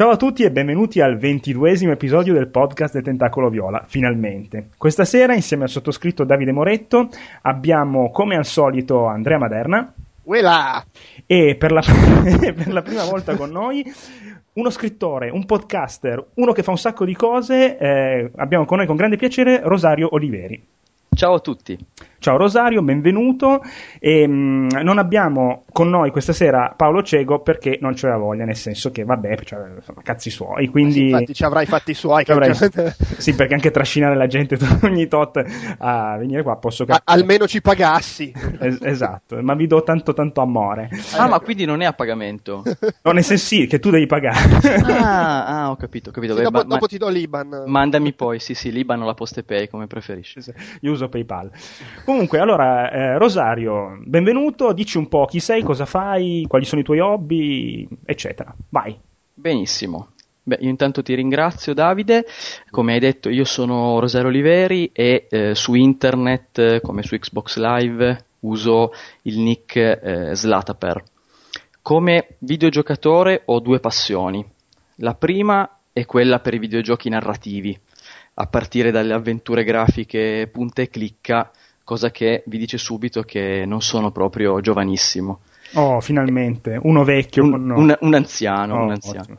Ciao a tutti e benvenuti al ventiduesimo episodio del podcast del Tentacolo Viola, finalmente. Questa sera, insieme al sottoscritto Davide Moretto, abbiamo come al solito Andrea Maderna. Uela! E per la, per la prima volta con noi uno scrittore, un podcaster, uno che fa un sacco di cose, eh, abbiamo con noi con grande piacere Rosario Oliveri. Ciao a tutti. Ciao Rosario, benvenuto. E, mh, non abbiamo con noi questa sera Paolo Cego perché non ce l'aveva voglia, nel senso che vabbè, cioè, insomma, cazzi suoi. Quindi... Sì, infatti ci avrai fatti suoi. Che avrai... sì, perché anche trascinare la gente ogni tot a venire qua posso capire. A- almeno ci pagassi. Es- esatto, ma vi do tanto tanto amore. Ah, ma quindi non è a pagamento? No, nel senso sì, che tu devi pagare. ah, ah, ho capito, ho capito. Sì, Beh, dopo, ma- dopo ti do l'Iban. Mandami poi, sì, sì, l'Iban o la Poste Pay, come preferisci. Io uso PayPal. Comunque, allora, eh, Rosario, benvenuto, dici un po' chi sei, cosa fai, quali sono i tuoi hobby, eccetera. Vai. Benissimo. Beh, io intanto ti ringrazio Davide, come hai detto io sono Rosario Oliveri e eh, su internet come su Xbox Live uso il nick eh, Slataper. Come videogiocatore ho due passioni. La prima è quella per i videogiochi narrativi, a partire dalle avventure grafiche punta e clicca cosa che vi dice subito che non sono proprio giovanissimo. Oh, finalmente, uno vecchio. Un, no. un, un anziano, oh, un anziano.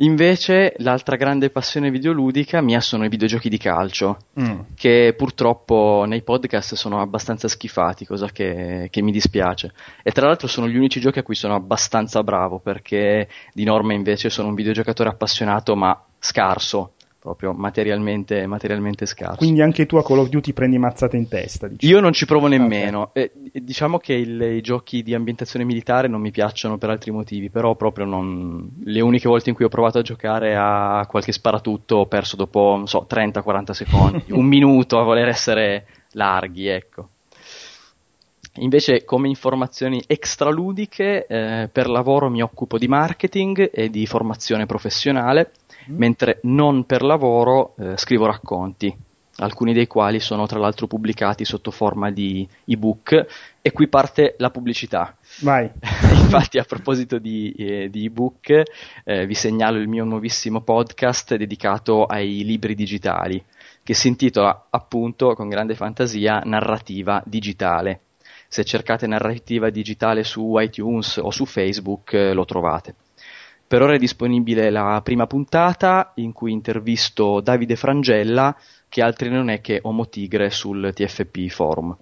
Invece l'altra grande passione videoludica mia sono i videogiochi di calcio, mm. che purtroppo nei podcast sono abbastanza schifati, cosa che, che, mi dispiace. E tra l'altro sono gli unici giochi a cui sono abbastanza bravo, perché di norma invece sono un videogiocatore appassionato ma scarso proprio materialmente, materialmente scarso. Quindi anche tu a Call of Duty prendi mazzate in testa? Diciamo. Io non ci provo nemmeno. Okay. Eh, diciamo che il, i giochi di ambientazione militare non mi piacciono per altri motivi, però proprio non... le uniche volte in cui ho provato a giocare a qualche sparatutto ho perso dopo, non so, 30-40 secondi, un minuto a voler essere larghi, ecco. Invece, come informazioni extraludiche, eh, per lavoro mi occupo di marketing e di formazione professionale. Mentre non per lavoro eh, scrivo racconti, alcuni dei quali sono tra l'altro pubblicati sotto forma di ebook e qui parte la pubblicità. Vai. Infatti a proposito di, eh, di ebook eh, vi segnalo il mio nuovissimo podcast dedicato ai libri digitali che si intitola appunto con grande fantasia Narrativa digitale. Se cercate narrativa digitale su iTunes o su Facebook eh, lo trovate. Per ora è disponibile la prima puntata in cui intervisto Davide Frangella, che altri non è che Homo Tigre sul TFP Forum.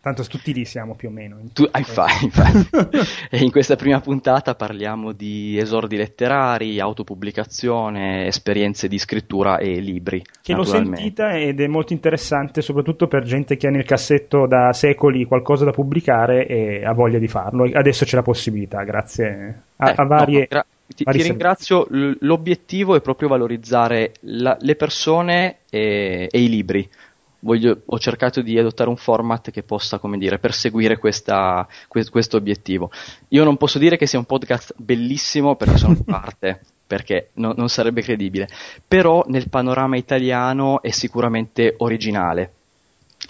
Tanto tutti lì siamo più o meno. Tu, ah, infatti, infatti. e in questa prima puntata parliamo di esordi letterari, autopubblicazione, esperienze di scrittura e libri. Che l'ho sentita ed è molto interessante, soprattutto per gente che ha nel cassetto da secoli qualcosa da pubblicare e ha voglia di farlo. Adesso c'è la possibilità, grazie a, eh, a varie. No, gra- ti, ti ringrazio, l'obiettivo è proprio valorizzare la, le persone e, e i libri. Voglio, ho cercato di adottare un format che possa, come dire, perseguire questa, questo obiettivo. Io non posso dire che sia un podcast bellissimo perché sono di parte, perché no, non sarebbe credibile, però nel panorama italiano è sicuramente originale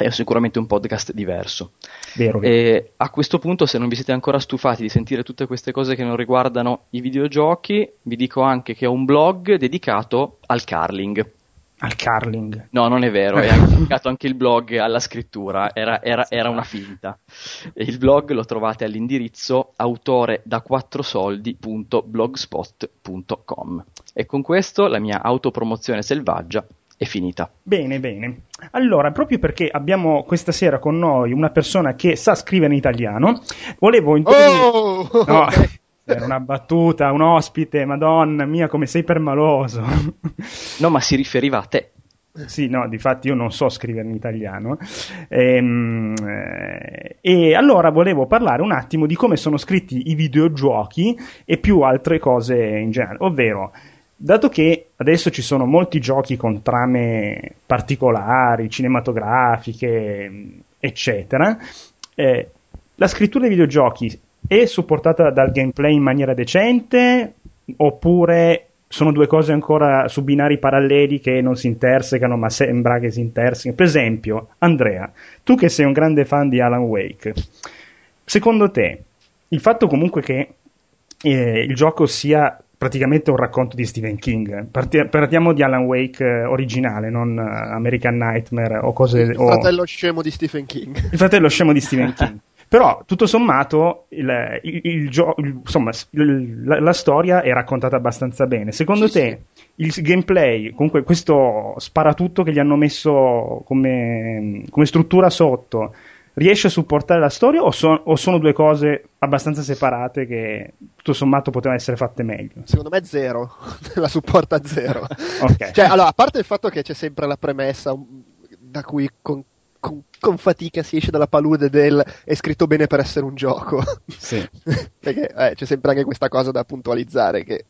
è sicuramente un podcast diverso. Vero, vero. E a questo punto, se non vi siete ancora stufati di sentire tutte queste cose che non riguardano i videogiochi, vi dico anche che ho un blog dedicato al carling. Al carling? No, non è vero, è dedicato anche il blog alla scrittura, era, era, era una finta. Il blog lo trovate all'indirizzo autore da 4 soldi.blogspot.com. E con questo la mia autopromozione selvaggia è finita. Bene, bene. Allora, proprio perché abbiamo questa sera con noi una persona che sa scrivere in italiano, volevo introdurre... Oh! No, era una battuta, un ospite, madonna mia, come sei permaloso. no, ma si riferiva a te. Sì, no, difatti io non so scrivere in italiano. Ehm, eh, e allora volevo parlare un attimo di come sono scritti i videogiochi e più altre cose in generale, ovvero dato che adesso ci sono molti giochi con trame particolari, cinematografiche, eccetera, eh, la scrittura dei videogiochi è supportata dal gameplay in maniera decente oppure sono due cose ancora su binari paralleli che non si intersecano ma sembra che si intersecano? Per esempio, Andrea, tu che sei un grande fan di Alan Wake, secondo te il fatto comunque che eh, il gioco sia praticamente un racconto di Stephen King. Parti- partiamo di Alan Wake eh, originale, non eh, American Nightmare o cose... Il o- fratello scemo di Stephen King. il fratello scemo di Stephen King. Però, tutto sommato, il, il- il gio- il- insomma, il- la, la storia è raccontata abbastanza bene. Secondo Sì, te, il s- gameplay, comunque questo sparatutto che gli hanno messo come, come struttura sotto, riesce a supportare la storia o, so- o sono due cose abbastanza separate che tutto sommato potevano essere fatte meglio? Secondo me zero, la supporta zero. Ok. Cioè, allora, a parte il fatto che c'è sempre la premessa um, da cui con, con- con fatica si esce dalla palude del è scritto bene per essere un gioco. Sì. Perché eh, c'è sempre anche questa cosa da puntualizzare che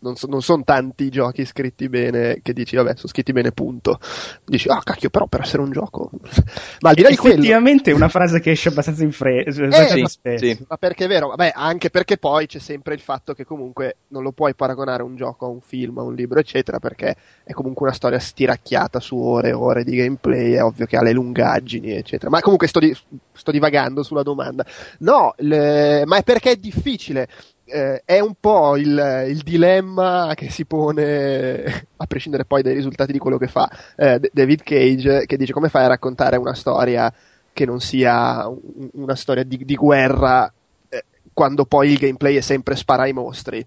non, so- non sono tanti i giochi scritti bene che dici, vabbè, sono scritti bene, punto. Dici, ah, cacchio, però per essere un gioco. Ma al di là di quello. Effettivamente è una frase che esce abbastanza in fretta. sì, spesso. sì. Ma perché è vero? Vabbè, anche perché poi c'è sempre il fatto che comunque non lo puoi paragonare un gioco a un film, a un libro, eccetera, perché è comunque una storia stiracchiata su ore e ore di gameplay, è ovvio che ha le lungaggini, eccetera. Ma comunque sto, di- sto divagando sulla domanda. No, le- ma è perché è difficile. Eh, è un po' il, il dilemma che si pone, a prescindere poi dai risultati di quello che fa eh, David Cage, che dice come fai a raccontare una storia che non sia un- una storia di, di guerra eh, quando poi il gameplay è sempre spara ai mostri.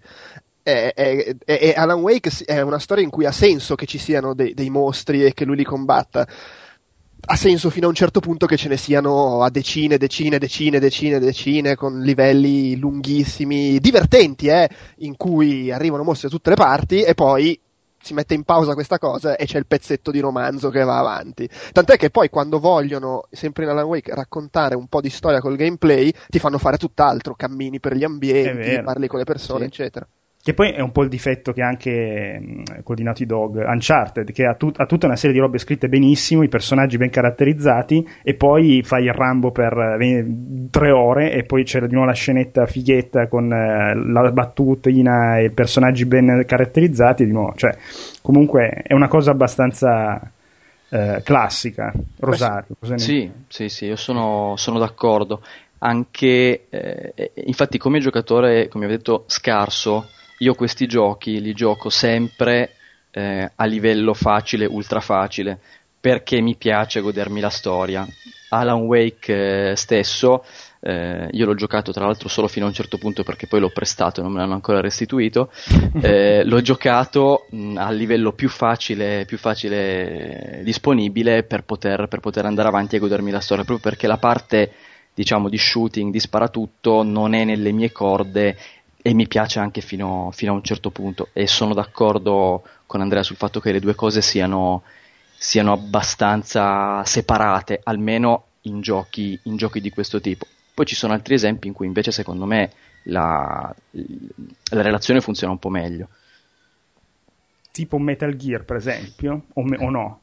E- e- e Alan Wake è una storia in cui ha senso che ci siano dei, dei mostri e che lui li combatta. Ha senso fino a un certo punto che ce ne siano a decine, decine, decine, decine, decine, con livelli lunghissimi, divertenti, eh, in cui arrivano mostri da tutte le parti e poi si mette in pausa questa cosa e c'è il pezzetto di romanzo che va avanti. Tant'è che poi quando vogliono, sempre in Alan Wake, raccontare un po' di storia col gameplay, ti fanno fare tutt'altro, cammini per gli ambienti, parli con le persone, Sì. eccetera. Che poi è un po' il difetto che ha anche mh, col di Naughty Dog Uncharted, che ha, tut- ha tutta una serie di robe scritte benissimo, i personaggi ben caratterizzati, e poi fai il Rambo per eh, tre ore, e poi c'è di nuovo la scenetta fighetta con eh, la battutina e i personaggi ben caratterizzati, di nuovo, cioè, comunque è una cosa abbastanza eh, classica. Rosario, cosa ne Sì, sì, sì, io sono, sono d'accordo. Anche, eh, infatti, come giocatore, come ho detto, scarso, io questi giochi li gioco sempre eh, a livello facile, ultra facile, perché mi piace godermi la storia. Alan Wake eh, stesso, eh, io l'ho giocato tra l'altro solo fino a un certo punto perché poi l'ho prestato e non me l'hanno ancora restituito. Eh, l'ho giocato mh, a livello più facile, più facile eh, disponibile per poter, per poter andare avanti e godermi la storia, proprio perché la parte diciamo di shooting, di sparatutto non è nelle mie corde e mi piace anche fino, fino a un certo punto e sono d'accordo con Andrea sul fatto che le due cose siano, siano abbastanza separate, almeno in giochi, in giochi di questo tipo. Poi ci sono altri esempi in cui invece secondo me la, la relazione funziona un po' meglio. Tipo Metal Gear, per esempio, o, me- o no?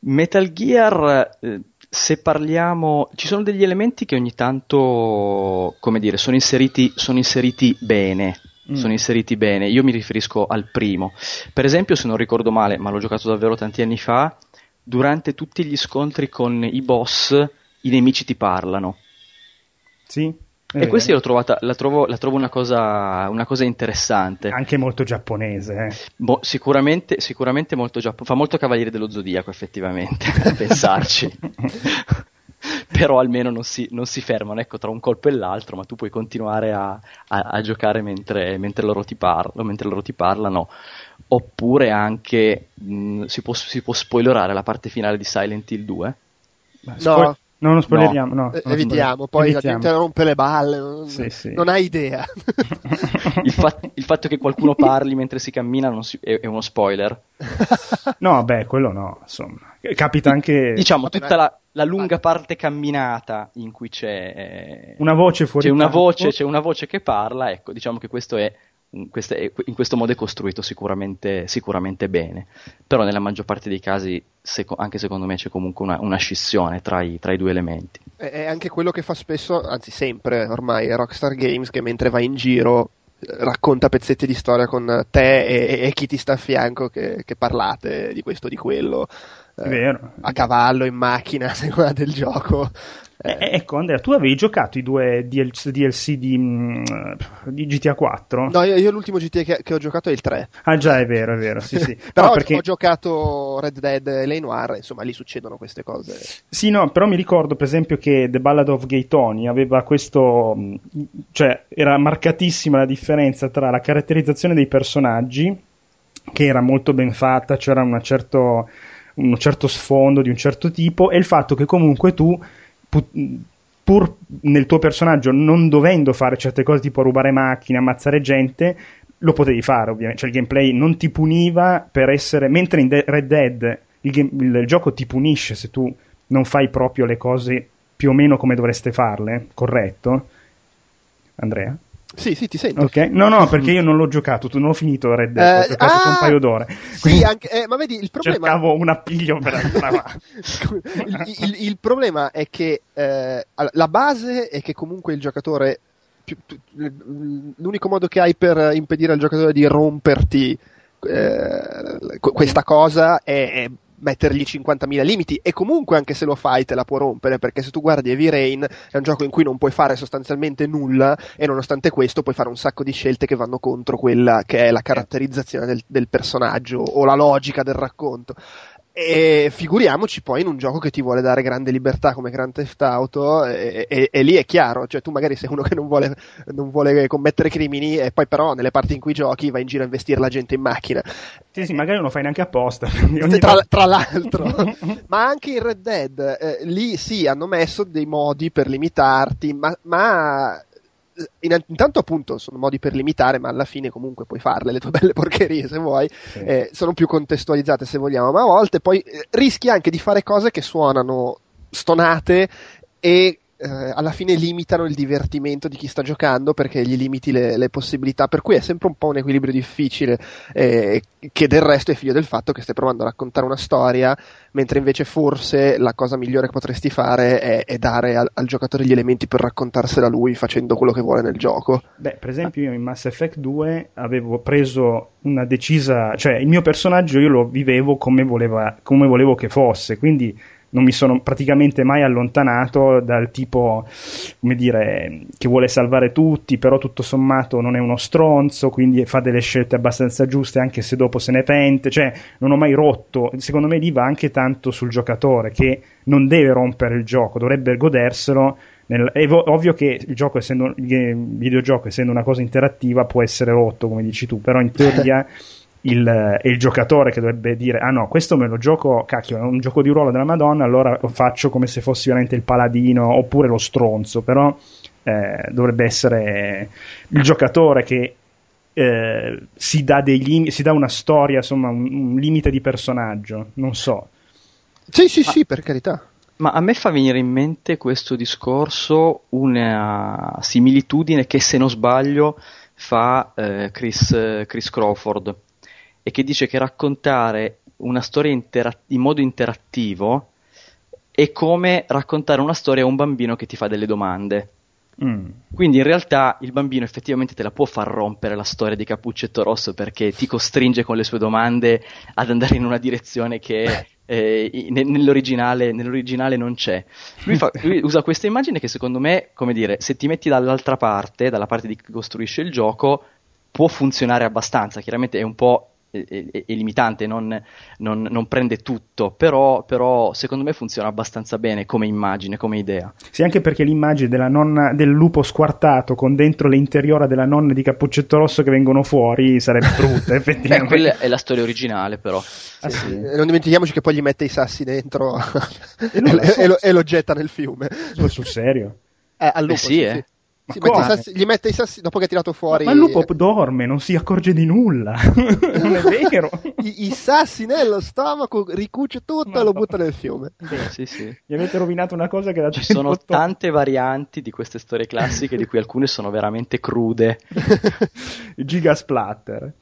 Metal Gear, eh, se parliamo, ci sono degli elementi che ogni tanto, come dire, sono inseriti, sono inseriti bene. Mm. Sono inseriti bene. Io mi riferisco al primo. Per esempio, se non ricordo male, ma l'ho giocato davvero tanti anni fa, durante tutti gli scontri con i boss, i nemici ti parlano. Sì? È E vero. questa io l'ho trovata, la trovo, la trovo una, cosa, una cosa interessante. Anche molto giapponese, eh. Boh, sicuramente, sicuramente molto già, fa molto Cavaliere dello Zodiaco effettivamente, a pensarci. Però almeno non si, non si fermano, ecco, tra un colpo e l'altro, ma tu puoi continuare a, a- a giocare mentre, mentre loro ti parlo- mentre loro ti parlano. Oppure anche, mh, si, può, si può spoilerare la parte finale di Silent Hill 2? Ma No. spoil- no, non spoileriamo. No, non evitiamo, spoileriamo. poi la Evitiamo. gente rompe le balle, non, Sì, sì. non ha idea. Il, fa- il fatto che qualcuno parli mentre si cammina non si- è, è uno spoiler. No, beh, quello no, insomma. Capita anche Diciamo, tutta la, la lunga parte camminata in cui c'è... eh, una voce fuori c'è una, voce, c'è una voce che parla, ecco, diciamo che questo è, questo è- in questo modo è costruito sicuramente, sicuramente bene, però nella maggior parte dei casi, seco- anche secondo me, c'è comunque una, una scissione tra i, tra i due elementi. È anche quello che fa spesso, anzi sempre ormai, Rockstar Games, che mentre va in giro eh, racconta pezzetti di storia con te e, e chi ti sta a fianco che, che parlate di questo o di quello. eh. A cavallo, in macchina, a seconda del gioco. Eh, eh, ecco Andrea, tu avevi giocato i due DLC, DLC di, mm, di, GTA 4? No, io, io l'ultimo GTA che, che, ho giocato è il 3. Ah già, è vero, è vero, sì, sì. però no, perché... ho giocato Red Dead e Lane Noir, insomma lì succedono queste cose. Sì, no, però mi ricordo per esempio che The Ballad of Gay Tony aveva questo, mm, cioè era marcatissima la differenza tra la caratterizzazione dei personaggi, che era molto ben fatta, c'era una certo, un certo sfondo di un certo tipo, e il fatto che comunque tu pur nel tuo personaggio non dovendo fare certe cose tipo rubare macchine, ammazzare gente, lo potevi fare ovviamente, cioè il gameplay non ti puniva per essere, mentre in Red Dead il, game, il gioco ti punisce se tu non fai proprio le cose più o meno come dovreste farle, corretto? Andrea? Sì, sì, ti sento. Ok, no, no, perché io non l'ho giocato, tu non ho finito Red Dead, eh, ho giocato ah, un paio d'ore. Sì, anche, eh, ma vedi, il problema... Cercavo un appiglio per il, il, il, problema è che eh, la base è che comunque il giocatore... L'unico modo che hai per impedire al giocatore di romperti eh, questa cosa è, è mettergli 50.000 limiti e comunque anche se lo fai te la può rompere perché se tu guardi Heavy Rain è un gioco in cui non puoi fare sostanzialmente nulla e nonostante questo puoi fare un sacco di scelte che vanno contro quella che è la caratterizzazione del, del personaggio o la logica del racconto e figuriamoci poi in un gioco che ti vuole dare grande libertà come Grand Theft Auto, e, e, e lì è chiaro, cioè tu magari sei uno che non vuole, non vuole, commettere crimini e poi però nelle parti in cui giochi vai in giro a investire la gente in macchina. Sì, sì, magari non lo fai neanche apposta. Tra, tra, l'altro, ma anche in Red Dead, eh, lì sì, hanno messo dei modi per limitarti, ma, ma intanto appunto sono modi per limitare, ma alla fine comunque puoi farle le tue belle porcherie se vuoi, sì. eh, sono più contestualizzate se vogliamo, ma a volte poi eh, rischi anche di fare cose che suonano stonate e eh, alla fine limitano il divertimento di chi sta giocando perché gli limiti le, le possibilità, per cui è sempre un po' un equilibrio difficile eh, che del resto è figlio del fatto che stai provando a raccontare una storia mentre invece forse la cosa migliore che potresti fare è, è dare al, al, giocatore gli elementi per raccontarsela lui facendo quello che vuole nel gioco. Beh, per esempio io in Mass Effect 2 avevo preso una decisa, cioè il mio personaggio io lo vivevo come, voleva, come volevo che fosse, quindi non mi sono praticamente mai allontanato dal tipo, come dire, che vuole salvare tutti, però tutto sommato non è uno stronzo, quindi fa delle scelte abbastanza giuste anche se dopo se ne pente, cioè non ho mai rotto, secondo me lì va anche tanto sul giocatore che non deve rompere il gioco, dovrebbe goderselo. Nel, è ovvio che il gioco essendo il videogioco essendo una cosa interattiva può essere rotto come dici tu però in teoria il, è il giocatore che dovrebbe dire ah no questo me lo gioco cacchio è un gioco di ruolo della madonna allora lo faccio come se fossi veramente il paladino oppure lo stronzo però eh, dovrebbe essere il giocatore che eh, si, dà dei lim- si dà una storia insomma un, un limite di personaggio non so. Sì sì sì per carità. Ma a me fa venire in mente questo discorso una similitudine che se non sbaglio fa eh, Chris, Chris Crawford e che dice che raccontare una storia intera- in modo interattivo è come raccontare una storia a un bambino che ti fa delle domande. Mm. Quindi in realtà il bambino effettivamente te la può far rompere la storia di Cappuccetto Rosso perché ti costringe con le sue domande ad andare in una direzione che eh, nell'originale, nell'originale, non c'è. Lui, fa, lui, usa questa immagine che secondo me, come dire, se ti metti dall'altra parte, dalla parte di chi costruisce il gioco, può funzionare abbastanza. Chiaramente è un po' è, è, è limitante, non, non, non, prende tutto, però, però, secondo me funziona abbastanza bene come immagine, come idea. Sì, anche perché l'immagine della nonna, del lupo squartato con dentro l'interiora della nonna di Cappuccetto Rosso che vengono fuori sarebbe brutta, effettivamente. Beh, quella è la storia originale, però. Ah, sì. Sì. Non dimentichiamoci che poi gli mette i sassi dentro e, lo, e, lo, e lo, getta nel fiume. Sul serio? Eh, al lupo, eh sì, eh. Sì, mette sassi, gli mette i sassi dopo che ha tirato fuori. Ma, il lupo dorme, non si accorge di nulla. non è vero. I, I, sassi nello stomaco, ricuce tutto ma e lo butta nel fiume. Beh, sì, sì. Gli avete rovinato una cosa che da Ci sono tutto... tante varianti di queste storie classiche, di cui alcune sono veramente crude. Giga splatter.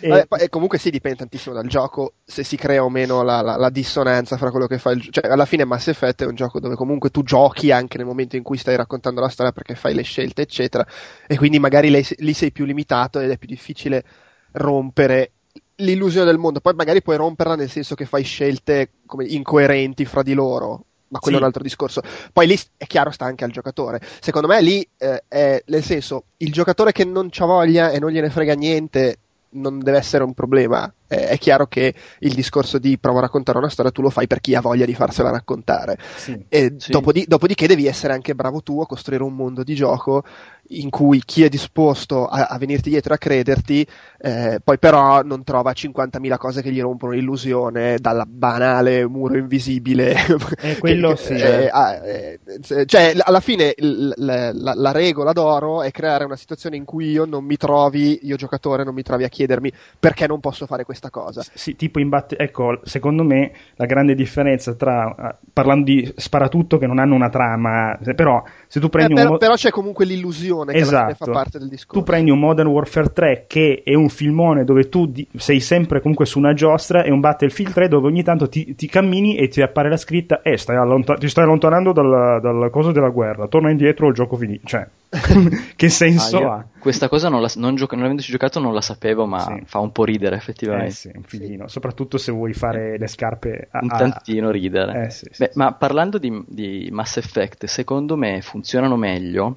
E... Vabbè, e comunque sì, dipende tantissimo dal gioco se si crea o meno la, la, la dissonanza fra quello che fa il gioco. Cioè, alla fine Mass Effect è un gioco dove comunque tu giochi anche nel momento in cui stai raccontando la storia perché fai le scelte scelte, eccetera, e quindi magari lei, lì sei più limitato ed è più difficile rompere l'illusione del mondo. Poi magari puoi romperla nel senso che fai scelte come incoerenti fra di loro, ma quello sì. è un altro discorso. Poi lì è chiaro, sta anche al giocatore. Secondo me lì eh, è nel senso, il giocatore che non c'ha voglia e non gliene frega niente non deve essere un problema eh, è chiaro che il discorso di provo a raccontare una storia tu lo fai per chi ha voglia di farsela raccontare. Sì, e sì. Dopodi- dopodiché devi essere anche bravo tu a costruire un mondo di gioco in cui chi è disposto a, a venirti dietro a crederti, eh, poi però non trova 50.000 cose che gli rompono l'illusione, dalla banale muro invisibile. Eh, quello sì. Eh, eh, cioè, alla fine l- l- la, la regola d'oro è creare una situazione in cui io non mi trovi, io giocatore, non mi trovi a chiedermi perché non posso fare questo questa cosa. Sì, tipo in batte- ecco, secondo me la grande differenza tra uh, parlando di sparatutto che non hanno una trama, però se tu prendi eh, però, un però c'è comunque l'illusione esatto. che fa parte del discorso. Tu prendi un Modern Warfare 3 che è un filmone dove tu di- sei sempre comunque su una giostra e un Battlefield 3 dove ogni tanto ti, ti cammini e ti appare la scritta eh, stai allont- ti stai allontanando dal, dal coso della guerra, torna indietro il gioco finito. Cioè, che senso ah, ha? Questa cosa non, la, non, gioca- non avendoci giocato non la sapevo, ma sì. fa un po' ridere effettivamente. Eh sì, un filino, soprattutto se vuoi fare le scarpe a... Un tantino ridere. Eh, sì, Beh, ma parlando di, di Mass Effect, secondo me funzionano meglio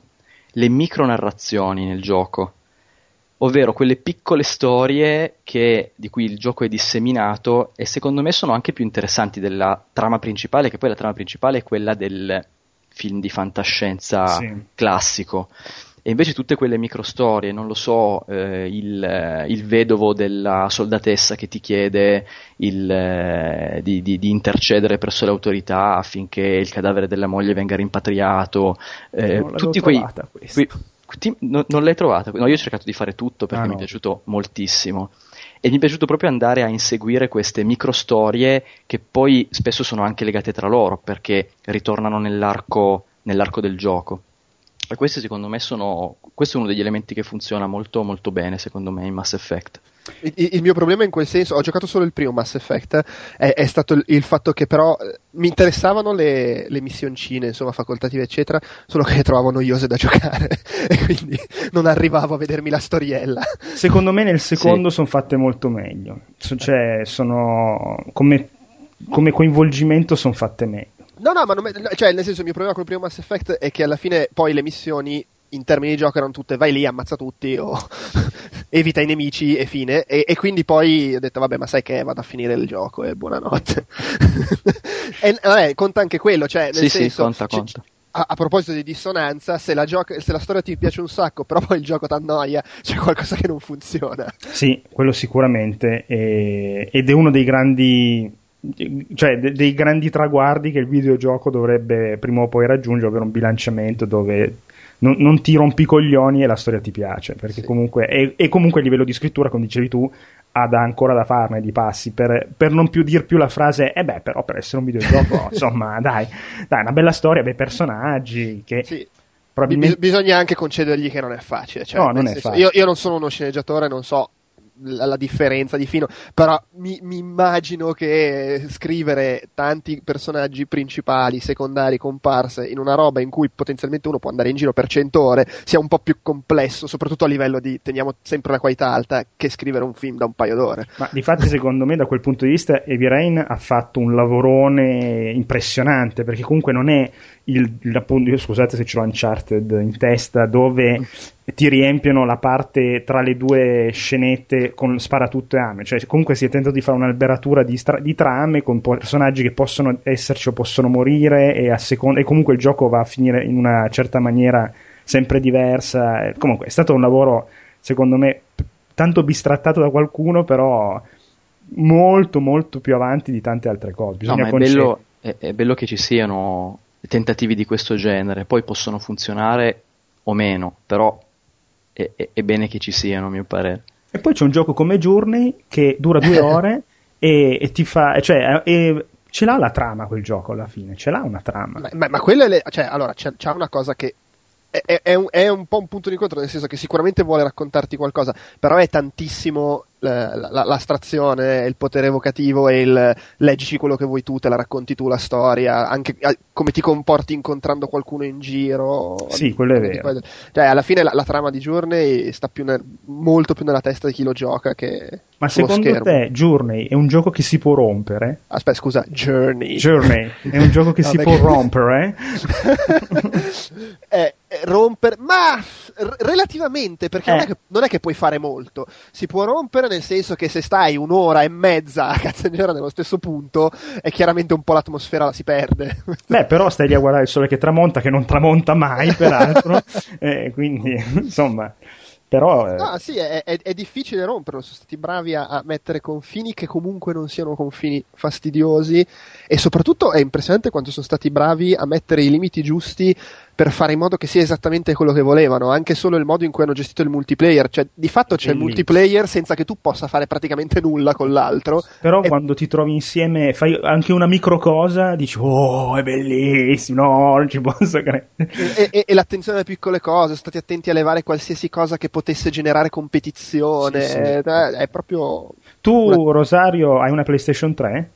le micronarrazioni nel gioco ovvero quelle piccole storie che, di cui il gioco è disseminato e secondo me sono anche più interessanti della trama principale, che poi la trama principale è quella del film di fantascienza sì. classico. E invece tutte quelle microstorie, non lo so, eh, il, eh, il, vedovo della soldatessa che ti chiede il, eh, di, di, di, intercedere presso le autorità affinché il cadavere della moglie venga rimpatriato, eh, tutti quei, quei ti, no, non l'hai trovata? No, io ho cercato di fare tutto perché ah, no. mi è piaciuto moltissimo. E mi è piaciuto proprio andare a inseguire queste micro storie che poi spesso sono anche legate tra loro perché ritornano nell'arco, nell'arco del gioco. E questi secondo me sono. Questo è uno degli elementi che funziona molto molto bene, secondo me, in Mass Effect. Il, il, mio problema in quel senso, ho giocato solo il primo Mass Effect, è, è stato il, il, fatto che però eh, mi interessavano le, le, missioncine, insomma, facoltative, eccetera, solo che le trovavo noiose da giocare e quindi non arrivavo a vedermi la storiella. Secondo me nel secondo sì. sono fatte molto meglio, cioè sono come, come coinvolgimento sono fatte meglio. No, no, ma non, cioè, nel senso, il mio problema col primo Mass Effect è che alla fine poi le missioni in termini di gioco erano tutte vai lì, ammazza tutti o evita i nemici e fine. E, e, quindi poi ho detto, vabbè, ma sai che vado a finire il gioco e buonanotte. e vabbè, conta anche quello, cioè, nel sì, senso, sì, conta, c- conta. A, a, proposito di dissonanza, se la, gioca- se la storia ti piace un sacco, però poi il gioco ti annoia, c'è qualcosa che non funziona. Sì, quello sicuramente. E, ed è uno dei grandi cioè de- dei grandi traguardi che il videogioco dovrebbe prima o poi raggiungere, ovvero un bilanciamento dove non, non ti rompi i coglioni e la storia ti piace, perché sì. comunque, e, e, comunque a livello di scrittura, come dicevi tu, ha da ancora da farne di passi per, per non più dir più la frase, eh beh, però per essere un videogioco, insomma, dai, dai, una bella storia, bei personaggi, che... Sì. Probabilmente... Bisogna anche concedergli che non è facile. Cioè, no, non è facile. Io, io non sono uno sceneggiatore, non so la, la differenza di fino, però mi, mi, immagino che scrivere tanti personaggi principali, secondari, comparse in una roba in cui potenzialmente uno può andare in giro per 100 ore sia un po' più complesso, soprattutto a livello di teniamo sempre la qualità alta, che scrivere un film da un paio d'ore. Ma di fatti secondo me da quel punto di vista Heavy Rain ha fatto un lavorone impressionante perché comunque non è il, il, scusate se ce l'ho Uncharted in testa, dove ti riempiono la parte tra le due scenette con sparatutto e ame. Cioè, comunque si è tentato di fare un'alberatura di, stra- di trame con personaggi che possono esserci o possono morire, e, seconda- e comunque il gioco va a finire in una certa maniera sempre diversa. Comunque è stato un lavoro, secondo me, tanto bistrattato da qualcuno, però molto molto più avanti di tante altre cose. Bisogna no, ma è, bello, è, è bello che ci siano tentativi di questo genere, poi possono funzionare o meno, però è, è, è, bene che ci siano, a mio parere. E poi c'è un gioco come Journey che dura due ore e, e, ti fa, cioè, e, ce l'ha la trama quel gioco alla fine, ce l'ha una trama. Ma, ma, ma quella è, le, cioè, allora, c'è, c'è una cosa che è, è, un, è, un, po' un punto di incontro, nel senso che sicuramente vuole raccontarti qualcosa, però è tantissimo l'astrazione, il potere evocativo e il leggici quello che vuoi tu, te la racconti tu la storia, anche come ti comporti incontrando qualcuno in giro. Sì, quello è vero. Cioè, alla fine la, la trama di Journey sta più nel, molto più nella testa di chi lo gioca che ma secondo schermo. te Journey è un gioco che si può rompere? Aspetta, scusa, Journey. Journey è un gioco che no, si può rompere? eh, eh, rompere, ma relativamente, perché eh. non, è che, non, è che, puoi fare molto. Si può rompere nel senso che se stai un'ora e mezza a cazzagnera nello stesso punto, è chiaramente un po' l'atmosfera si perde. Beh, però stai lì a guardare il sole che tramonta, che non tramonta mai, peraltro. eh, quindi, insomma. Però, eh... No, sì, è, è, è, difficile romperlo. Sono stati bravi a, a, mettere confini che comunque non siano confini fastidiosi. E soprattutto è impressionante quanto sono stati bravi a mettere i limiti giusti per fare in modo che sia esattamente quello che volevano, anche solo il modo in cui hanno gestito il multiplayer, cioè di fatto c'è Bellissimo. il multiplayer senza che tu possa fare praticamente nulla con l'altro. Però e... quando ti trovi insieme, fai anche una micro cosa, dici "Oh, è bellissimo, no, non ci posso credere". E, e, e l'attenzione alle piccole cose, stati attenti a levare qualsiasi cosa che potesse generare competizione, sì, sì. È, è proprio Tu una... Rosario hai una PlayStation 3?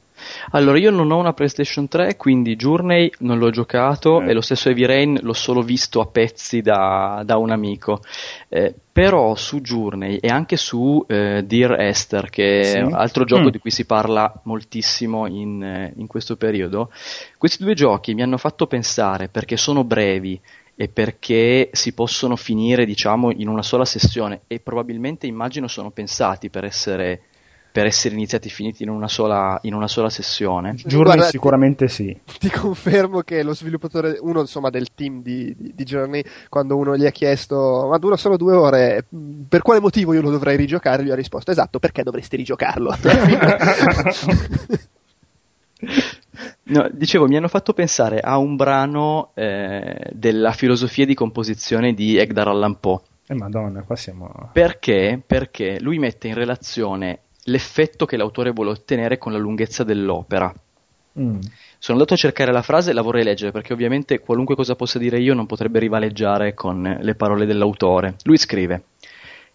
Allora, io non ho una PlayStation 3, quindi Journey non l'ho giocato eh. e lo stesso Heavy Rain l'ho solo visto a pezzi da, da un amico. Eh, però su Journey e anche su eh, Dear Esther, che sì. è un altro gioco mm. di cui si parla moltissimo in, eh, in questo periodo, questi due giochi mi hanno fatto pensare, perché sono brevi, e perché si possono finire diciamo in una sola sessione e probabilmente immagino sono pensati per essere per essere iniziati e finiti in una sola, in una sola sessione? Journey Guarda, sicuramente sì. Ti confermo che lo sviluppatore, uno insomma del team di, di, di, Journey, quando uno gli ha chiesto ma dura solo due ore, per quale motivo io lo dovrei rigiocare? Gli ha risposto esatto, perché dovresti rigiocarlo? No, dicevo, mi hanno fatto pensare a un brano eh, della filosofia di composizione di Edgar Allan Poe. Eh, Madonna, qua siamo. Perché? Perché lui mette in relazione l'effetto che l'autore vuole ottenere con la lunghezza dell'opera. Mm. Sono andato a cercare la frase e la vorrei leggere perché ovviamente qualunque cosa possa dire io non potrebbe rivaleggiare con le parole dell'autore. Lui scrive: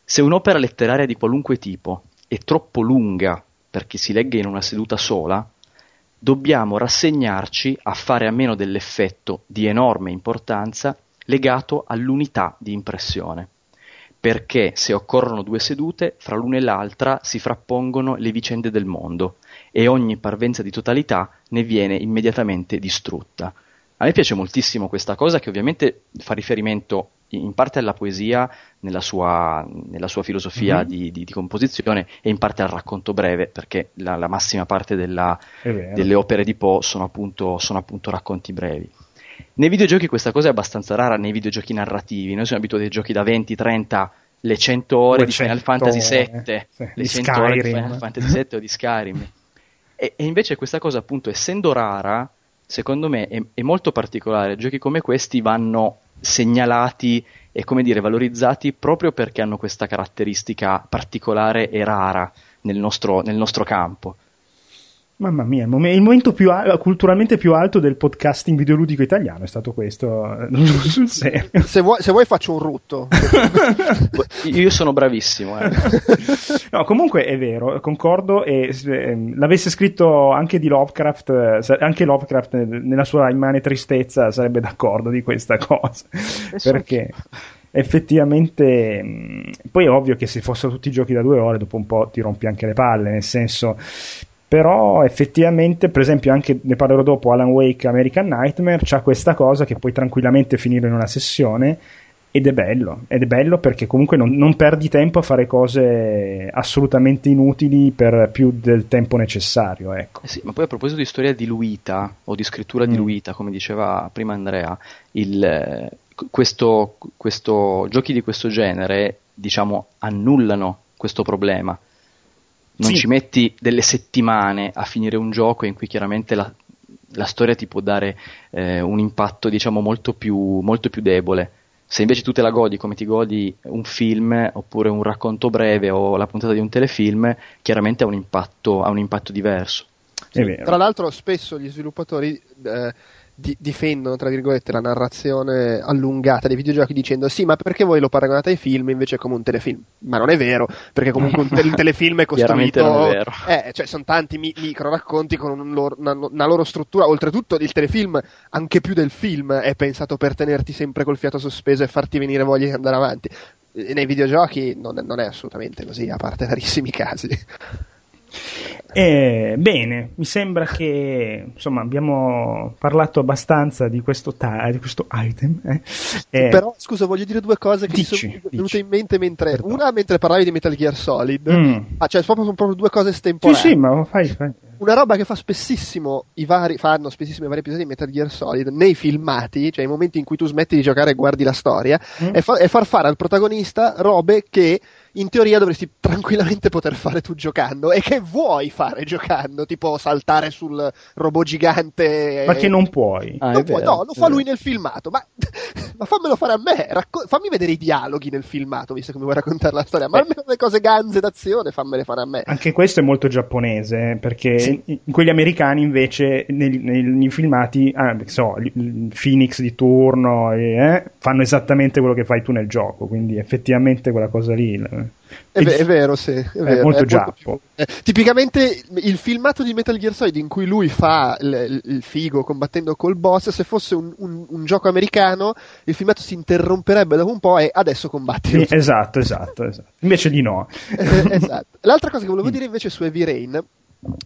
Se un'opera letteraria di qualunque tipo è troppo lunga per che si legga in una seduta sola, dobbiamo rassegnarci a fare a meno dell'effetto di enorme importanza legato all'unità di impressione perché se occorrono due sedute, fra l'una e l'altra si frappongono le vicende del mondo e ogni parvenza di totalità ne viene immediatamente distrutta. A me piace moltissimo questa cosa che ovviamente fa riferimento in parte alla poesia nella sua, nella sua filosofia mm-hmm. di, di, di, composizione e in parte al racconto breve perché la, la massima parte della, delle opere di Poe sono appunto, sono appunto racconti brevi. Nei videogiochi questa cosa è abbastanza rara, nei videogiochi narrativi, noi siamo abituati ai giochi da 20, 30, le 100 ore 200, di Final Fantasy VII, eh, sì, le 100 Skyrim. ore di Final Fantasy VII o di Skyrim. E, e, invece questa cosa appunto essendo rara, secondo me è, è molto particolare, giochi come questi vanno segnalati e come dire valorizzati proprio perché hanno questa caratteristica particolare e rara nel nostro, nel nostro campo. Mamma mia, il, momento più al- culturalmente più alto del podcasting videoludico italiano è stato questo, sul serio. Se vuoi, se vuoi faccio un rutto. Io sono bravissimo. Eh. no, comunque è vero, concordo e eh, l'avesse scritto anche di Lovecraft, eh, anche Lovecraft nella sua immane tristezza sarebbe d'accordo di questa cosa. Perché effettivamente mm, poi è ovvio che se fossero tutti giochi da due ore dopo un po' ti rompi anche le palle nel senso però effettivamente per esempio anche ne parlerò dopo Alan Wake American Nightmare c'ha questa cosa che puoi tranquillamente finire in una sessione ed è bello, ed è bello perché comunque non, non, perdi tempo a fare cose assolutamente inutili per più del tempo necessario. Ecco. Eh sì, ma poi a proposito di storia diluita o di scrittura mm. diluita, come diceva prima Andrea, il, questo, questo, giochi di questo genere diciamo annullano questo problema non sì. ci metti delle settimane a finire un gioco in cui chiaramente la, la storia ti può dare eh, un impatto diciamo molto più, molto più debole. Se invece tu te la godi come ti godi un film oppure un racconto breve o la puntata di un telefilm, chiaramente ha un impatto, ha un impatto diverso. Sì, tra l'altro spesso gli sviluppatori eh, di- difendono, tra virgolette, la narrazione allungata dei videogiochi dicendo sì, ma perché voi lo paragonate ai film invece come un telefilm? Ma non è vero, perché comunque un, te- telefilm è costruito... non è vero. Eh, cioè, sono tanti mi- micro racconti con un loro- una, una loro struttura. Oltretutto, il telefilm, anche più del film, è pensato per tenerti sempre col fiato sospeso e farti venire voglia di andare avanti. E nei videogiochi non non è assolutamente così, a parte rarissimi casi. Eh, bene, mi sembra che insomma abbiamo parlato abbastanza di questo, ta- di questo item. eh. Eh, Però, scusa, voglio dire due cose che Dici, mi sono venute in mente mentre. Perdona. Una mentre parlavi di Metal Gear Solid. Mm. Ah, cioè, proprio, sono proprio due cose sì, estemporanee. sì, ma fai, fai. Una roba che fa spessissimo i vari, fanno spessissimo i vari episodi di Metal Gear Solid nei filmati, cioè i momenti in cui tu smetti di giocare e guardi la storia, Mm. è, fa- è far fare al protagonista robe che in teoria dovresti tranquillamente poter fare tu giocando e che vuoi fare giocando, tipo saltare sul robot gigante. Ma che non puoi. Ah, Non puoi- vero, no, lo fa lui nel filmato, ma, ma fammelo fare a me, racco- fammi vedere i dialoghi nel filmato, visto che mi vuoi raccontare la storia, ma Beh. almeno le cose ganze d'azione fammele fare a me. Anche questo è molto giapponese, eh, perché Sì. in in quelli americani invece nei, nei- nei filmati, ah, so, Phoenix di turno, eh, fanno esattamente quello che fai tu nel gioco, quindi effettivamente quella cosa lì... È, è vero, sì, è, vero, molto è giappo. più- eh, tipicamente il filmato di Metal Gear Solid in cui lui fa il, il figo combattendo col boss, se fosse un, un- un gioco americano, il filmato si interromperebbe dopo un po' e adesso combatti. Sì, esatto, esatto, esatto. Invece di no. Eh, esatto. L'altra cosa che Mm. volevo dire invece su Heavy Rain,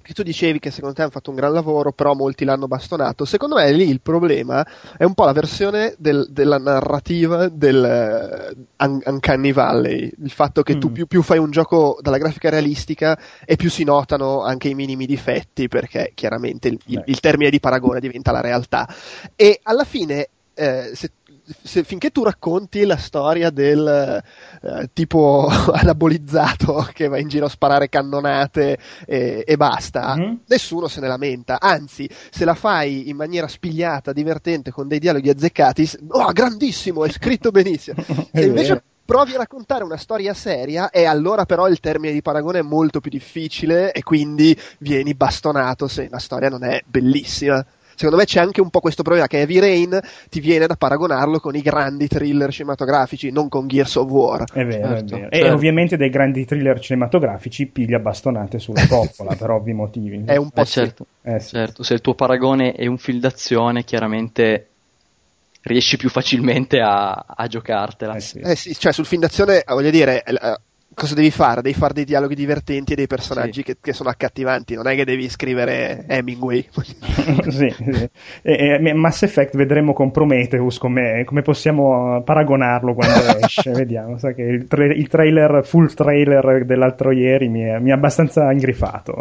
che tu dicevi che secondo te hanno fatto un gran lavoro, però molti l'hanno bastonato. Secondo me lì il problema è un po' la versione del- della narrativa del Un- Uncanny Valley. Il fatto che tu Mm. più, più fai un gioco dalla grafica realistica e più si notano anche i minimi difetti, perché chiaramente il, il- il termine di paragone diventa la realtà. E alla fine, eh, se se- finché tu racconti la storia del eh, tipo anabolizzato che va in giro a sparare cannonate e, e basta, Mhm. nessuno se ne lamenta. Anzi, se la fai in maniera spigliata, divertente, con dei dialoghi azzeccati, oh, grandissimo, è scritto benissimo. Se invece provi a raccontare una storia seria, e allora però il termine di paragone è molto più difficile e quindi vieni bastonato se la storia non è bellissima. Secondo me c'è anche un po' questo problema che Heavy Rain ti viene da paragonarlo con i grandi thriller cinematografici, non con Gears of War. È vero, Certo, è vero. E certo. ovviamente dei grandi thriller cinematografici piglia bastonate sulla coppola per ovvi motivi. È un po' Eh, certo, Eh, sì. certo, se il tuo paragone è un film d'azione, chiaramente riesci più facilmente a, a giocartela. Eh sì. Eh sì, cioè sul film d'azione, voglio dire, eh, cosa devi fare? Devi fare dei dialoghi divertenti e dei personaggi che, che sono accattivanti, non è che devi scrivere Hemingway. sì, sì. E, e Mass Effect vedremo con Prometheus come, come possiamo paragonarlo quando esce. Vediamo. Sa che il, tra- il trailer, full trailer dell'altro ieri mi è, mi è abbastanza ingrifato.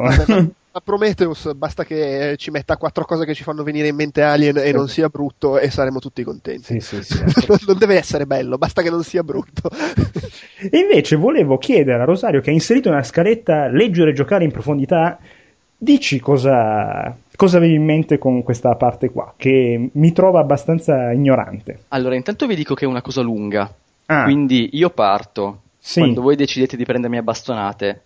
A Prometheus basta che ci metta quattro cose che ci fanno venire in mente Alien e non sia brutto e saremo tutti contenti. sì, sì, sì. non, deve essere bello, basta che non sia brutto. E invece volevo chiedere a Rosario, che ha inserito nella scaletta leggere e giocare in profondità, dici cosa, cosa avevi in mente con questa parte qua, che mi trova abbastanza ignorante. Allora, intanto vi dico che è una cosa lunga, Ah, quindi io parto. Sì. Quando voi decidete di prendermi a bastonate,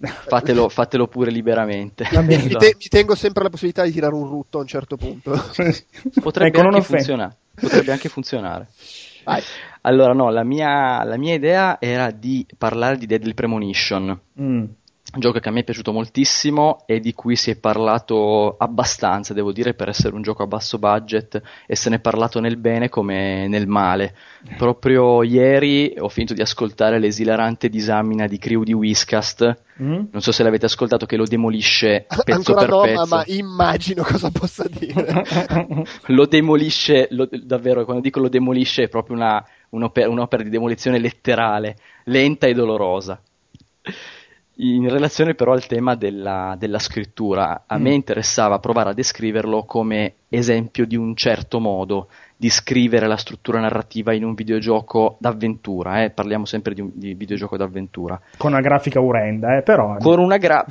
fatelo, fatelo pure liberamente. Mi, te- mi tengo sempre la possibilità di tirare un rutto a un certo punto. potrebbe, Ecco, anche funzionare. potrebbe anche funzionare. Vai. Allora, no, la mia, la mia idea era di parlare di Deadly Premonition. Mm. Un gioco che a me è piaciuto moltissimo e di cui si è parlato abbastanza, devo dire, per essere un gioco a basso budget e se ne è parlato nel bene come nel male. Proprio ieri ho finito di ascoltare l'esilarante disamina di Crew di Whiskast, Mm? non so se l'avete ascoltato, che lo demolisce pezzo Ancora per no, ma, pezzo. ma immagino cosa possa dire. Lo demolisce, lo- davvero, quando dico lo demolisce è proprio una- un'opera, un'opera di demolizione letterale, lenta e dolorosa. In relazione però al tema della, della scrittura, a me Mm. interessava provare a descriverlo come esempio di un certo modo di scrivere la struttura narrativa in un videogioco d'avventura, eh, parliamo sempre di un di videogioco d'avventura, Con una grafica orrenda, eh, però... con una gra...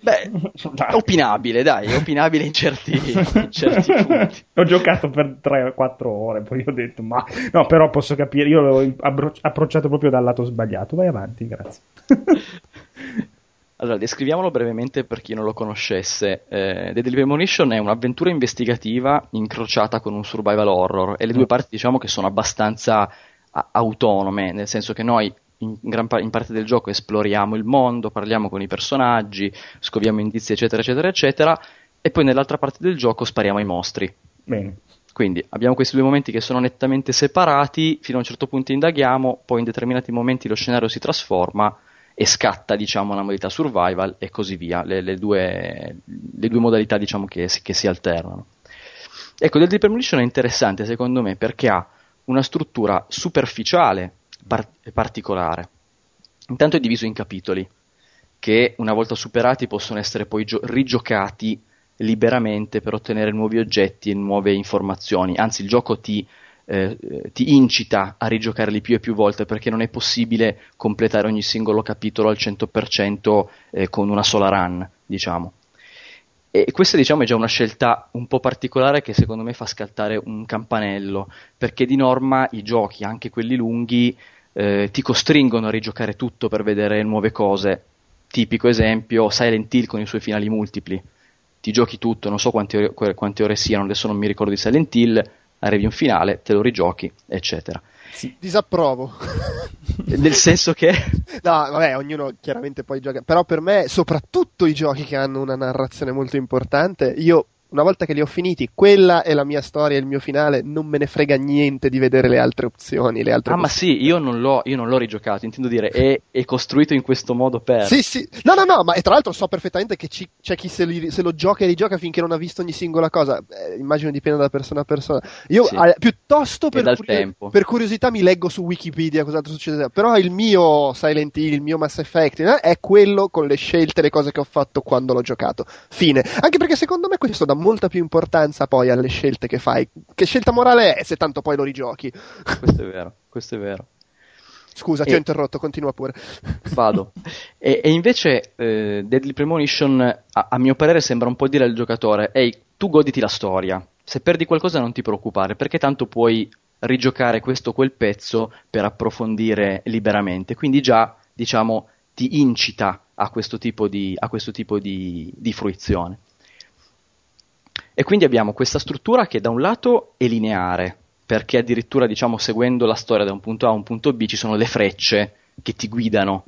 Beh, Dai. opinabile, dai, opinabile in certi, in certi punti. Ho giocato per 3-4 ore, poi ho detto, ma no, però posso capire, io l'ho abbro- approcciato proprio dal lato sbagliato. Vai avanti, grazie. Allora, descriviamolo brevemente per chi non lo conoscesse. Eh, Deadly Premonition è un'avventura investigativa incrociata con un survival horror e le due mm. parti diciamo che sono abbastanza a- autonome, nel senso che noi in, gran pa- in parte del gioco esploriamo il mondo, parliamo con i personaggi, scoviamo indizi eccetera eccetera eccetera e poi nell'altra parte del gioco spariamo ai mostri. Bene. Quindi abbiamo questi due momenti che sono nettamente separati, fino a un certo punto indaghiamo, poi in determinati momenti lo scenario si trasforma e scatta diciamo una modalità survival e così via, le, le, due, le due, modalità diciamo che, che, si alternano. Ecco, Deadly Premonition è interessante secondo me perché ha una struttura superficiale e particolare. Intanto è diviso in capitoli che una volta superati possono essere poi gio- rigiocati liberamente per ottenere nuovi oggetti e nuove informazioni. Anzi, il gioco ti eh, ti incita a rigiocarli più e più volte perché non è possibile completare ogni singolo capitolo al 100% eh, con una sola run, diciamo. E questa diciamo è già una scelta un po' particolare che secondo me fa scattare un campanello, perché di norma i giochi, anche quelli lunghi, eh, ti costringono a rigiocare tutto per vedere nuove cose. Tipico esempio, Silent Hill con i suoi finali multipli. Ti giochi tutto, non so quante ore, quante ore siano, adesso non mi ricordo di Silent Hill, arrivi un finale, te lo rigiochi, eccetera. Sì. Disapprovo. Nel senso che... No, vabbè, ognuno chiaramente poi gioca, però per me, soprattutto i giochi che hanno una narrazione molto importante, io una volta che li ho finiti, quella è la mia storia, il mio finale, non me ne frega niente di vedere le altre opzioni. Le altre ah, ma sì, io non, l'ho, io non l'ho rigiocato, intendo dire, è, è, costruito in questo modo per. Sì, sì, no, no, no, ma tra l'altro so perfettamente che ci, c'è chi se, li, se, lo gioca e rigioca finché non ha visto ogni singola cosa. Eh, immagino dipenda da persona a persona. Io sì. eh, piuttosto per, curio- per, curiosità mi leggo su Wikipedia cos'altro succede, però il mio Silent Hill, il mio Mass Effect eh, è quello con le scelte, le cose che ho fatto quando l'ho giocato. Fine. Anche perché secondo me questo dà molta più importanza poi alle scelte che fai. Che scelta morale è se tanto poi lo rigiochi? Questo è vero, questo è vero. Scusa, ti ho interrotto, continua pure. Vado. E, e invece eh, Deadly Premonition, a, a, mio parere, sembra un po' dire al giocatore, ehi, tu goditi la storia, se perdi qualcosa non ti preoccupare, perché tanto puoi rigiocare questo o quel pezzo per approfondire liberamente. Quindi già, diciamo, ti incita a questo tipo di, questo tipo di, di fruizione. E quindi abbiamo questa struttura che da un lato è lineare, perché addirittura diciamo seguendo la storia da un punto A a un punto B ci sono le frecce che ti guidano.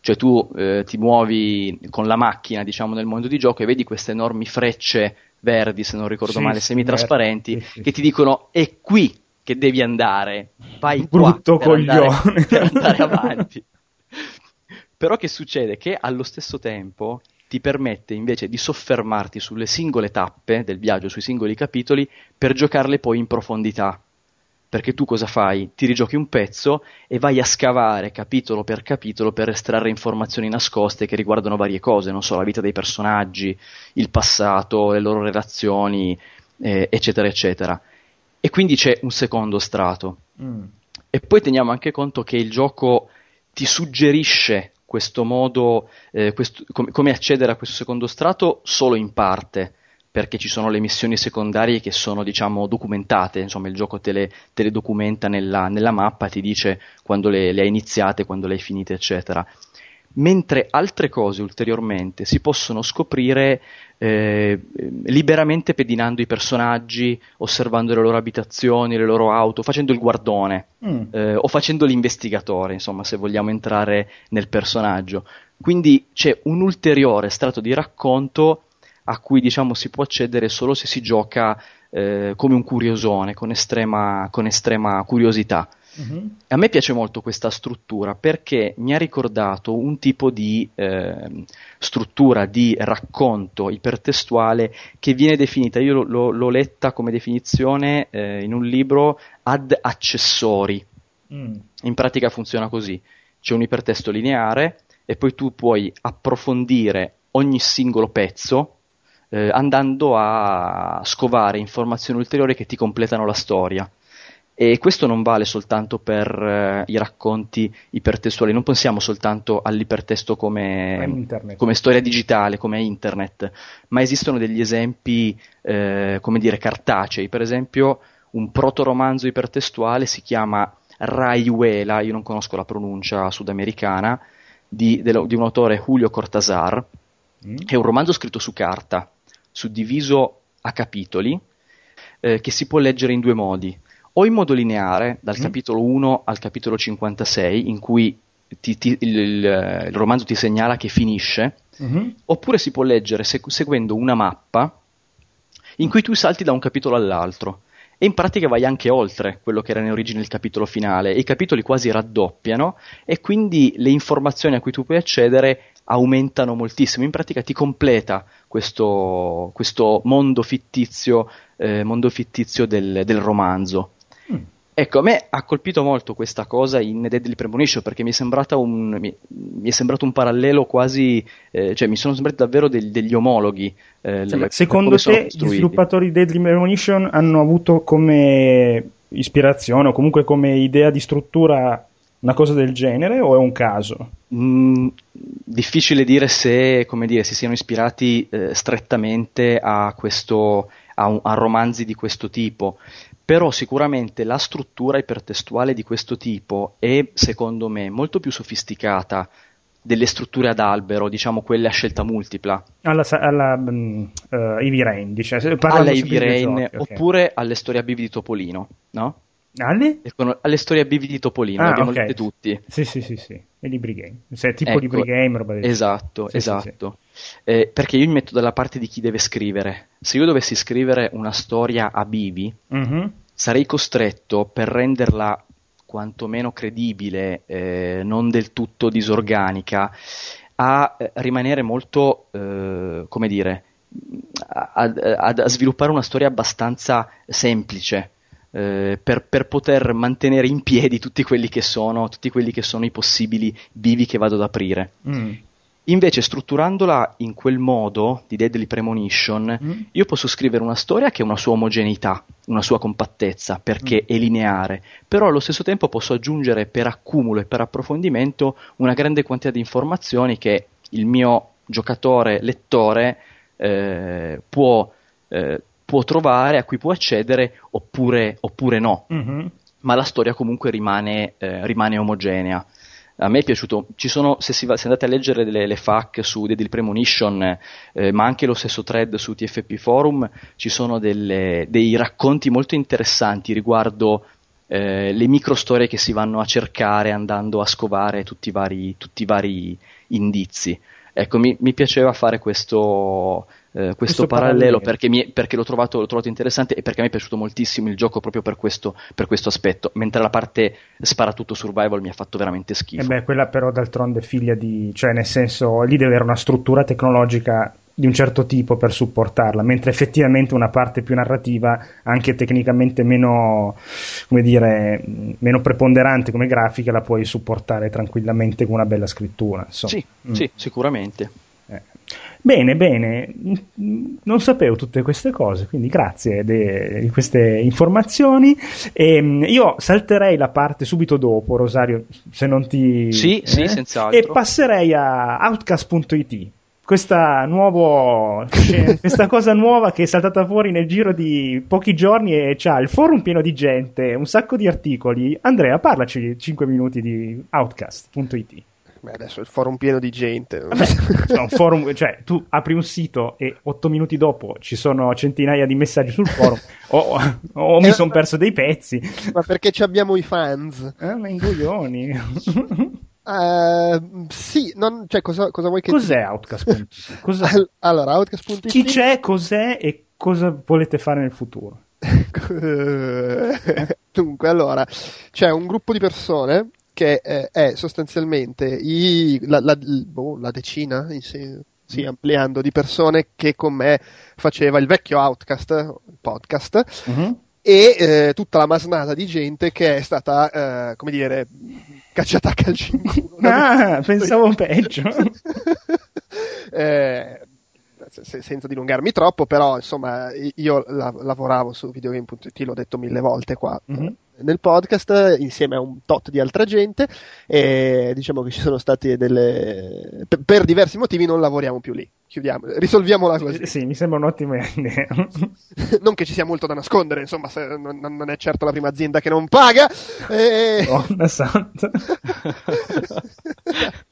Cioè tu eh, ti muovi con la macchina, diciamo, nel mondo di gioco e vedi queste enormi frecce verdi, se non ricordo sì, male, semitrasparenti, sì, sì. che ti dicono è qui che devi andare, vai Brutto qua per andare, per andare avanti. Però che succede? Che allo stesso tempo ti permette invece di soffermarti sulle singole tappe del viaggio, sui singoli capitoli, per giocarle poi in profondità. Perché tu cosa fai? Ti rigiochi un pezzo e vai a scavare capitolo per capitolo per estrarre informazioni nascoste che riguardano varie cose, non so, la vita dei personaggi, il passato, le loro relazioni, eh, eccetera, eccetera. E quindi c'è un secondo strato. Mm. E poi teniamo anche conto che il gioco ti suggerisce questo modo, eh, questo, com- come accedere a questo secondo strato? Solo in parte, perché ci sono le missioni secondarie che sono diciamo documentate, insomma il gioco te le, te le documenta nella, nella, mappa, ti dice quando le, le hai iniziate, quando le hai finite, eccetera. Mentre altre cose ulteriormente si possono scoprire eh, liberamente pedinando i personaggi, osservando le loro abitazioni, le loro auto, facendo il guardone mm. eh, o facendo l'investigatore, insomma, se vogliamo entrare nel personaggio. Quindi c'è un ulteriore strato di racconto a cui diciamo si può accedere solo se si gioca eh, come un curiosone, con estrema, con estrema curiosità. Uh-huh. A me piace molto questa struttura perché mi ha ricordato un tipo di eh, struttura di racconto ipertestuale che viene definita, io l'ho, l'ho letta come definizione eh, in un libro ad accessori. Mm. In pratica funziona così: c'è un ipertesto lineare e poi tu puoi approfondire ogni singolo pezzo eh, andando a scovare informazioni ulteriori che ti completano la storia. E questo non vale soltanto per eh, i racconti ipertestuali, non pensiamo soltanto all'ipertesto come, come, storia digitale, come internet, ma esistono degli esempi, eh, come dire, cartacei. Per esempio, un protoromanzo ipertestuale si chiama Raiuela, io non conosco la pronuncia sudamericana, di, di un autore Julio Cortázar, mm. è un romanzo scritto su carta, suddiviso a capitoli, eh, che si può leggere in due modi. O in modo lineare, dal mm. capitolo 1 al capitolo 56, in cui ti, ti, il, il, il, romanzo ti segnala che finisce, mm-hmm. oppure si può leggere seg- seguendo una mappa in cui tu salti da un capitolo all'altro. E in pratica vai anche oltre quello che era in origine il capitolo finale. I capitoli quasi raddoppiano e quindi le informazioni a cui tu puoi accedere aumentano moltissimo. In pratica ti completa questo, questo mondo fittizio, eh, mondo fittizio del, del romanzo. Mm. Ecco, a me ha colpito molto questa cosa in Deadly Premonition perché mi è, un, mi, mi è sembrato un parallelo quasi, eh, cioè mi sono sembrati davvero del, degli omologhi. Eh, cioè, le, secondo te gli sviluppatori di Deadly Premonition hanno avuto come ispirazione o comunque come idea di struttura una cosa del genere o è un caso? Mm, difficile dire se dire, si siano ispirati eh, strettamente a, questo, a, a romanzi di questo tipo però sicuramente la struttura ipertestuale di questo tipo è, secondo me, molto più sofisticata delle strutture ad albero, diciamo quelle a scelta multipla. Alla, alla um, uh, Ivy Rain, diciamo, alla Ivy Rain, giochi, oppure alle storie a bivi di Topolino, no? Alle? alle storie a bivi di Topolino, ah, abbiamo okay. lette tutti. Sì, sì, sì, sì. E libri game. Se è tipo ecco, libri game, roba del Esatto, sì, esatto. Sì, sì. Eh, perché io mi metto dalla parte di chi deve scrivere. Se io dovessi scrivere una storia a bivi, mm-hmm. sarei costretto per renderla quantomeno credibile, eh, non del tutto disorganica, a eh, rimanere molto, eh, come dire, a, a, a, sviluppare una storia abbastanza semplice eh, per, per, poter mantenere in piedi tutti quelli che sono, tutti quelli che sono i possibili bivi che vado ad aprire. Mm. Invece, strutturandola in quel modo di Deadly Premonition, mm. io posso scrivere una storia che ha una sua omogeneità, una sua compattezza, perché mm. è lineare, però allo stesso tempo posso aggiungere per accumulo e per approfondimento una grande quantità di informazioni che il mio giocatore, lettore, eh, può eh, può trovare, a cui può accedere, oppure, oppure no. Mm-hmm. Ma la storia comunque rimane, eh, rimane, omogenea. A me è piaciuto, ci sono, se, si va, se andate a leggere le, le FAQ su Deadly Premonition, eh, ma anche lo stesso thread su TFP Forum, ci sono delle, dei racconti molto interessanti riguardo eh, le micro storie che si vanno a cercare andando a scovare tutti i vari, tutti i vari indizi. Ecco, mi, mi piaceva fare questo, eh, questo, parallelo, parallelo. Perché, mi, perché l'ho, trovato, l'ho, trovato, interessante e perché mi è piaciuto moltissimo il gioco proprio per questo, per questo aspetto, mentre la parte sparatutto survival mi ha fatto veramente schifo. E eh beh, quella però d'altronde è figlia di... cioè nel senso, lì deve avere una struttura tecnologica di un certo tipo per supportarla, mentre effettivamente una parte più narrativa, anche tecnicamente meno, come dire, meno preponderante come grafica, la puoi supportare tranquillamente con una bella scrittura. Insomma. Sì, mm. sì, sicuramente. Bene, bene, non sapevo tutte queste cose, quindi grazie di queste informazioni. E, ehm, io salterei la parte subito dopo, Rosario, se non ti... Sì, eh? sì, senz'altro. E passerei a outcast.it. Questa, nuovo, questa cosa nuova che è saltata fuori nel giro di pochi giorni e c'ha il forum pieno di gente, un sacco di articoli. Andrea, parlaci 5 minuti di outcast.it. Beh, adesso il forum pieno di gente. Vabbè, cioè, forum, cioè, tu apri un sito e otto minuti dopo ci sono centinaia di messaggi sul forum, o, o, o mi eh, sono perso dei pezzi. Ma perché abbiamo i fans? Eh, ma ingoglioni. Uh, sì, non, cioè, cosa, cosa vuoi che Cos'è ti... Outcast.it? Cos'è? allora, Outcast.it Chi c'è, cos'è e cosa volete fare nel futuro? Dunque, allora, c'è un gruppo di persone che eh, è sostanzialmente i, la, la, boh, la, decina, sì, sì, mm. ampliando, di persone che con me faceva il vecchio Outcast, il podcast, mm-hmm. e eh, tutta la masnata di gente che è stata, eh, come dire, cacciata a calci in culo. ah, pensavo peggio. eh, senza dilungarmi troppo, però insomma io la, lavoravo su videogame.it, l'ho detto mille volte qua mm-hmm. Nel podcast insieme a un tot di altra gente e diciamo che ci sono stati delle... per, per diversi motivi non lavoriamo più lì. Chiudiamo, risolviamola così. Sì, mi sembra un'ottima idea. non che ci sia molto da nascondere, insomma, non, non, è certo la prima azienda che non paga. E... Donna santa.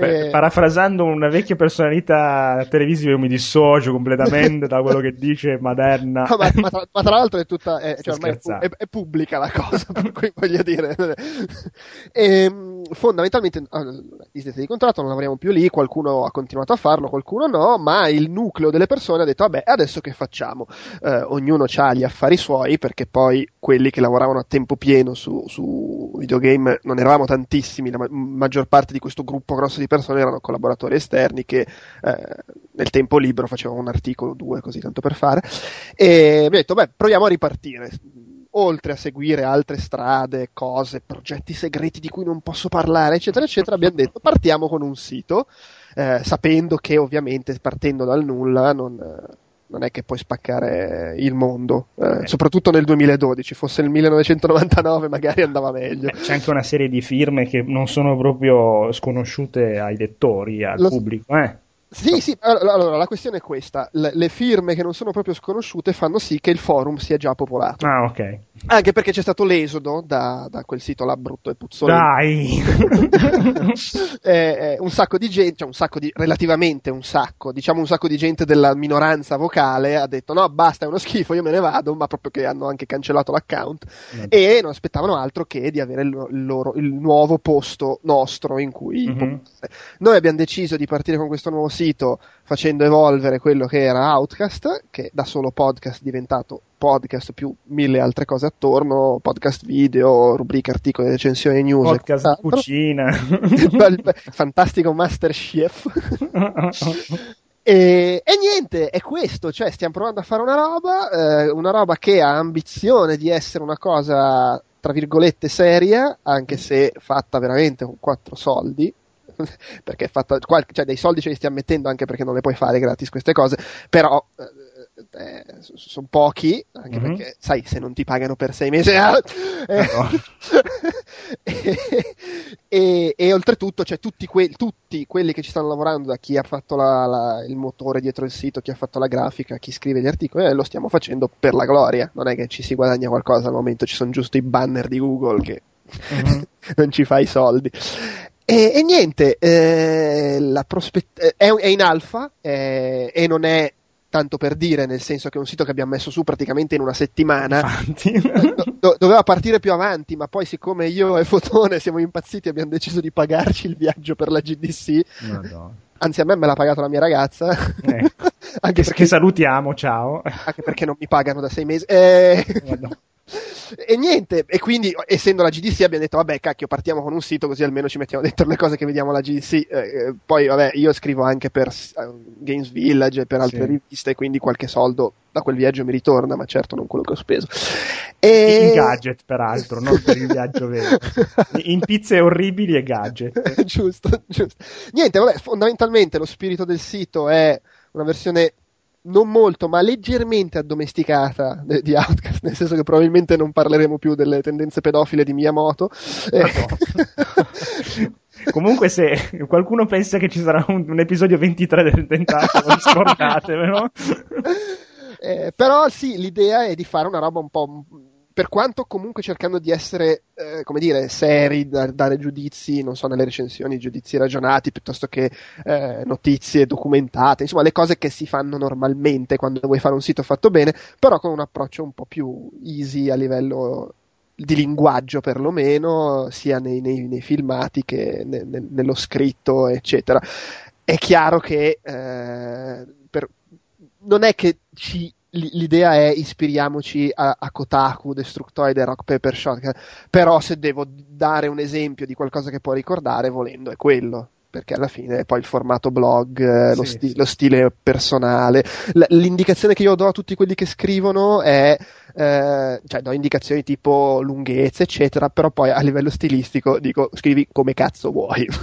E... Parafrasando una vecchia personalità televisiva, io mi dissocio completamente da quello che dice Maderna. No, ma, ma, tra, ma, tra, l'altro è tutta. È, cioè, ormai è, è, è, pubblica la cosa, per cui voglio dire. e, ehm, fondamentalmente, disdetta di contratto non lavoriamo più lì, qualcuno ha continuato a farlo, qualcuno no, ma il nucleo delle persone ha detto: vabbè, adesso che facciamo? Eh, ognuno ha gli affari suoi, perché poi quelli che lavoravano a tempo pieno su, su videogame non eravamo tantissimi, la ma- maggior parte di questo gruppo grosso di persone erano collaboratori esterni che eh, nel tempo libero facevano un articolo, due, così tanto per fare. E mi ha detto, beh, proviamo a ripartire oltre a seguire altre strade, cose, progetti segreti di cui non posso parlare, eccetera, eccetera, abbiamo detto partiamo con un sito, eh, sapendo che ovviamente partendo dal nulla non, non è che puoi spaccare il mondo, eh, soprattutto nel 2012, fosse il 1999 magari andava meglio. c'è anche una serie di firme che non sono proprio sconosciute ai lettori, al Lo... pubblico. Eh. Sì, sì, allora la questione è questa, le, le, firme che non sono proprio sconosciute fanno sì che il forum sia già popolato. Ah, ok. Anche perché c'è stato l'esodo da, da quel sito là brutto e puzzolento. Dai! eh, eh, un sacco di gente, cioè un sacco di, relativamente un sacco, diciamo un sacco di gente della minoranza vocale ha detto no, basta, è uno schifo, io me ne vado, ma proprio che hanno anche cancellato l'account mm. e non aspettavano altro che di avere il, il, loro, il nuovo posto nostro in cui... Mm-hmm. Noi abbiamo deciso di partire con questo nuovo sito facendo evolvere quello che era Outcast, che da solo podcast è diventato podcast più mille altre cose attorno, podcast video, rubriche, articoli, recensioni, news. Podcast cucina. Fantastico Masterchef. E, e, niente, è questo, cioè stiamo provando a fare una roba, eh, una roba che ha ambizione di essere una cosa, tra virgolette, seria, anche se fatta veramente con quattro soldi, perché è fatta, cioè dei soldi ce li stiamo mettendo anche perché non le puoi fare gratis queste cose, però eh, eh, sono pochi, anche mm-hmm. perché sai, se non ti pagano per sei mesi... Ah, eh, no. e, e, e, oltretutto, cioè, tutti, que- tutti, quelli che ci stanno lavorando, da chi ha fatto la, la, il motore dietro il sito, chi ha fatto la grafica, chi scrive gli articoli, eh, lo stiamo facendo per la gloria, non è che ci si guadagna qualcosa al momento, ci sono giusto i banner di Google che mm-hmm. non ci fa i soldi. E, e niente, eh, prospett- è, è, in alfa eh, e non è tanto per dire, nel senso che è un sito che abbiamo messo su praticamente in una settimana. do- doveva partire più avanti, ma poi siccome io e Fotone siamo impazziti abbiamo deciso di pagarci il viaggio per la GDC. Madonna. Anzi, a me me l'ha pagato la mia ragazza. Eh. Anche perché salutiamo, ciao. Anche perché non mi pagano da sei mesi. Eh... E niente, e quindi essendo la GDC abbiamo detto vabbè cacchio partiamo con un sito così almeno ci mettiamo dentro le cose che vediamo alla GDC. Eh, eh, poi vabbè io scrivo anche per uh, Games Village e per altre sì. riviste quindi qualche soldo da quel viaggio mi ritorna ma certo non quello che ho speso. E... In gadget peraltro, non per il viaggio vero. In pizze orribili e gadget. giusto, giusto. Niente, vabbè, fondamentalmente lo spirito del sito è una versione non molto, ma leggermente addomesticata di Outcast, nel senso che probabilmente non parleremo più delle tendenze pedofile di Miyamoto. Eh. Comunque, se qualcuno pensa che ci sarà un, un episodio 23 del Tentacolo, scordatevelo. Eh, però sì, l'idea è di fare una roba un po' per quanto comunque cercando di essere, eh, come dire, seri, da, dare giudizi, non so, nelle recensioni, giudizi ragionati piuttosto che eh, notizie documentate, insomma, le cose che si fanno normalmente quando vuoi fare un sito fatto bene, però con un approccio un po' più easy a livello di linguaggio perlomeno, sia nei, nei, nei filmati che ne, ne, nello scritto, eccetera. È chiaro che eh, per, non è che ci l'idea è ispiriamoci a, a Kotaku, Destructoid e Rock Paper Shotgun, però se devo dare un esempio di qualcosa che può ricordare, volendo, è quello perché alla fine poi il formato blog, eh, sì, lo, sti- sì. lo, stile personale. L- l'indicazione che io do a tutti quelli che scrivono è, eh, cioè do indicazioni tipo lunghezza, eccetera, però poi a livello stilistico dico scrivi come cazzo vuoi.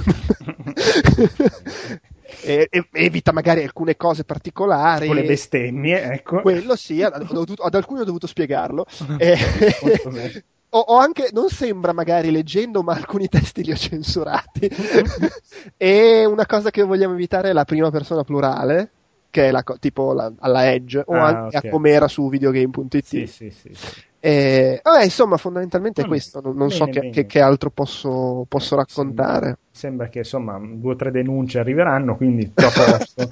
e, e, evita magari alcune cose particolari. Con le bestemmie, ecco. Quello sì, ad, dovuto, ad alcuni ho dovuto spiegarlo. e, ho, ho, anche, non sembra magari leggendo, ma alcuni testi li ho censurati. e una cosa che vogliamo evitare è la prima persona plurale, che è la, tipo la, alla Edge, o ah, anche okay. a com'era su videogame.it. Sì, sì, sì. E, vabbè, insomma, fondamentalmente è questo. Non, non bene, so che, che, che, altro posso, posso raccontare. Sembra, sembra, che insomma due o tre denunce arriveranno, quindi dopo.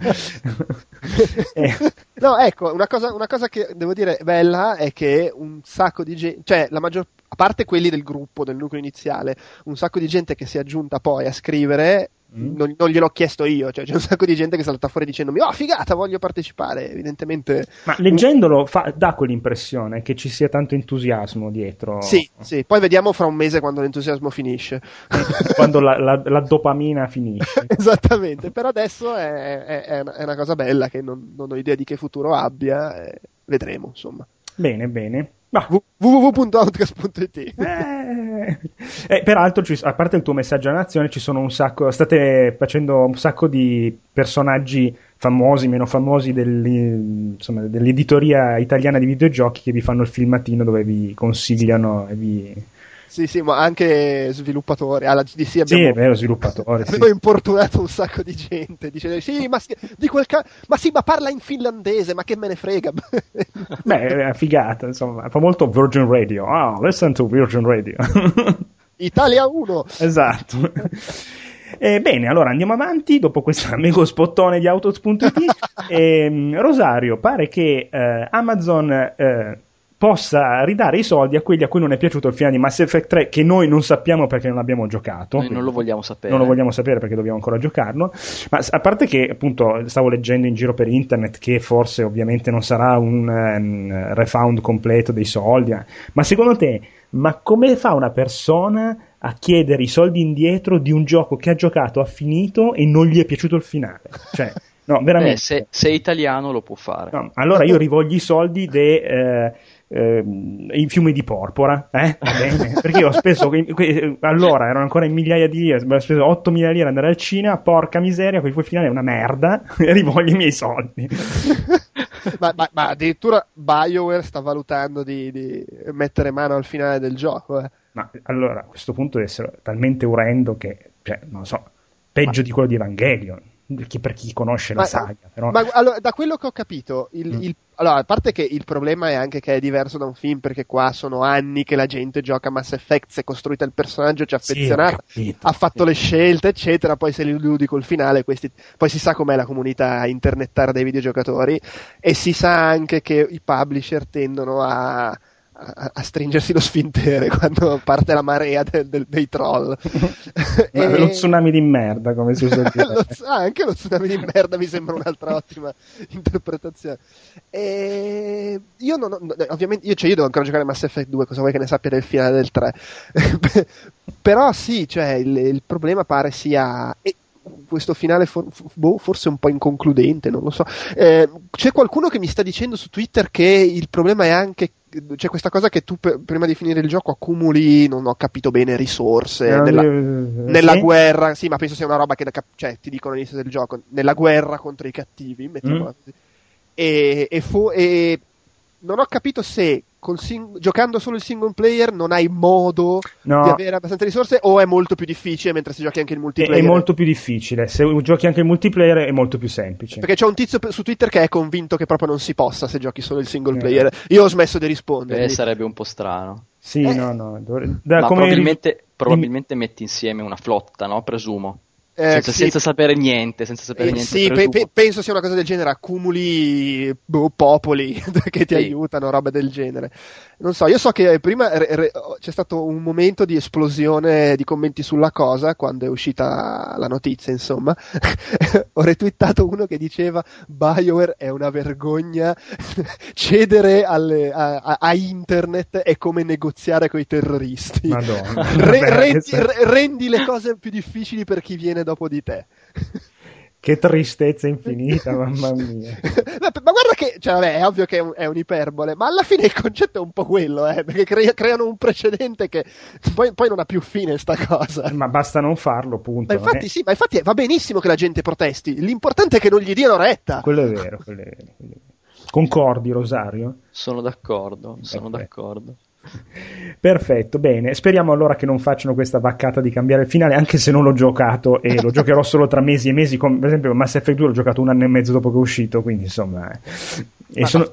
eh. No, ecco, una cosa, una cosa che devo dire bella è che un sacco di gente, cioè la maggior a parte quelli del gruppo, del nucleo iniziale, un sacco di gente che si è aggiunta poi a scrivere Mm. Non, non, gliel'ho chiesto io, cioè c'è un sacco di gente che salta fuori dicendomi oh figata voglio partecipare, evidentemente... Ma leggendolo fa, dà quell'impressione che ci sia tanto entusiasmo dietro. Sì, sì, poi vediamo fra un mese quando l'entusiasmo finisce. quando la, la, la, dopamina finisce. Esattamente, per adesso è, è, è, una cosa bella che non, non, ho idea di che futuro abbia, eh, vedremo insomma. Bene, bene. www.outcast.it eh, eh, peraltro ci, a parte il tuo messaggio a nazione ci sono un sacco state facendo un sacco di personaggi famosi meno famosi insomma, dell'editoria italiana di videogiochi che vi fanno il filmatino dove vi consigliano e vi sì, sì, ma anche sviluppatori. Alla GDC abbiamo, sì, è vero, sviluppatori. Abbiamo sì. importunato un sacco di gente. Dice, sì, ma, di quel ca- ma sì, ma parla in finlandese, ma che me ne frega. Beh, è figata, insomma. Fa molto Virgin Radio. Oh, listen to Virgin Radio. Italia 1. Esatto. Eh, bene, allora andiamo avanti dopo questo amico spottone di Autos.it. eh, Rosario, pare che eh, Amazon eh, possa ridare i soldi a quelli a cui non è piaciuto il finale di Mass Effect 3 che noi non sappiamo perché non abbiamo giocato. Noi non lo vogliamo sapere. Non lo vogliamo sapere perché dobbiamo ancora giocarlo. Ma a parte che appunto stavo leggendo in giro per internet che forse ovviamente non sarà un um, refound completo dei soldi, ma secondo te ma come fa una persona a chiedere i soldi indietro di un gioco che ha giocato, ha finito e non gli è piaciuto il finale? Cioè, no, veramente. Beh, se, se, è italiano lo può fare. No, allora io rivoglio i soldi de, eh, eh, i fiumi di porpora, eh? Va bene? Perché io ho speso, allora erano ancora in migliaia di lire, ho speso 8 mila lire andare al cinema, porca miseria, poi il finale è una merda, e rivoglio i miei soldi. ma, ma, ma, addirittura BioWare sta valutando di, di, mettere mano al finale del gioco. Eh. Ma allora a questo punto deve essere talmente orrendo che, cioè, non so, peggio ma... di quello di Evangelion per chi conosce la saga. Però... Ma allora, da quello che ho capito, il, mm. il, allora, a parte che il problema è anche che è diverso da un film, perché qua sono anni che la gente gioca Mass Effect, si è costruita il personaggio, ci ha affezionato, sì, ha fatto le scelte, eccetera, poi se li illudi col finale, questi, poi si sa com'è la comunità internettara dei videogiocatori e si sa anche che i publisher tendono a a, a, stringersi lo sfintere quando parte la marea del, del, dei troll. e... Lo tsunami di merda, come si usa dire. lo, ah, anche lo tsunami di merda mi sembra un'altra ottima interpretazione. E io non ho, ovviamente, io, cioè, io devo ancora giocare Mass Effect 2, cosa vuoi che ne sappia del finale del 3? Però sì, cioè, il, il problema pare sia... E, questo finale for, boh, forse un po' inconcludente, non lo so. Eh, c'è qualcuno che mi sta dicendo su Twitter che il problema è anche c'è questa cosa che tu per, prima di finire il gioco accumuli, non ho capito bene, risorse eh, nella, eh, nella guerra. Sì, ma penso sia una roba che cioè, ti dicono all'inizio del gioco, nella guerra contro i cattivi, mettiamola mm. così. E, e, fu, e non ho capito se sing- giocando solo il single player non hai modo no. di avere abbastanza risorse o è molto più difficile mentre si giochi anche il multiplayer? È, è molto più difficile, se giochi anche il multiplayer è molto più semplice. Perché c'è un tizio su Twitter che è convinto che proprio non si possa se giochi solo il single player. Io ho smesso di rispondere. Eh, sarebbe un po' strano. Sì, eh. no, no. Dovre... Da, Ma probabilmente, ri... probabilmente metti insieme una flotta, no? Presumo. Eh, senza, sì. senza, sapere niente, senza sapere eh, niente. Sì, pe- pe- penso sia una cosa del genere, accumuli boh, popoli che ti sì. aiutano, roba del genere. Non so, io so che prima re- re- c'è stato un momento di esplosione di commenti sulla cosa quando è uscita la notizia, insomma. Ho retweetato uno che diceva BioWare è una vergogna, cedere alle, a, a, a, internet è come negoziare con i terroristi. Madonna. Re- rendi, rendi le cose più difficili per chi viene dopo di te. Che tristezza infinita, mamma mia. ma guarda che, cioè, vabbè, è ovvio che è, un, è, un'iperbole, ma alla fine il concetto è un po' quello, eh, perché cre- creano un precedente che poi, poi, non ha più fine sta cosa. Ma basta non farlo, punto. Ma infatti, eh. sì, ma infatti va benissimo che la gente protesti, l'importante è che non gli diano retta. Quello è vero, quello è vero. Concordi, Rosario? Sono d'accordo, sono Perfetto. d'accordo. Perfetto, bene. Speriamo allora che non facciano questa vaccata di cambiare il finale, anche se non l'ho giocato e lo giocherò solo tra mesi e mesi. Come, per esempio, Mass Effect 2 l'ho giocato un anno e mezzo dopo che è uscito, quindi insomma. Eh. Ma, sono...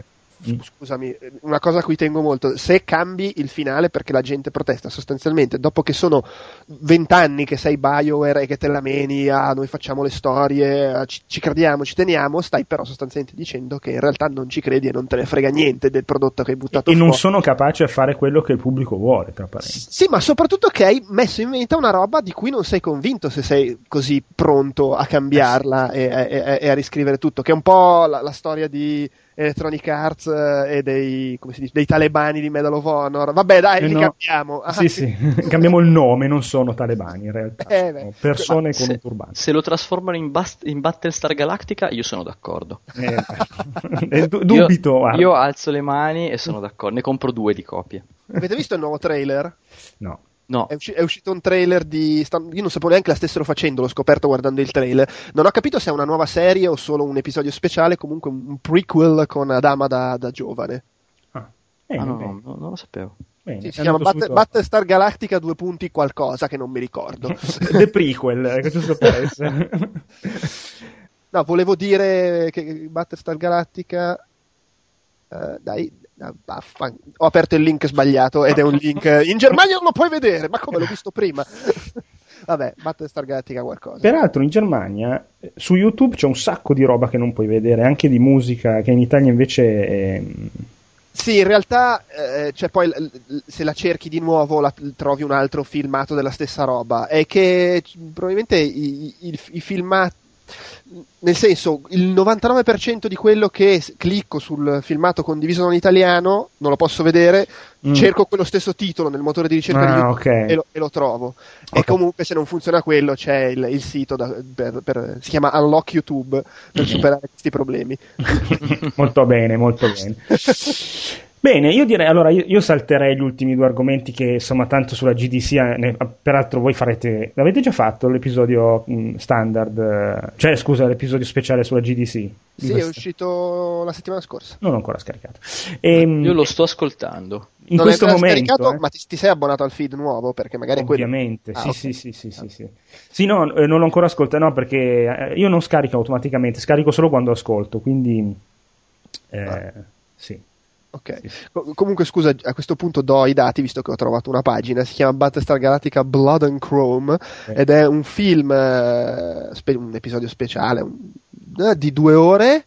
mm. scusami, una cosa a cui tengo molto, se cambi il finale perché la gente protesta, sostanzialmente dopo che sono vent'anni che sei Bioware e che te la meni, ah, noi facciamo le storie, ci, ci, crediamo, ci teniamo, stai però sostanzialmente dicendo che in realtà non ci credi e non te ne frega niente del prodotto che hai buttato e, fuori. E non sono capace a fare quello che il pubblico vuole, tra parentesi. Sì, ma soprattutto che hai messo in mente una roba di cui non sei convinto se sei così pronto a cambiarla eh sì. e, e, e, a riscrivere tutto, che è un po' la, la storia di Electronic Arts eh, e dei, dice, dei, talebani di Medal of Honor. Vabbè, dai, eh li no. cambiamo. Ah, sì, sì, cambiamo il nome, non sono talebani in realtà. Eh, sono persone con un turbante. Se lo trasformano in, Bast- in, Battlestar Galactica, io sono d'accordo. Eh, eh dubito. Io, io alzo le mani e sono d'accordo. Ne compro due di copie. Avete visto il nuovo trailer? No. No. È, usci- è, uscito un trailer di. Io non sapevo neanche la stessero facendo, l'ho scoperto guardando il trailer. Non ho capito se è una nuova serie o solo un episodio speciale, comunque un prequel con Adama da, da giovane. Ah, eh, ah no, no, no, non lo sapevo. Bene, si chiama Bat- Battlestar Galactica due punti qualcosa che non mi ricordo. The prequel, giusto per essere. no, volevo dire che Battlestar Galactica. Uh, dai, Baffan. Ho aperto il link sbagliato ed è un link in Germania non lo puoi vedere, ma come l'ho visto prima? Vabbè, Battlestar Galactica qualcosa. Peraltro in Germania su YouTube c'è un sacco di roba che non puoi vedere, anche di musica che in Italia invece è... Sì, in realtà eh, cioè poi se la cerchi di nuovo la, trovi un altro filmato della stessa roba. È che probabilmente i, i, i filmati nel senso, il 99% di quello che clicco sul filmato condiviso in italiano non lo posso vedere, mm. cerco quello stesso titolo nel motore di ricerca ah, di YouTube okay. e, lo, e, lo, trovo. Okay. E comunque se non funziona quello c'è il, il sito, da, per, per, si chiama Unlock YouTube per superare questi problemi. molto bene, molto bene. Bene, io direi allora io, io, salterei gli ultimi due argomenti che insomma tanto sulla GDC, eh, ne, peraltro voi farete, l'avete già fatto l'episodio mh, mm, standard, eh, cioè scusa l'episodio speciale sulla GDC? Sì, è uscito la settimana scorsa. Non l'ho ancora scaricato. E, ehm, io lo sto ascoltando. In non questo momento... Eh? Ma ti, ti, sei abbonato al feed nuovo? Perché magari Ovviamente, quello... ah, sì, okay. sì, sì, sì, sì, sì. no, eh, non l'ho ancora ascoltato, no, perché io non scarico automaticamente, scarico solo quando ascolto, quindi... Eh, ah. Sì. Ok, Com- comunque scusa, a questo punto do i dati visto che ho trovato una pagina, si chiama Battlestar Galactica Blood and Chrome okay. ed è un film, eh, spe- un episodio speciale un, eh, di due ore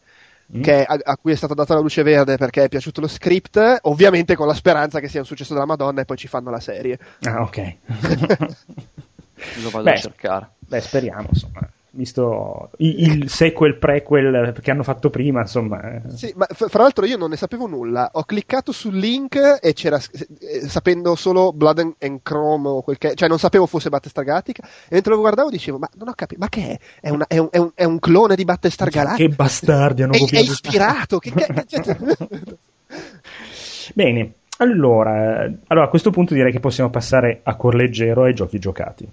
mm. che, a-, a, cui è stata data la luce verde perché è piaciuto lo script, ovviamente con la speranza che sia un successo della Madonna e poi ci fanno la serie. Ah ok. Lo vado beh, a cercare. Beh, speriamo insomma visto il sequel prequel che hanno fatto prima insomma eh. sì ma fra l'altro io non ne sapevo nulla ho cliccato sul link e c'era eh, sapendo solo Blood and Chrome o quel che cioè non sapevo fosse Battlestar Galactica e mentre lo guardavo dicevo ma non ho capito ma che è? È, una, è, un, è, un, è un, clone di Battlestar Galactica che bastardi hanno copiato è ispirato che, che, che... bene allora, allora a questo punto direi che possiamo passare a cuor leggero ai giochi giocati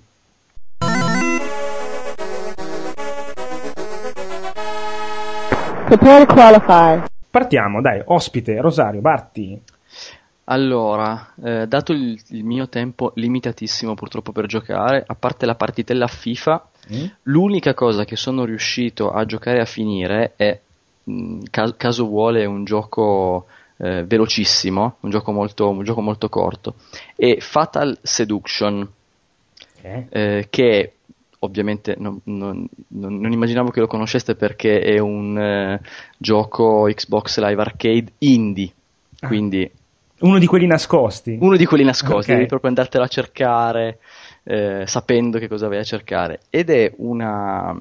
Prepare to qualify. Partiamo, dai, ospite, Rosario, Batti. Allora, eh, dato il, il, mio tempo limitatissimo purtroppo per giocare, a parte la partitella FIFA, mm? l'unica cosa che sono riuscito a giocare a finire è, mh, mm, caso, caso, vuole, un gioco eh, velocissimo, un gioco, molto, un gioco molto corto, è Fatal Seduction, eh? Eh, che ovviamente non, non, non, immaginavo che lo conosceste perché è un eh, gioco Xbox Live Arcade indie, ah. quindi... Uno di quelli nascosti. Uno di quelli nascosti, okay. devi proprio andartelo a cercare eh, sapendo che cosa vai a cercare. Ed è una,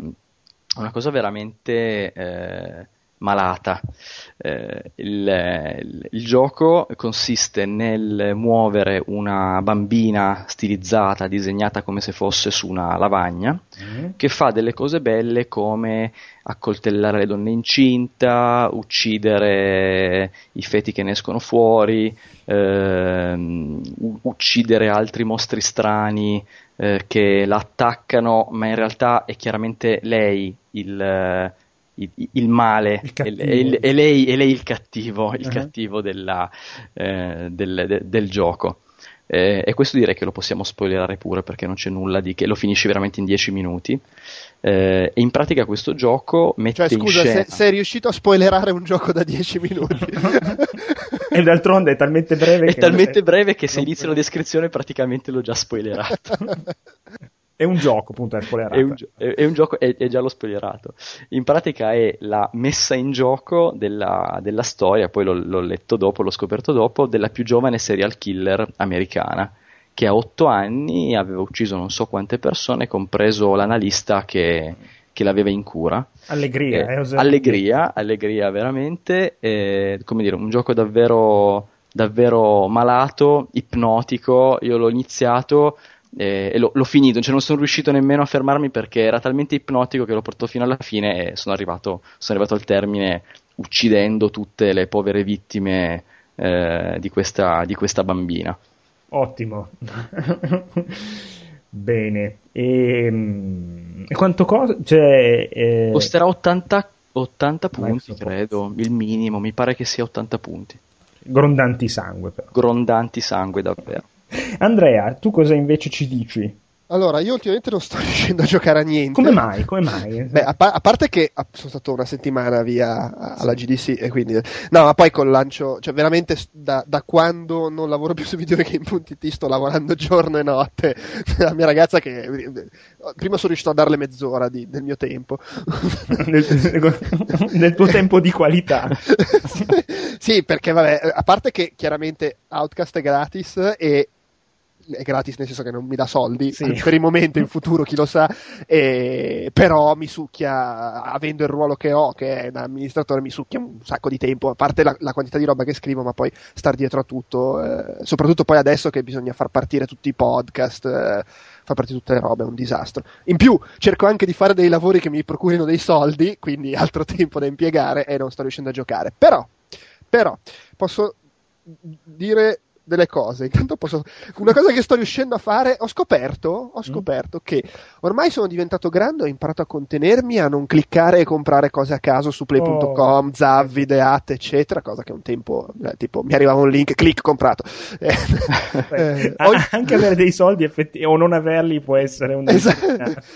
una cosa veramente eh, malata. Eh, il, il, gioco consiste nel muovere una bambina stilizzata, disegnata come se fosse su una lavagna, mm. che fa delle cose belle come accoltellare le donne incinta, uccidere i feti che ne escono fuori, ehm, uccidere altri mostri strani eh, che la attaccano, ma in realtà è chiaramente lei il il, male il e, e, lei, e, lei, il cattivo, il uh-huh. cattivo della, eh, del, de, del, gioco. Eh, e questo direi che lo possiamo spoilerare pure perché non c'è nulla di che lo finisci veramente in 10 minuti. Eh, e in pratica questo gioco mette cioè, scusa, in scena... se, sei riuscito a spoilerare un gioco da 10 minuti. e d'altronde è talmente breve è che talmente breve che se inizia la descrizione praticamente l'ho già spoilerato. È un gioco, appunto, è spoilerato. È un, gio- è, è un gioco, è, è, già lo spoilerato. In pratica è la messa in gioco della, della storia, poi l'ho, l'ho, letto dopo, l'ho scoperto dopo, della più giovane serial killer americana, che a otto anni aveva ucciso non so quante persone, compreso l'analista che, che l'aveva in cura. Allegria, eh, eh, allegria, allegria veramente, eh, come dire, un gioco davvero, davvero malato, ipnotico, io l'ho iniziato e, l'ho, l'ho, finito, cioè non sono riuscito nemmeno a fermarmi perché era talmente ipnotico che l'ho portato fino alla fine e sono arrivato, sono arrivato al termine uccidendo tutte le povere vittime eh, di, questa, di, questa, bambina. Ottimo. Bene. E, ehm, e, quanto cosa? Cioè, eh... Costerà 80, 80 punti, credo, il minimo, mi pare che sia 80 punti. Grondanti sangue, però. Grondanti sangue, davvero. Andrea, tu cosa invece ci dici? Allora, io ultimamente non sto riuscendo a giocare a niente. Come mai? Come mai? Beh, a, pa- a, parte che sono stato una settimana via alla GDC e quindi... No, ma poi col lancio... Cioè, veramente da, da quando non lavoro più su videogame.it sto lavorando giorno e notte. La mia ragazza che... Prima sono riuscito a darle mezz'ora di, del mio tempo. del tuo tempo di qualità. sì, perché vabbè, a parte che chiaramente Outcast è gratis e è gratis nel senso che non mi dà soldi sì. per il momento in futuro chi lo sa e, però mi succhia avendo il ruolo che ho che è da amministratore mi succhia un sacco di tempo a parte la, la quantità di roba che scrivo ma poi star dietro a tutto eh, soprattutto poi adesso che bisogna far partire tutti i podcast eh, far partire tutte le robe è un disastro in più cerco anche di fare dei lavori che mi procurino dei soldi quindi altro tempo da impiegare e non sto riuscendo a giocare però però posso dire delle cose. Intanto posso... Una cosa che sto riuscendo a fare, ho scoperto, ho mm. scoperto mm. che ormai sono diventato grande, ho imparato a contenermi, a non cliccare e comprare cose a caso su play.com, oh. Zavvi, Deate, eccetera, cosa che un tempo, eh, tipo, mi arrivava un link, clic, comprato. Eh, eh, anche avere dei soldi effetti- o non averli può essere un... Esatto.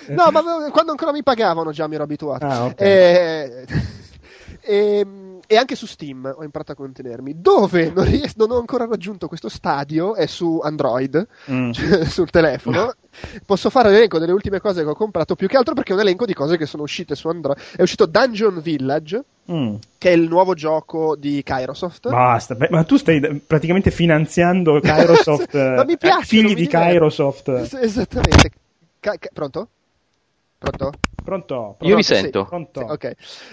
no, ma quando ancora mi pagavano già mi ero abituato. Ah, okay. eh, ehm, e anche su Steam ho imparato a contenermi. Dove non, ries- non ho ancora raggiunto questo stadio è su Android, mm. cioè sul telefono. Posso fare l'elenco delle ultime cose che ho comprato, più che altro perché è un elenco di cose che sono uscite su Android. È uscito Dungeon Village, mm. che è il nuovo gioco di Kairosoft. Basta, Beh, ma tu stai praticamente finanziando Kairosoft, ma mi piace, figli di Kairosoft. Esattamente. Ca- ca- pronto? Pronto? Pronto? pronto? Io vi sento. Sì, ok.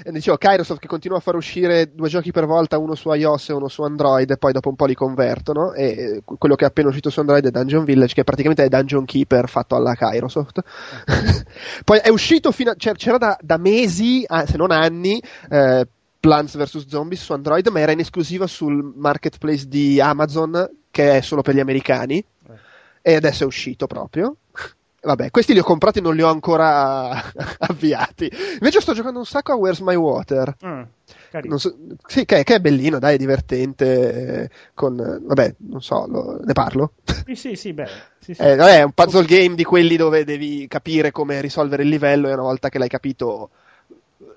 E dicevo, Kairosoft che continua a far uscire due giochi per volta, uno su iOS e uno su Android, e poi dopo un po' li convertono. E quello che è appena uscito su Android è Dungeon Village, che praticamente è Dungeon Keeper fatto alla Kairosoft. poi è uscito fino a, cioè, c'era da, da mesi, ah, se non anni, eh, Plants vs. Zombies su Android, ma era in esclusiva sul marketplace di Amazon, che è solo per gli americani. Eh. E adesso è uscito proprio. Vabbè, questi li ho comprati e non li ho ancora avviati. Invece sto giocando un sacco a Where's My Water. Mm, so, sì, che, che, è bellino, dai, è divertente. Eh, con, vabbè, non so, lo, ne parlo? Sì, sì, sì, beh. Sì, sì. Eh, vabbè, è un puzzle game di quelli dove devi capire come risolvere il livello e una volta che l'hai capito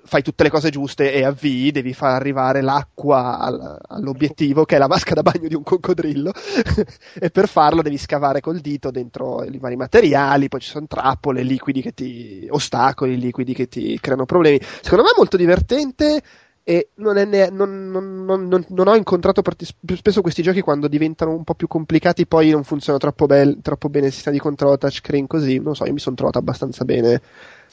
fai tutte le cose giuste e avvii, devi far arrivare l'acqua al, all'obiettivo che è la vasca da bagno di un coccodrillo e per farlo devi scavare col dito dentro i vari materiali, poi ci sono trappole, liquidi che ti ostacoli, liquidi che ti creano problemi. Secondo me è molto divertente e non, ne, non, non, non, ho incontrato parti, spesso questi giochi quando diventano un po' più complicati poi non funzionano troppo, be- troppo bene il sistema di controllo touchscreen così, non so, io mi sono trovato abbastanza bene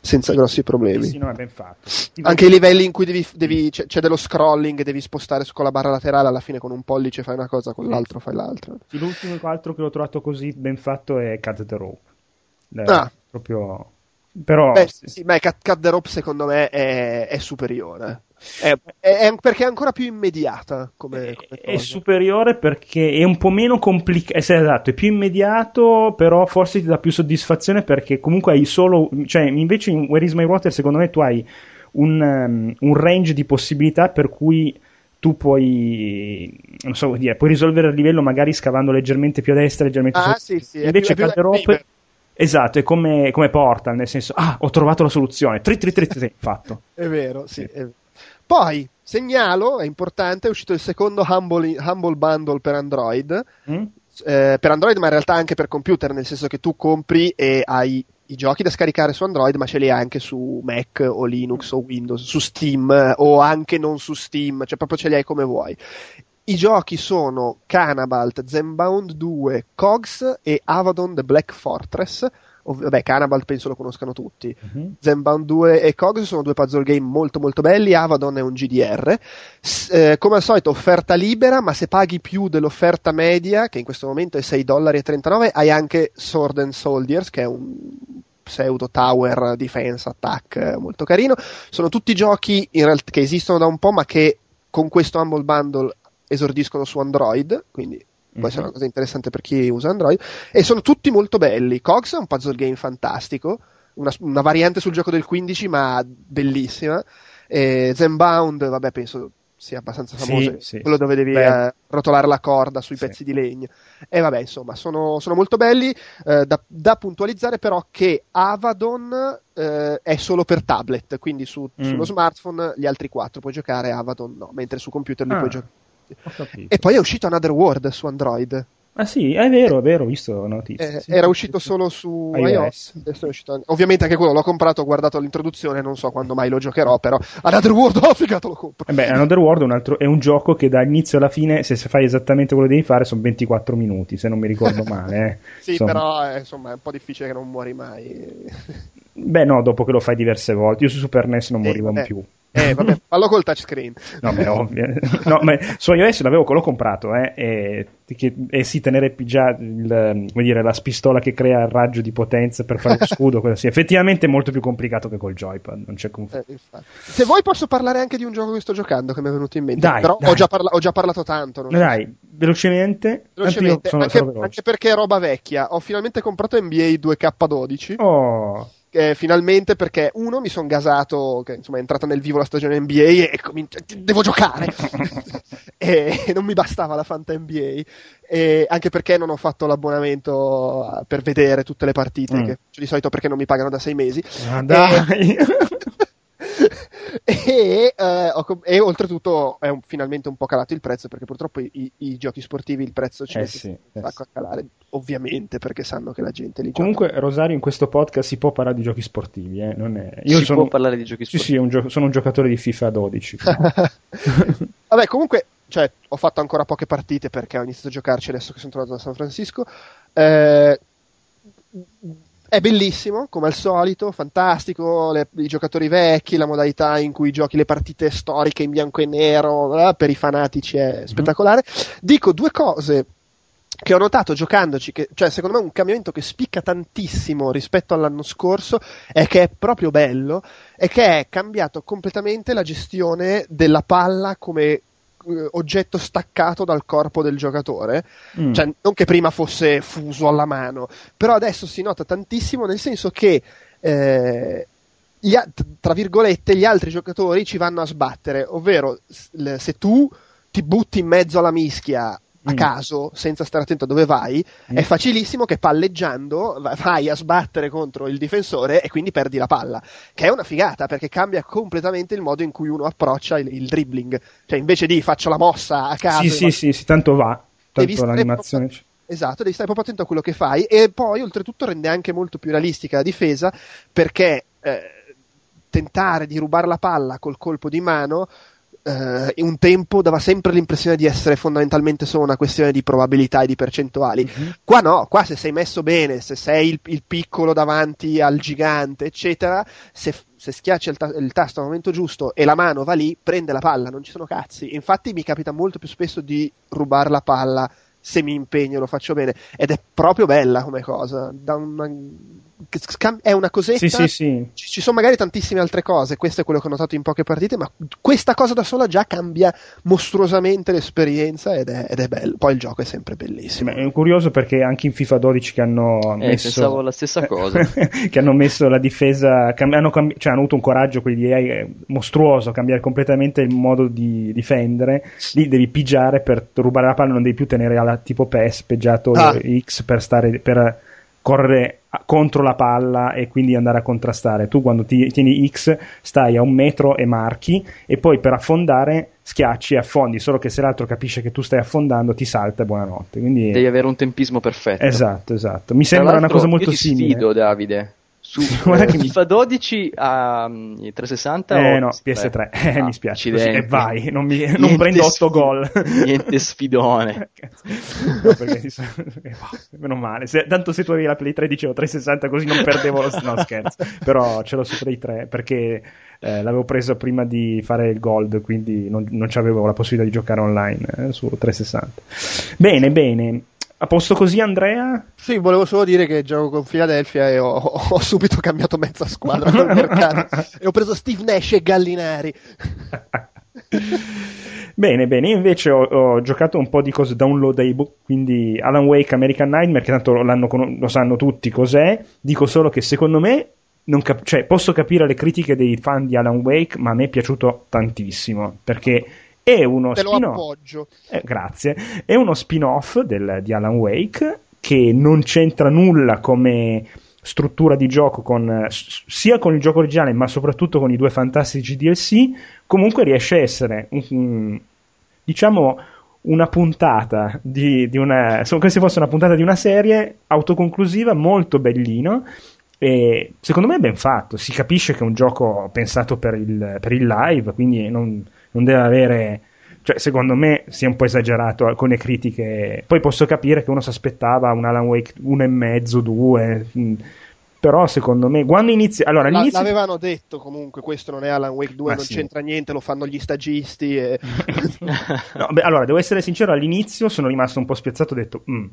senza grossi problemi. Sì, no, è ben fatto. Anche i livelli in cui devi, devi, c'è, c'è, dello scrolling, devi spostare con la barra laterale, alla fine con un pollice fai una cosa, con l'altro fai l'altra. Sì, l'ultimo altro che ho trovato così ben fatto è Cut the Rope. Eh, ah. Proprio... Però... Beh, sì, ma Cut, Cut the Rope secondo me è, è superiore. È, è, perché è ancora più immediata come, come è superiore perché è un po' meno complicato eh, esatto, è più immediato però forse ti dà più soddisfazione perché comunque hai solo cioè invece in Where is my water secondo me tu hai un, um, un range di possibilità per cui tu puoi non so dire, puoi risolvere il livello magari scavando leggermente più a destra leggermente ah, sì, sì, invece più, Rope Esatto, è come, come, Portal, nel senso, ah, ho trovato la soluzione, tri tri tri tri, fatto. è vero, sì. È, Poi, segnalo, è importante, è uscito il secondo Humble, Humble Bundle per Android, Mm? eh, per Android ma in realtà anche per computer, nel senso che tu compri e hai i giochi da scaricare su Android, ma ce li hai anche su Mac o Linux o Windows, su Steam eh, o anche non su Steam, cioè proprio ce li hai come vuoi. I giochi sono Cannabalt, Zenbound 2, Cogs e Avadon The Black Fortress. Ov- vabbè, Cannabalt penso lo conoscano tutti. Mhm. Zenbound 2 e Cogs sono due puzzle game molto molto belli, Avadon è un GDR. S- eh, come al solito offerta libera, ma se paghi più dell'offerta media, che in questo momento è 6,39 dollari, hai anche Sword and Soldiers, che è un pseudo tower defense attack eh, molto carino. Sono tutti giochi in realtà che esistono da un po', ma che con questo Humble Bundle esordiscono su Android, quindi può essere Mhm. una cosa interessante per chi usa Android, e sono tutti molto belli. Cogs è un puzzle game fantastico, una, una variante sul gioco del 15, ma bellissima. E Zenbound, vabbè, penso sia abbastanza Sì, famoso, sì. quello dove devi eh, rotolare la corda sui Sì. pezzi di legno. E vabbè, insomma, sono, sono molto belli. eh, da, da puntualizzare però che Avadon eh, è solo per tablet, quindi su- Mm. sullo smartphone gli altri quattro puoi giocare, Avadon no, mentre su computer li Ah. puoi giocare. Ho. E poi è uscito Another World su Android. Ah sì, è vero, è vero, ho visto notizia. Eh, Sì, era uscito sì. solo su iOS. iOS. Uscito- Ovviamente anche quello l'ho comprato, ho guardato l'introduzione, non so quando mai lo giocherò, però Another World, oh figato, lo compro. Eh beh, Another World è un, altro- è un gioco che dall'inizio alla fine, se fai esattamente quello che devi fare, sono 24 minuti, se non mi ricordo male. eh. Sì, Insomma. però eh, insomma è un po' difficile che non muori mai. Beh, no, dopo che lo fai diverse volte. Io su Super NES non morivo più. Eh, vabbè, fallo col touchscreen. No, beh, ovvio. No, ma su iOS l'avevo, l'ho comprato, eh, e, che- e sì, tenere già il, dire, la spistola che crea il raggio di potenza per fare lo scudo, quello sì. Effettivamente è molto più complicato che col joypad, non c'è confronto. Eh. Se vuoi posso parlare anche di un gioco che sto giocando che mi è venuto in mente, Dai, però dai. Ho, già parla- ho già parlato tanto. non so Dai, velocemente, Velocemente, anche, anche perché è roba vecchia. Ho finalmente comprato NBA 2K12. Oh, eh, finalmente perché uno mi sono gasato, che insomma è entrata nel vivo la stagione NBA e cominci- devo giocare e non mi bastava la Fanta NBA e anche perché non ho fatto l'abbonamento per vedere tutte le partite Mm. che di solito perché non mi pagano da sei mesi ah, dai. e, eh, ho e oltretutto è un- finalmente un po' calato il prezzo perché purtroppo i, i giochi sportivi il prezzo ci Eh sì, un eh sacco a calare ovviamente perché sanno che la gente li gioca Comunque, Rosario, in questo podcast si può parlare di giochi sportivi, eh? non è... Io si sono... può parlare di giochi Sì, sportivi. sì, è un gio- sono un giocatore di FIFA 12. Vabbè, comunque, cioè, ho fatto ancora poche partite perché ho iniziato a giocarci adesso che sono tornato da San Francisco. Eh, è bellissimo, come al solito, fantastico, le- i giocatori vecchi, la modalità in cui giochi le partite storiche in bianco e nero, eh, per i fanatici è spettacolare. Dico due cose che ho notato giocandoci, che, cioè secondo me un cambiamento che spicca tantissimo rispetto all'anno scorso è che è proprio bello, è che è cambiato completamente la gestione della palla come oggetto staccato dal corpo del giocatore, Mm. cioè non che prima fosse fuso alla mano, però adesso si nota tantissimo nel senso che eh, gli tra virgolette gli altri giocatori ci vanno a sbattere, ovvero se tu ti butti in mezzo alla mischia a Mm. caso, senza stare attento a dove vai, Mm. è facilissimo che palleggiando va- vai a sbattere contro il difensore e quindi perdi la palla, che è una figata perché cambia completamente il modo in cui uno approccia il, il dribbling, cioè invece di faccio la mossa a caso Sì, sì, va- sì, sì, tanto va. Tanto l'animazione... proprio- Esatto, devi stare proprio attento a quello che fai e poi oltretutto rende anche molto più realistica la difesa perché eh, tentare di rubare la palla col colpo di mano eh, un tempo dava sempre l'impressione di essere fondamentalmente solo una questione di probabilità e di percentuali. Mhm. Qua no, qua se sei messo bene, se sei il, il piccolo davanti al gigante, eccetera, se, se schiacci il, ta- il tasto al momento giusto e la mano va lì, prende la palla, non ci sono cazzi. Infatti mi capita molto più spesso di rubare la palla se mi impegno, lo faccio bene. Ed è proprio bella come cosa. Da una- è una cosetta. Sì, sì, sì. Ci, ci sono magari tantissime altre cose, questo è quello che ho notato in poche partite, ma questa cosa da sola già cambia mostruosamente l'esperienza ed è, ed è bello. Poi il gioco è sempre Sì, bellissimo. ma è curioso perché anche in FIFA 12 che hanno Eh, messo pensavo la stessa cosa. che hanno messo la difesa hanno, cambi- cioè, hanno avuto un coraggio quelli di eh, mostruoso cambiare completamente il modo di difendere lì devi pigiare per rubare la palla non devi più tenere alla tipo PES peggiato Ah. X per stare per correre contro la palla e quindi andare a contrastare. Tu quando ti, tieni X stai a un metro e marchi e poi per affondare schiacci e affondi, solo che se l'altro capisce che tu stai affondando ti salta e buonanotte. Quindi... Devi avere un tempismo perfetto. Esatto, esatto. Mi sembra una cosa molto io ti simile. Sfido, Davide su Guarda che eh, mi- FIFA 12 a mm, 360 Eh no, PS3? PS3, eh, Ah, mi spiace. Così, e vai, non, mi- non prendo 8 sfi- gol. Niente sfidone. no, perché eh, meno male. Se- tanto se tu avevi la Play 3 dicevo 360 così non perdevo lo no scherzo. Però ce l'ho su Play 3 perché eh, l'avevo preso prima di fare il Gold, quindi non, non c'avevo la possibilità di giocare online eh, su 360. Bene, bene. A posto così Andrea? Sì, volevo solo dire che gioco con Philadelphia e ho, ho subito cambiato mezza squadra nel mercato e ho preso Steve Nash e Gallinari. Bene, bene, io invece ho, ho giocato un po' di cose downloadable, quindi Alan Wake American Nightmare, che tanto lo sanno tutti cos'è, dico solo che secondo me, cap- cioè, posso capire le critiche dei fan di Alan Wake, ma a me è piaciuto tantissimo, perché è uno Te spin-off, eh, grazie, è uno spin-off del- di Alan Wake che non c'entra nulla come struttura di gioco con, sia con il gioco originale ma soprattutto con i due fantastici DLC comunque riesce a essere diciamo una puntata di, di una come se fosse una puntata di una serie autoconclusiva molto bellino e secondo me è ben fatto. Si capisce che è un gioco pensato per il, per il live quindi non, non deve avere cioè, secondo me si è un po' esagerato le critiche. Poi posso capire che uno si aspettava un Alan Wake uno e mezzo, due. mh, Però secondo me, quando inizia. Allora, La- all'inizio. l'avevano detto comunque, questo non è Alan Wake 2, Ma non sì. c'entra niente, lo fanno gli stagisti. E... No, beh, allora, devo essere sincero, all'inizio sono rimasto un po' spiazzato, ho detto, "Mm,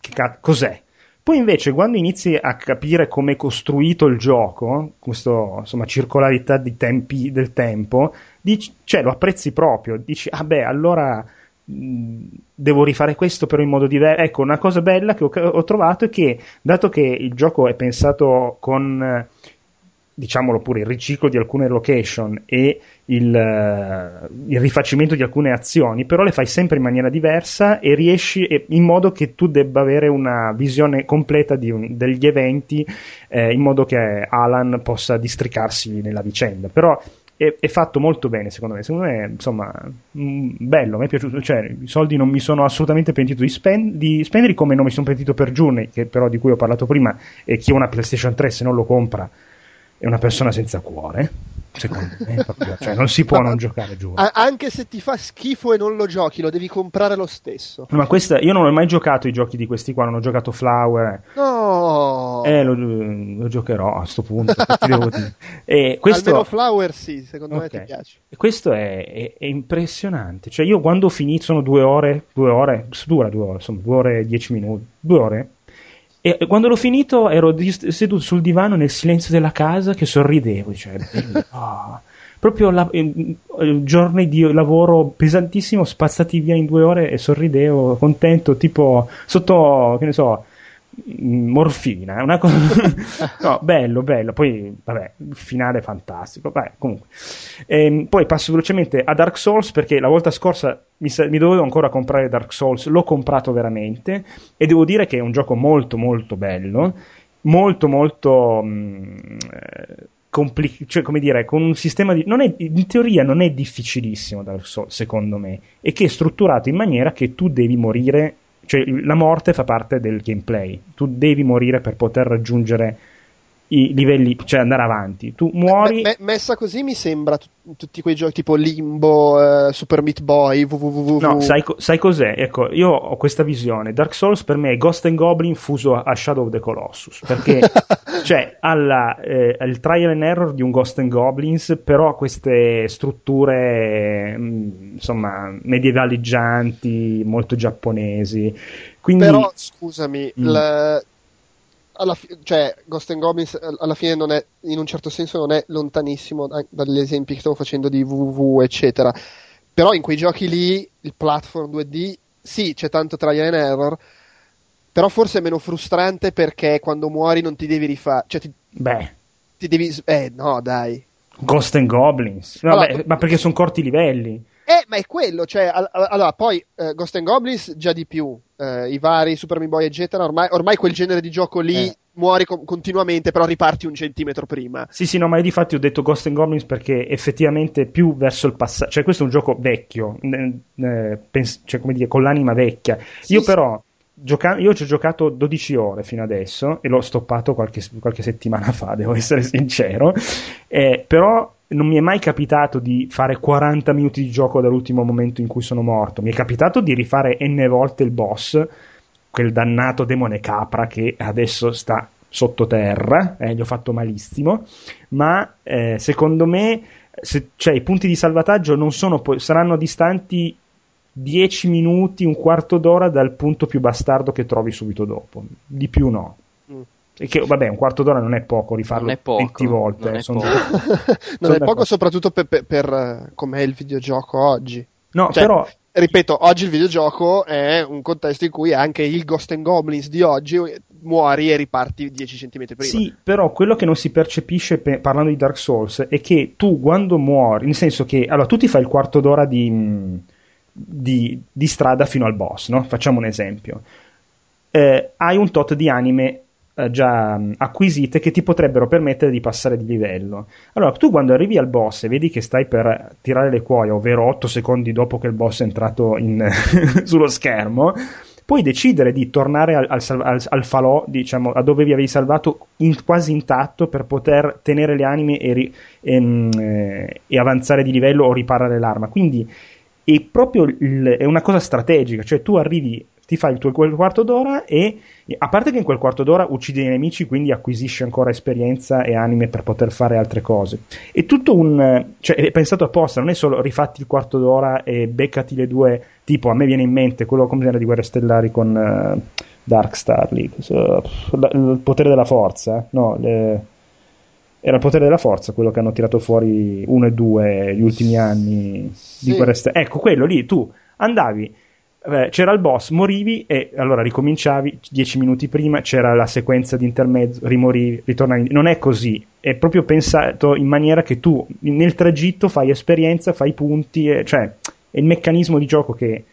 che ca- cos'è? Poi invece, quando inizi a capire come è costruito il gioco, questa insomma, circolarità tempi, del tempo, dici, cioè, lo apprezzi proprio, dici, ah beh, allora mh, devo rifare questo però in modo diverso. Ecco, una cosa bella che ho, ho trovato è che, dato che il gioco è pensato con, diciamolo pure, il riciclo di alcune location e il, eh, il rifacimento di alcune azioni, però le fai sempre in maniera diversa e riesci in modo che tu debba avere una visione completa un- degli eventi eh, in modo che Alan possa districarsi nella vicenda. Però è, è fatto molto bene, secondo me. Secondo me, insomma, mh, bello. Mi è piaciuto. Cioè, i soldi non mi sono assolutamente pentito di, spen- di spendere, come non mi sono pentito per Journey, che però di cui ho parlato prima. E chi ha una PlayStation 3, se non lo compra, è una persona senza cuore. Secondo me, proprio. Cioè, non si può non giocare. A- anche se ti fa schifo e non lo giochi, lo devi comprare lo stesso. Ma questa, io non ho mai giocato i giochi di questi qua, non ho giocato Flower. No! Eh, lo, lo giocherò a sto punto. E questo, Almeno Flower sì, secondo me Ok. ti piace. Questo è, è- è impressionante. Cioè, io quando ho finito, sono due ore, due ore, dura due ore, insomma, due ore e dieci minuti, due ore. E quando l'ho finito ero seduto sul divano nel silenzio della casa che sorridevo. Cioè. Ah. proprio la, eh, giorni di lavoro pesantissimo, spazzati via in due ore e sorridevo, contento, tipo sotto, che ne so, morfina. Una cosa... no, bello, bello. Poi, vabbè, il finale fantastico. Vabbè, comunque. Ehm, poi passo velocemente a Dark Souls perché la volta scorsa mi, sa- mi dovevo ancora comprare Dark Souls, l'ho comprato veramente e devo dire che è un gioco molto molto bello, molto molto mh, eh, compli- cioè come dire, con un sistema di non è, in teoria non è difficilissimo Dark Souls secondo me e che è strutturato in maniera che tu devi morire, cioè la morte fa parte del gameplay, tu devi morire per poter raggiungere i livelli, cioè andare avanti. Tu muori. Me- me- messa così mi sembra t- tutti quei giochi tipo Limbo, eh, Super Meat Boy, www. No, sai, co- sai cos'è? Ecco, io ho questa visione. Dark Souls per me è Ghost and Goblin fuso a Shadow of the Colossus. Perché cioè, ha la, eh, il trial and error di un Ghost and Goblins, però ha queste strutture, mh, insomma, medievaleggianti, molto giapponesi. Quindi, Però scusami, Mm. la- alla fi- cioè, Ghost and Goblins eh, alla fine non è, in un certo senso non è lontanissimo da- dagli esempi che stavo facendo di www, eccetera. Però in quei giochi lì, il platform 2D, sì, c'è tanto trial and error, però forse è meno frustrante perché quando muori non ti devi rifare, cioè ti, beh, ti devi... Eh, no, dai. Ghost and Goblins. Vabbè, Allora- ma perché sono corti i livelli. Eh, ma è quello, cioè, al- al- allora, poi eh, Ghost and Goblins già di più, eh, i vari Super Meat Boy, eccetera, ormai, ormai quel genere di gioco lì Eh. muori co- continuamente, però riparti un centimetro prima. Sì, sì, no, ma io di fatti ho detto Ghost and Goblins perché effettivamente più verso il passato, cioè questo è un gioco vecchio, eh, pens- cioè come dire, con l'anima vecchia. Sì, io sì. però Gioca- io ci ho giocato 12 ore fino adesso e l'ho stoppato qualche, qualche settimana fa, devo essere sincero. Eh, però non mi è mai capitato di fare 40 minuti di gioco dall'ultimo momento in cui sono morto. Mi è capitato di rifare n volte il boss, quel dannato demone capra che adesso sta sottoterra, eh, gli ho fatto malissimo. Ma eh, secondo me, se, cioè, i punti di salvataggio sono, saranno distanti 10 minuti, un quarto d'ora dal punto più bastardo che trovi subito dopo. Di più no. E che, vabbè, un quarto d'ora non è poco rifarlo non è poco, 20 volte. Non è poco, non è poco soprattutto per, per, per eh, com'è il videogioco oggi. No, cioè, però ripeto, oggi il videogioco è un contesto in cui anche il Ghost and Goblins di oggi muori e riparti 10 cm prima. Sì, però quello che non si percepisce pe- parlando di Dark Souls è che tu quando muori, nel senso che allora tu ti fai il quarto d'ora di di, di strada fino al boss, no? Facciamo un esempio. Eh, hai un tot di anime eh, già mh, acquisite che ti potrebbero permettere di passare di livello. Allora, tu quando arrivi al boss e vedi che stai per tirare le cuoie, ovvero 8 secondi dopo che il boss è entrato in, sullo schermo, puoi decidere di tornare al, al, al, al falò, diciamo, a dove vi avevi salvato in, quasi intatto per poter tenere le anime e, ri, e, mh, eh, e avanzare di livello o riparare l'arma. Quindi e proprio il, è una cosa strategica, cioè tu arrivi, ti fai il tuo quel quarto d'ora e a parte che in quel quarto d'ora uccidi i nemici, quindi acquisisci ancora esperienza e anime per poter fare altre cose. È tutto un cioè è pensato apposta, non è solo rifatti il quarto d'ora e beccati le due, tipo a me viene in mente quello come era di Guerre Stellari con uh, Dark Star League, so, il potere della forza, no, le era il potere della forza quello che hanno tirato fuori uno e due gli ultimi anni sì. di quelle st- ecco quello lì tu andavi eh, c'era il boss morivi e allora ricominciavi dieci minuti prima c'era la sequenza di intermezzo rimorivi ritornavi. Non è così è proprio pensato in maniera che tu nel tragitto fai esperienza fai punti e, cioè è il meccanismo di gioco che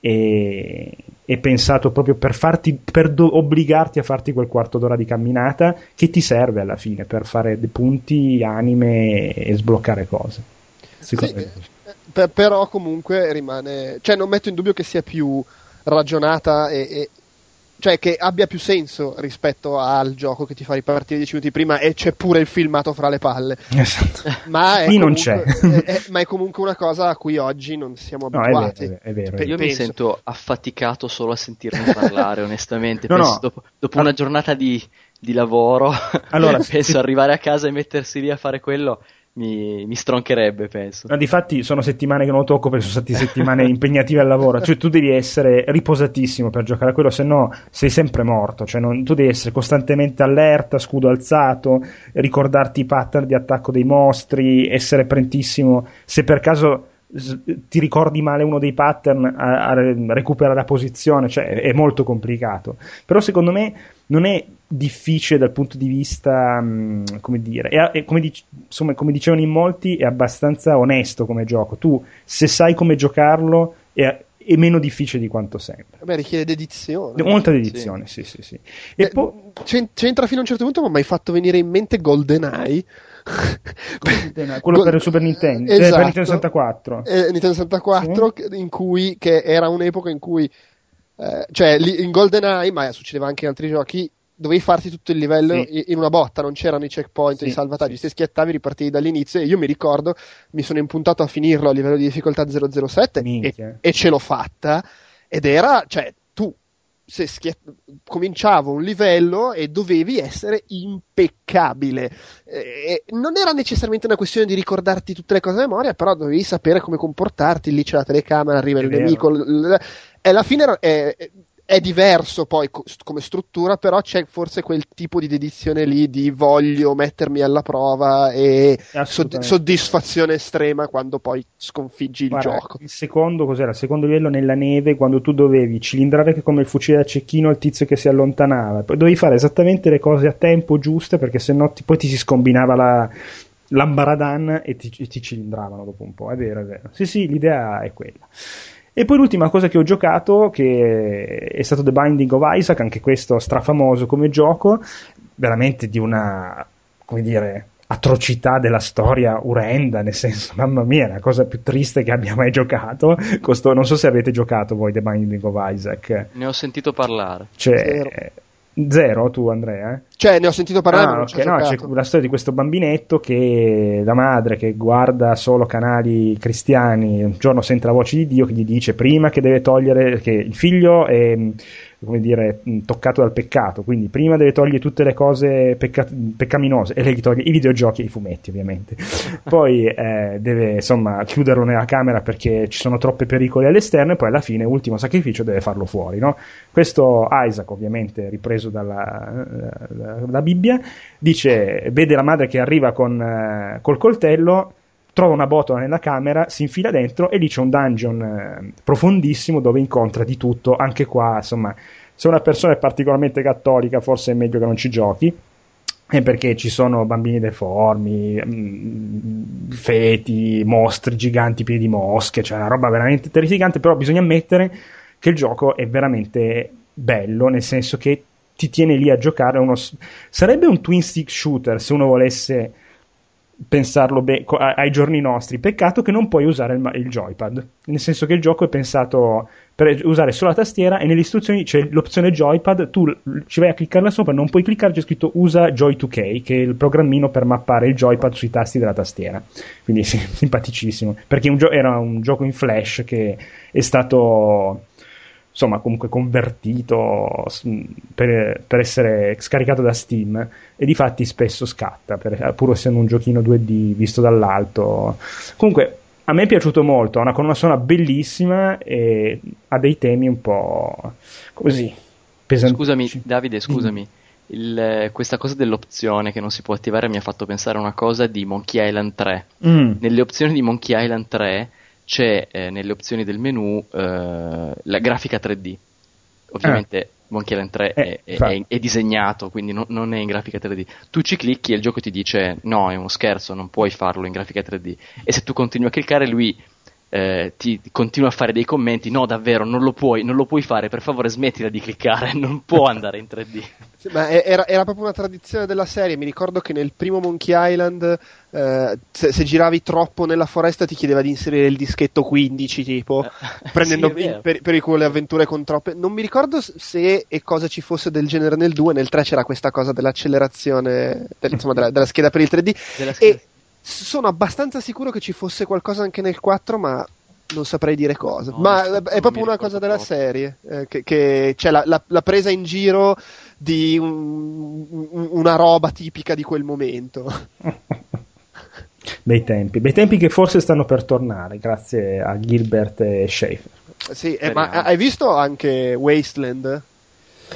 è, è pensato proprio per, farti, per do, obbligarti a farti quel quarto d'ora di camminata che ti serve alla fine per fare dei punti, anime e sbloccare cose. Sì, per, però comunque rimane, cioè non metto in dubbio che sia più ragionata e, e, cioè che abbia più senso rispetto al gioco che ti fa ripartire 10 minuti prima e c'è pure il filmato fra le palle. Esatto. Ma Qui non c'è. È, è, ma è comunque una cosa a cui oggi non siamo abituati. No, è vero, è vero. Io penso. mi sento affaticato solo a sentirne parlare, onestamente. no, no. Dopo, dopo una giornata di, di lavoro, allora, penso arrivare a casa e mettersi lì a fare quello mi, mi stroncherebbe, penso. No, difatti sono settimane che non lo tocco perché sono state settimane impegnative al lavoro. Cioè, tu devi essere riposatissimo per giocare a quello, se no sei sempre morto. Cioè, non, tu devi essere costantemente allerta, scudo alzato, ricordarti i pattern di attacco dei mostri, essere prentissimo. Se per caso ti ricordi male uno dei pattern a, a recuperare la posizione, cioè è molto complicato. Però secondo me non è difficile dal punto di vista, mh, mm, come dire, è, è, come, dic- insomma, come, dicevano in molti, è abbastanza onesto come gioco. Tu, se sai come giocarlo, è, è meno difficile di quanto sembra. Beh, richiede dedizione. Molta dedizione, sì, sì, sì. sì. E eh, po- c'entra fino a un certo punto, ma mi hai fatto venire in mente GoldenEye. GoldenEye quello per il Super Nintendo, esatto. eh, per Nintendo 64. Eh, Nintendo 64, sì. in cui, che era un'epoca in cui, eh, cioè in GoldenEye, ma succedeva anche in altri giochi, dovevi farti tutto il livello sì. in una botta, non c'erano i checkpoint, sì, i salvataggi, sì. se schiattavi ripartivi dall'inizio e io mi ricordo, mi sono impuntato a finirlo a livello di difficoltà 007 e, e, ce l'ho fatta ed era, cioè, tu se schiett- cominciavo un livello e dovevi essere impeccabile. E non era necessariamente una questione di ricordarti tutte le cose a memoria, però dovevi sapere come comportarti, lì c'è la telecamera, arriva è il vero. nemico, l- l- e alla fine è, è diverso poi co- come struttura, però c'è forse quel tipo di dedizione lì di voglio mettermi alla prova e sod- soddisfazione estrema quando poi sconfiggi il Guarda, gioco. Il secondo cos'era? Il secondo livello nella neve quando tu dovevi cilindrare come il fucile da cecchino al tizio che si allontanava, poi dovevi fare esattamente le cose a tempo giuste perché sennò ti, poi ti si scombinava la, l'ambaradan e ti, e ti cilindravano dopo un po'. È vero, è vero. Sì, sì, l'idea è quella. E poi l'ultima cosa che ho giocato, che è stato The Binding of Isaac, anche questo strafamoso come gioco, veramente di una, come dire, atrocità della storia urenda, nel senso, mamma mia, la cosa più triste che abbia mai giocato. Costo, non so se avete giocato voi The Binding of Isaac. Ne ho sentito parlare. Cioè, Zero. Tu Andrea? Cioè ne ho sentito parlare ah, okay, no, c'è la storia di questo bambinetto che la madre che guarda solo canali cristiani un giorno sente la voce di Dio che gli dice prima che deve togliere che il figlio è come dire, toccato dal peccato, quindi prima deve togliere tutte le cose pecca- peccaminose e lei gli toglie i videogiochi e i fumetti ovviamente, poi eh, deve insomma chiuderlo nella camera perché ci sono troppi pericoli all'esterno e poi alla fine, ultimo sacrificio, deve farlo fuori. No? Questo Isaac ovviamente ripreso dalla, dalla Bibbia dice, vede la madre che arriva con, eh, col coltello trova una botola nella camera, si infila dentro e lì c'è un dungeon eh, profondissimo dove incontra di tutto. Anche qua, insomma, se una persona è particolarmente cattolica, forse è meglio che non ci giochi. Perché ci sono bambini deformi, mm, feti, mostri giganti pieni di mosche, cioè una roba veramente terrificante, però bisogna ammettere che il gioco è veramente bello, nel senso che ti tiene lì a giocare. Uno... Sarebbe un twin stick shooter se uno volesse pensarlo be- ai giorni nostri. Peccato che non puoi usare il, il, joypad, nel senso che il gioco è pensato per usare solo la tastiera e nelle istruzioni c'è l'opzione joypad, tu ci vai a cliccarla sopra, non puoi cliccare, c'è scritto usa Joy2K, che è il programmino per mappare il joypad sui tasti della tastiera. Quindi sì, simpaticissimo, perché un gio- era un gioco in flash che è stato insomma comunque convertito per, per, essere scaricato da Steam e di fatti spesso scatta per, pur essendo un giochino 2D visto dall'alto comunque a me è piaciuto molto ha una colonna sonora bellissima e ha dei temi un po' così pesanti scusami Davide scusami mm. Il, questa cosa dell'opzione che non si può attivare mi ha fatto pensare a una cosa di Monkey Island 3 mm. nelle opzioni di Monkey Island 3 c'è eh, nelle opzioni del menu eh, la grafica 3D. Ovviamente eh. Monkey Island 3 è, è, è, è, disegnato, quindi no, non è in grafica 3D. Tu ci clicchi e il gioco ti dice no, è uno scherzo, non puoi farlo in grafica 3D. E se tu continui a cliccare lui eh, ti continua a fare dei commenti, no davvero, non lo puoi, non lo puoi fare, per favore smettila di cliccare, non può andare in 3D. Sì, ma era, era, proprio una tradizione della serie, mi ricordo che nel primo Monkey Island eh, se, se, giravi troppo nella foresta ti chiedeva di inserire il dischetto 15 tipo, eh, prendendo sì, per, per le avventure con troppe... Non mi ricordo se e cosa ci fosse del genere nel 2, nel 3 c'era questa cosa dell'accelerazione, del, insomma della, della, scheda per il 3D. E sono abbastanza sicuro che ci fosse qualcosa anche nel 4, ma non saprei dire cosa. No, ma è proprio una cosa della proprio. serie. Eh, che, che c'è la, la, la, presa in giro di un, un, una roba tipica di quel momento. bei tempi, bei tempi che forse stanno per tornare, grazie a Gilbert e Schaefer. Sì, eh, ma hai visto anche Wasteland?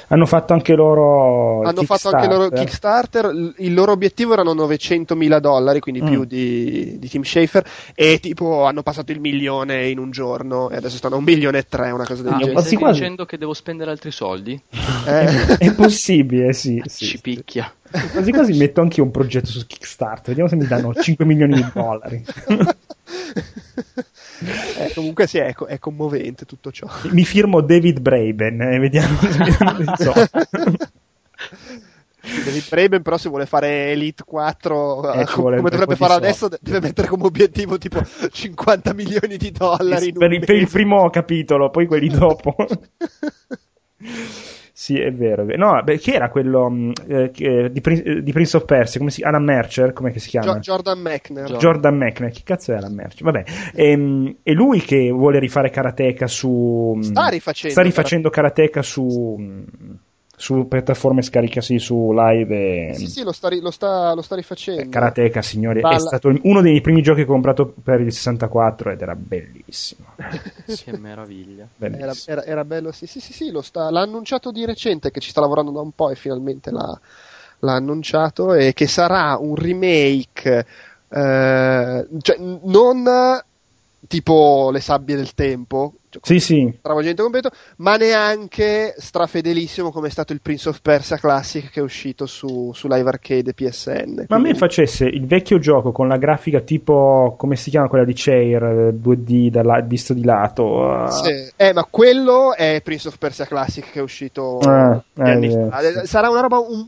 Hanno fatto anche loro hanno fatto anche loro Kickstarter. Il loro obiettivo erano 900 mila dollari, quindi mm. più di, di Tim Schafer. E tipo hanno passato il milione in un giorno. E adesso stanno a un milione e tre, una cosa del ah, genere. Ma stai quasi... dicendo che devo spendere altri soldi? Eh. è possibile, sì. sì Ci picchia. Quasi quasi metto anche io un progetto su Kickstarter. Vediamo se mi danno 5 milioni di dollari. eh, comunque sì, è, è, commovente tutto ciò. Mi firmo David Braben e eh, vediamo se David Braben però se vuole fare Elite 4 eh, come, come dovrebbe fare adesso deve mettere come obiettivo tipo 50 milioni di dollari per, per il primo capitolo poi quelli dopo Sì, è vero. No, beh, chi era quello mm, eh, eh, di, di, Prince of Persia? Come si, Adam Mercer? Come si chiama? Jordan McNair. Jordan McNair. Chi cazzo è Adam Mercer? Vabbè. E, ehm, è lui che vuole rifare karateka su... Mm, sta rifacendo. Sta rifacendo karateka su mm, su piattaforme scaricasi su live. E... Sì, sì, lo sta, lo sta, lo sta rifacendo. Eh, Karateka, signori, Balla. è stato uno dei primi giochi che ho comprato per il 64 ed era bellissimo. è meraviglia. Era, era, era, bello, sì, sì, sì, sì sta, l'ha annunciato di recente che ci sta lavorando da un po' e finalmente l'ha, l'ha annunciato e che sarà un remake, eh, cioè non tipo le sabbie del tempo, sì, sì. travolgente completo, ma neanche strafedelissimo come è stato il Prince of Persia Classic che è uscito su, su Live Arcade PSN. Ma a me facesse il vecchio gioco con la grafica tipo, come si chiama quella di Chair, 2D dalla, visto di lato. Uh... Sì. Eh, ma quello è Prince of Persia Classic che è usito uh, anni fa. Sarà una roba un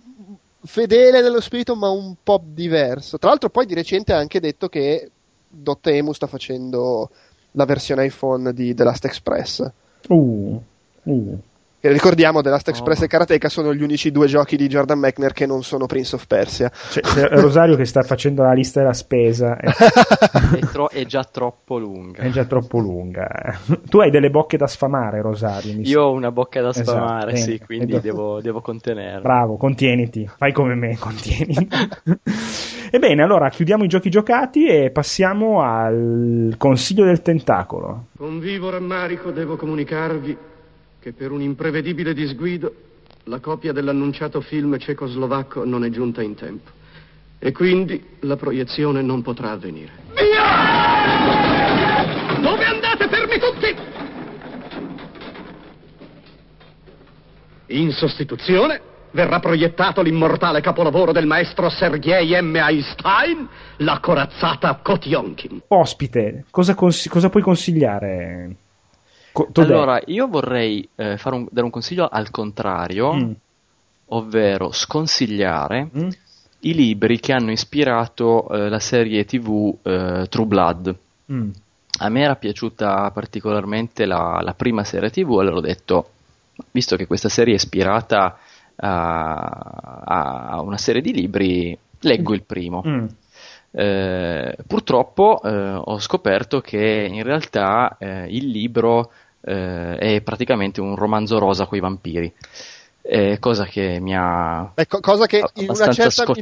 fedele nello spirito ma un po' diverso. Tra l'altro poi di recente ha anche detto che Dotemu sta facendo la versione iPhone di The Last Express. Uh, uh. Che ricordiamo, The Last Express Oh. e Karateka sono gli unici due giochi di Jordan Mechner che non sono Prince of Persia. C'è, c'è Rosario che sta facendo la lista della spesa, è, È, tro- è già troppo lunga. è già troppo lunga. Tu hai delle bocche da sfamare, Rosario. mi Io ho una bocca da Esatto, sfamare, bene. sì, quindi Vedo- devo, devo contenerla. Bravo, contieniti, fai come me, contieni. Ebbene, allora chiudiamo i giochi giocati e passiamo al consiglio del tentacolo. Con vivo rammarico devo comunicarvi che per un imprevedibile disguido la copia dell'annunciato film cecoslovacco non è giunta in tempo e quindi la proiezione non potrà avvenire. Via! Dove andate fermi tutti? In sostituzione verrà proiettato l'immortale capolavoro del maestro Sergei M. Einstein, la corazzata Kotionkin. Ospite, cosa, consi- cosa puoi consigliare? Co-? Allora, io vorrei eh, un- dare un consiglio al contrario, Mm, ovvero sconsigliare mm? i libri che hanno ispirato eh, la serie TV eh, True Blood. Mm. A me era piaciuta particolarmente la, la prima serie TV, allora ho detto, visto che questa serie è ispirata a, a una serie di libri, leggo il primo. Mm. Eh, purtroppo eh, ho scoperto che in realtà eh, il libro eh, è praticamente un romanzo rosa con i vampiri, eh, cosa che mi ha Beh, co- cosa che in una, certa,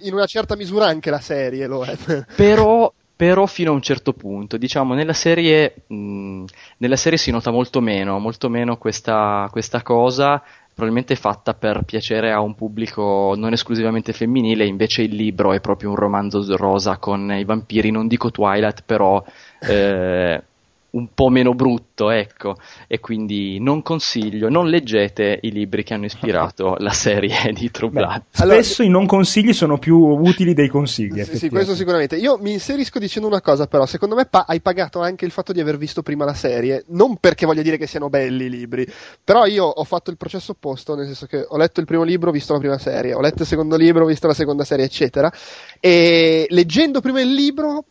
in, una, in certa misura anche la serie lo è. Però, però fino a un certo punto, diciamo, nella serie, mh, nella serie si nota molto meno, molto meno questa, questa cosa, probabilmente fatta per piacere a un pubblico non esclusivamente femminile, invece il libro è proprio un romanzo rosa con i vampiri, non dico Twilight, però eh, un po' meno brutto, ecco, e quindi non consiglio, non leggete i libri che hanno ispirato la serie di True Beh, Blood. Allora- spesso i non consigli sono più utili dei consigli. Sì, sì, questo sicuramente. Io mi inserisco dicendo una cosa, però, secondo me pa- hai pagato anche il fatto di aver visto prima la serie, non perché voglia dire che siano belli i libri, però io ho fatto il processo opposto, nel senso che ho letto il primo libro, ho visto la prima serie, ho letto il secondo libro, ho visto la seconda serie, eccetera, e leggendo prima il libro...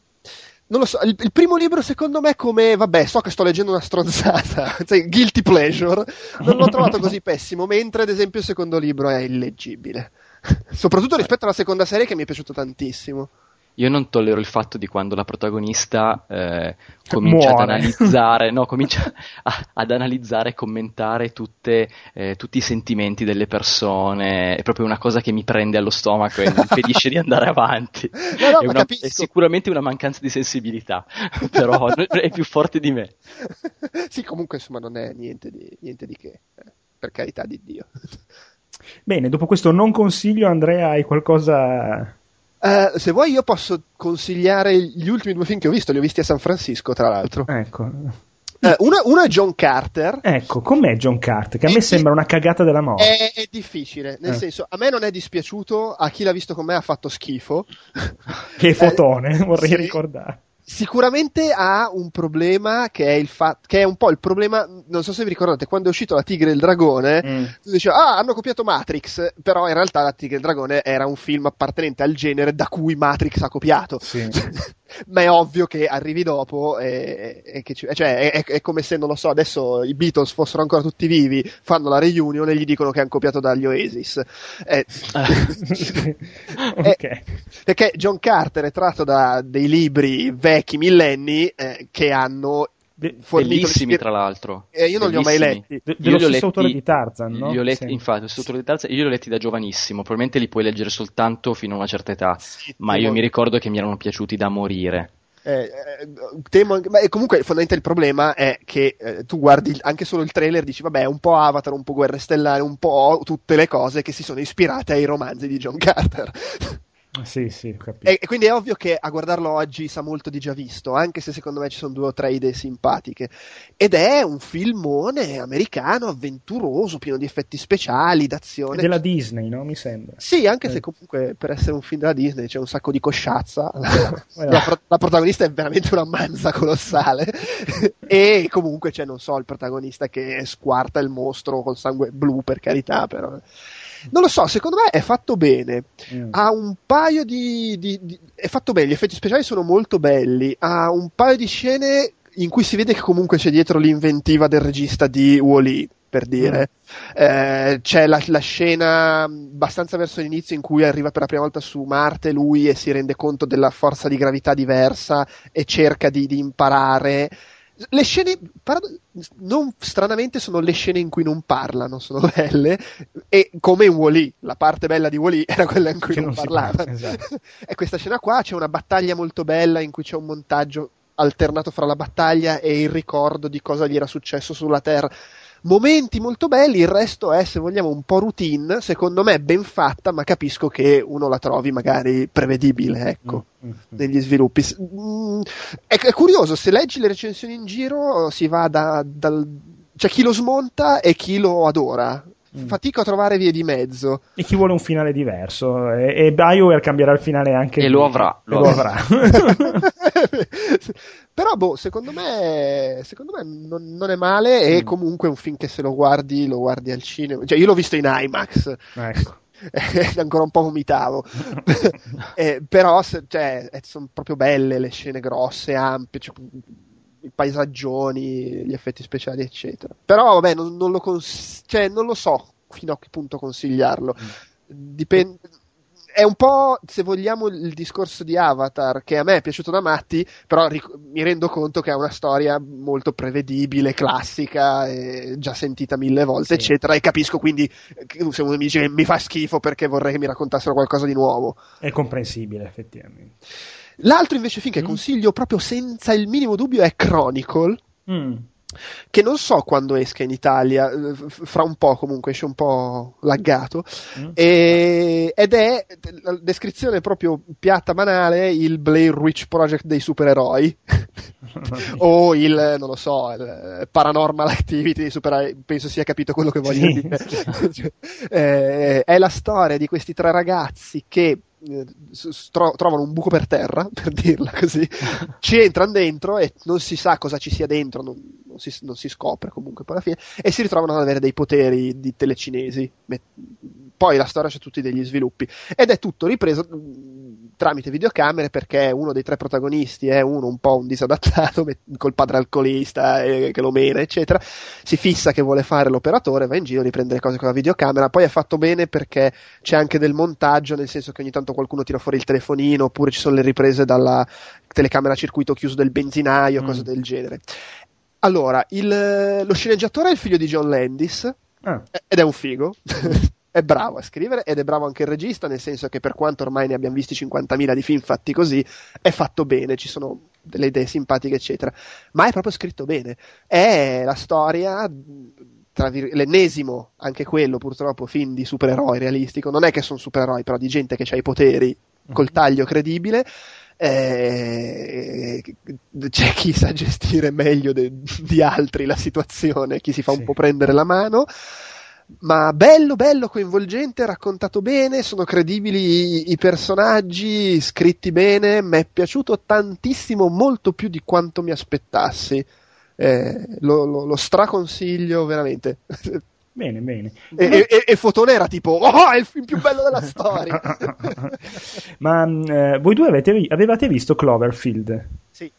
Non lo so, il, il primo libro secondo me come, vabbè, so che sto leggendo una stronzata, cioè, guilty pleasure, non l'ho trovato così pessimo, mentre ad esempio il secondo libro è illeggibile. Soprattutto rispetto alla seconda serie che mi è piaciuto tantissimo. Io non tollero il fatto di quando la protagonista eh, comincia ad Muore. analizzare, no, comincia a- ad analizzare e commentare tutte, eh, tutti i sentimenti delle persone, è proprio una cosa che mi prende allo stomaco e mi impedisce di andare avanti. No, no, è, una- è sicuramente una mancanza di sensibilità, però è più forte di me. sì, comunque insomma non è niente di, niente di che, eh, per carità di Dio. Bene, dopo questo non consiglio, Andrea, hai qualcosa... Eh, se vuoi io posso consigliare gli ultimi due film che ho visto, li ho visti a San Francisco tra l'altro. Ecco. Eh, uno, uno è John Carter. Ecco, com'è John Carter? Che a me Eh, sembra una cagata della morte. È, è difficile, nel Eh. senso, a me non è dispiaciuto, a chi l'ha visto con me ha fatto schifo. Che Eh, fotone, vorrei sì. ricordare. Sicuramente ha un problema che è il fatto che è un po' il problema, non so se vi ricordate, quando è uscito La Tigre e il Dragone, Mm. tu dicevi, ah, hanno copiato Matrix, però in realtà La Tigre e il Dragone era un film appartenente al genere da cui Matrix ha copiato. Sì. Ma è ovvio che arrivi dopo e, e che ci- cioè, è, è come se, non lo so, adesso i Beatles fossero ancora tutti vivi, fanno la reunion e gli dicono che hanno copiato dagli Oasis. Eh, ok. perché John Carter è tratto da dei libri vecchi millenni eh, che hanno Bellissimi, tra l'altro. Eh, io non li ho mai Bellissimi. letti. de- Io dello li ho stesso autore letti- di Tarzan, no? Li ho letti, Sì. infatti, lo stesso autore di Tarzan, io li ho letti da giovanissimo, probabilmente li puoi leggere soltanto fino a una certa età, Sì, ma io mi ricordo che mi erano piaciuti da morire. eh, eh, temo anche- ma, e comunque fondamentalmente il problema è che eh, tu guardi anche solo il trailer e dici vabbè un po' Avatar, un po' Guerre Stellari, un po' tutte le cose che si sono ispirate ai romanzi di John Carter. Sì, sì. E, e quindi è ovvio che a guardarlo oggi sa molto di già visto, anche se secondo me ci sono due o tre idee simpatiche. Ed è un filmone americano, avventuroso, pieno di effetti speciali, È d'azione. della Disney, no? Mi sembra. Sì, anche Eh. se comunque per essere un film della Disney c'è un sacco di cosciazza. La, pro- la protagonista è veramente una manza colossale. e comunque c'è, non so, il protagonista che squarta il mostro col sangue blu, per carità, però. Non lo so, secondo me è fatto bene. Mm. Ha un paio di, di, di, È fatto bene, gli effetti speciali sono molto belli. Ha un paio di scene in cui si vede che comunque c'è dietro l'inventiva del regista di Wall-E per dire. Mm. Eh, c'è la, la, scena abbastanza verso l'inizio in cui arriva per la prima volta su Marte lui e si rende conto della forza di gravità diversa e cerca di, di imparare. Le scene, non stranamente, sono le scene in cui non parlano, sono belle, e come in Wally, la parte bella di Wally era quella in cui non, non parlavano. Esatto. e questa scena qua c'è una battaglia molto bella in cui c'è un montaggio alternato fra la battaglia e il ricordo di cosa gli era successo sulla Terra momenti molto belli, il resto è, se vogliamo, un po' routine, secondo me ben fatta, ma capisco che uno la trovi magari prevedibile, ecco, mm, mm, mm. negli sviluppi. Mm, è, è, curioso, se leggi le recensioni in giro si va da, dal... c'è chi lo smonta e chi lo adora. Mm. Fatico a trovare vie di mezzo. E chi vuole un finale diverso. E, e BioWare cambierà il finale anche. E lo avrà. Lo, lo avrà. Però, boh, secondo me, secondo me non, non, è male. E mm. comunque un film che se lo guardi, lo guardi al cinema. Cioè, io l'ho visto in IMAX. Ecco. ancora un po' vomitavo. eh, però, se, cioè, sono proprio belle le scene grosse, ampie. Cioè, i paesaggioni, gli effetti speciali, eccetera. Però, vabbè, non, non, lo, cons- cioè, non lo so fino a che punto consigliarlo. Mm. Dipende. È un po', se vogliamo, il discorso di Avatar, che a me è piaciuto da matti, però ric- mi rendo conto che è una storia molto prevedibile, classica, già sentita mille volte, sì. eccetera, e capisco quindi se uno mi dice che mi fa schifo perché vorrei che mi raccontassero qualcosa di nuovo. È comprensibile, effettivamente. L'altro invece film che mm. consiglio proprio senza il minimo dubbio è Chronicle. Mm che non so quando esca in Italia, eh, fra un po' comunque esce un po' laggato, mm. e, ed è la descrizione proprio piatta banale il Blair Witch Project dei supereroi o il, non lo so, il Paranormal Activity dei supereroi, penso sia capito quello che voglio sì. dire. eh, è la storia di questi tre ragazzi che eh, trovano un buco per terra, per dirla così, ci entrano dentro e non si sa cosa ci sia dentro, non, non, si, non si, scopre comunque poi alla fine, e si ritrovano ad avere dei poteri di telecinesi. Poi la storia c'è tutti degli sviluppi ed è tutto ripreso tramite videocamere perché uno dei tre protagonisti è uno un po' un disadattato col padre alcolista eh, che lo mena eccetera. Si fissa che vuole fare l'operatore va in giro riprende le cose con la videocamera. Poi è fatto bene perché c'è anche del montaggio nel senso che ogni tanto qualcuno tira fuori il telefonino oppure ci sono le riprese dalla telecamera a circuito chiuso del benzinaio mm. cose del genere. Allora il, lo sceneggiatore è il figlio di John Landis ah. ed è un figo è bravo a scrivere ed è bravo anche il regista, nel senso che per quanto ormai ne abbiamo visti 50.000 di film fatti così, è fatto bene, ci sono delle idee simpatiche, eccetera. Ma è proprio scritto bene. È la storia, vir- l'ennesimo, anche quello purtroppo, film di supereroi realistico. Non è che sono supereroi, però di gente che ha i poteri col mhm. taglio credibile. Eh, c'è chi sa gestire meglio de- di altri la situazione, chi si fa sì. un po' prendere la mano ma bello, bello, coinvolgente, raccontato bene, sono credibili i, i personaggi, scritti bene, mi è piaciuto tantissimo, molto più di quanto mi aspettassi. Eh, lo, lo, lo straconsiglio veramente. Bene, bene. E, e, e, Fotone era tipo, oh, è il film più bello della storia. Ma eh, voi due avete, avevate visto Cloverfield? Sì.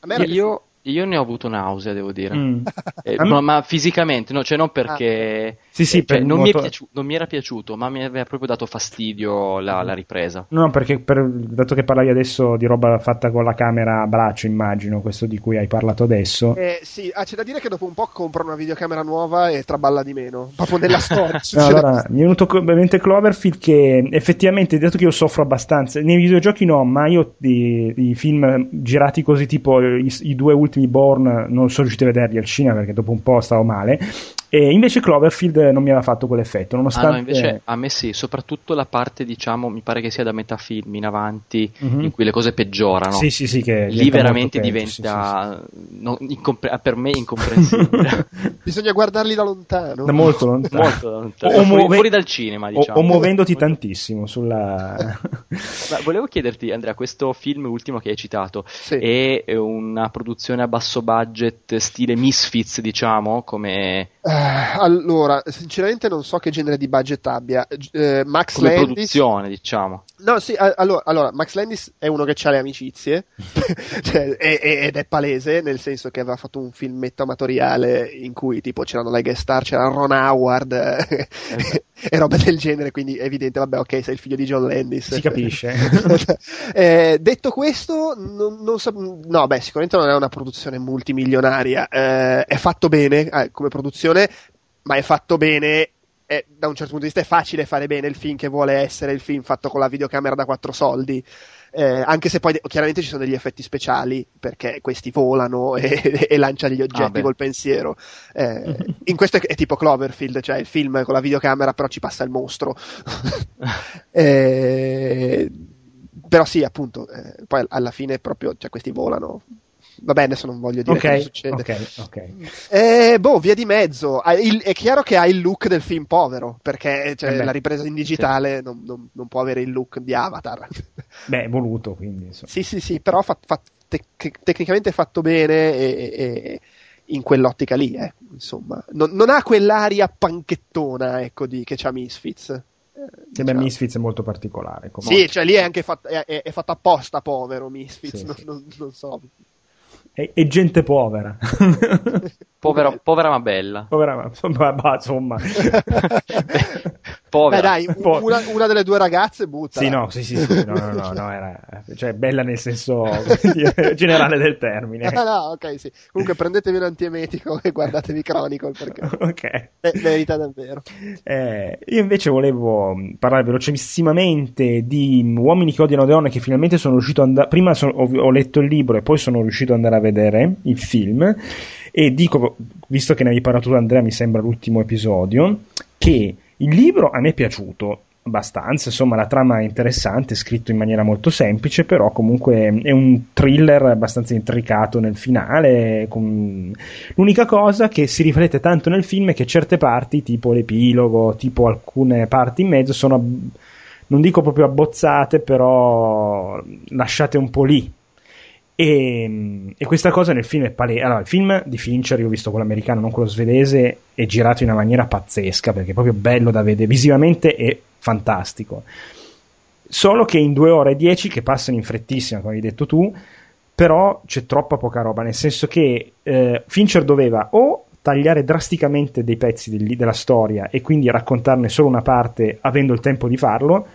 A me io, io ne ho avuto nausea, devo dire. Mm. Eh, ma, ma, fisicamente, no, cioè non perché... Ah. Sì, sì, cioè, non, molto... mi piaciuto, non, mi era piaciuto, ma mi aveva proprio dato fastidio la, la ripresa. No, perché per, dato che parlavi adesso di roba fatta con la camera a braccio, immagino, questo di cui hai parlato adesso. Eh, sì, ah, c'è da dire che dopo un po' compro una videocamera nuova e traballa di meno, proprio nella storia. no, allora, mi è venuto in mente Cloverfield che effettivamente, dato che io soffro abbastanza, nei videogiochi no, ma io i, i film girati così, tipo i, i due ultimi Born, non sono riuscito a vederli al cinema perché dopo un po' stavo male e invece Cloverfield non mi aveva fatto quell'effetto, nonostante... Ah, no, invece a me sì, soprattutto la parte, diciamo, mi pare che sia da metà film in avanti, mm-hmm. in cui le cose peggiorano. Sì, sì, sì, che Lì veramente diventa, sì, sì, sì. Non, incompre- per me incomprensibile. Bisogna guardarli da lontano. Da molto lontano. molto lontano. O, fuori, fuori, dal cinema, diciamo. O, o muovendoti tantissimo sulla... Ma volevo chiederti, Andrea, questo film ultimo che hai citato, è una produzione a basso budget, stile Misfits, diciamo, come allora, sinceramente non so che genere di budget abbia. Uh, Max Come Landis... produzione, diciamo. No, sì, allora, allora, Max Landis è uno che ha le amicizie, cioè, è, è, ed è palese, nel senso che aveva fatto un filmetto amatoriale in cui tipo c'erano le guest star, c'era Ron Howard eh, e roba del genere, quindi è evidente, vabbè, ok, sei il figlio di John Landis. Si capisce. eh, detto questo, non, non so, no, beh, sicuramente non è una produzione multimilionaria, eh, è fatto bene eh, come produzione, ma è fatto bene è, da un certo punto di vista è facile fare bene il film che vuole essere il film fatto con la videocamera da quattro soldi. Eh, anche se poi chiaramente ci sono degli effetti speciali perché questi volano e, e lanciano gli oggetti ah, col pensiero. Eh, in questo è, è, tipo Cloverfield, cioè il film con la videocamera, però ci passa il mostro. eh, però sì, appunto, eh, poi alla fine proprio cioè, questi volano Va bene, adesso non voglio dire okay, cosa succede. Ok, ok. Eh, boh, via di mezzo. Il, è chiaro che ha il look del film povero, perché cioè, eh la ripresa in digitale sì. non, non, non, può avere il look di Avatar. Beh, è voluto, quindi. Insomma. Sì, sì, sì, però fa, fa, tec- tecnicamente fatto bene e, e, in quell'ottica lì, eh, insomma. Non, non, ha quell'aria panchettona, ecco, di, che c'ha Misfits. Eh, che beh, Misfits è molto particolare. Sì, cioè lì è anche fatto, è, è, è fatto apposta povero Misfits, sì, non, sì. Non, non, so e, e gente povera. povera, povera ma bella. Povera ma insomma. insomma. povera. Beh, dai, una, una, delle due ragazze butta. Sì, no, sì, sì, sì no, no, no, no, era, cioè bella nel senso generale del termine. Ah, no, ok, sì. Comunque prendetevi un antiemetico e guardatevi Chronicle perché ok. merita davvero. Eh, io invece volevo parlare velocissimamente di Uomini che odiano le donne che finalmente sono riuscito ad andare, prima sono, ho, ho letto il libro e poi sono riuscito ad andare a vedere il film e dico, visto che ne hai parlato tu Andrea, mi sembra l'ultimo episodio, che il libro a me è piaciuto abbastanza, insomma la trama è interessante, è scritto in maniera molto semplice, però comunque è un thriller abbastanza intricato nel finale. Con... L'unica cosa che si riflette tanto nel film è che certe parti, tipo l'epilogo, tipo alcune parti in mezzo, sono, non dico proprio abbozzate, però lasciate un po' lì e, e, questa cosa nel film è palese. Allora, il film di Fincher, io ho visto quello americano, non quello svedese, è girato in una maniera pazzesca perché è proprio bello da vedere. Visivamente è fantastico. Solo che in due ore e dieci, che passano in frettissima, come hai detto tu, però c'è troppa poca roba. Nel senso che eh, Fincher doveva o tagliare drasticamente dei pezzi del, della storia e quindi raccontarne solo una parte avendo il tempo di farlo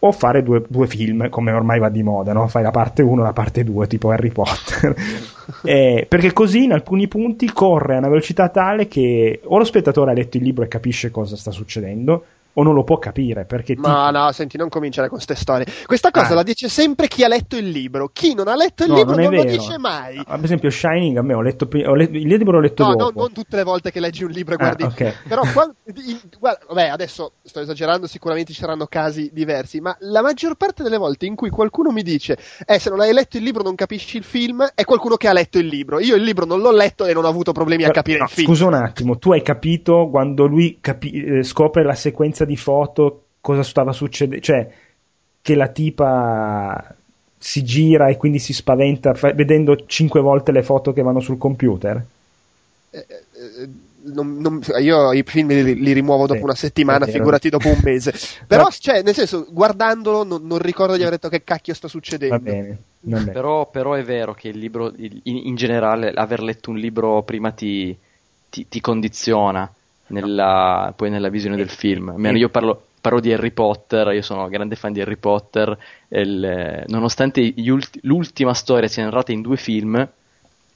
o fare due, due, film come ormai va di moda, no? fai la parte 1 e la parte 2 tipo Harry Potter eh, perché così in alcuni punti corre a una velocità tale che o lo spettatore ha letto il libro e capisce cosa sta succedendo o non lo può capire perché ma ti... no senti non cominciare con queste storie. Questa cosa ah. la dice sempre chi ha letto il libro. Chi non ha letto il no, libro non, non lo dice mai. No, ad esempio Shining a me ho letto, ho letto il libro l'ho letto no, dopo. no, non tutte le volte che leggi un libro e ah, guardi. ah, okay. però quando, in, guarda, vabbè adesso sto esagerando sicuramente ci saranno casi diversi ma la maggior parte delle volte in cui qualcuno mi dice eh se non hai letto il libro non capisci il film è qualcuno che ha letto il libro. Io il libro non l'ho letto e non ho avuto problemi a capire il film. scusa un attimo tu hai capito quando lui capi- eh, scopre la sequenza di foto cosa stava succedendo, cioè che la tipa si gira e quindi si spaventa fa- vedendo cinque volte le foto che vanno sul computer? Eh, eh, non, non, io i film li, li rimuovo dopo sì, una settimana, figurati dopo un mese. Però, cioè, nel senso, guardandolo non, non, ricordo di aver detto che cacchio sta succedendo. Va bene. Però, però, è vero che il libro, in, in, generale, aver letto un libro prima ti, ti, ti condiziona nella, poi nella visione del film. Io parlo, parlo di Harry Potter, io sono grande fan di Harry Potter, il, nonostante ulti, l'ultima storia sia narrata in due film,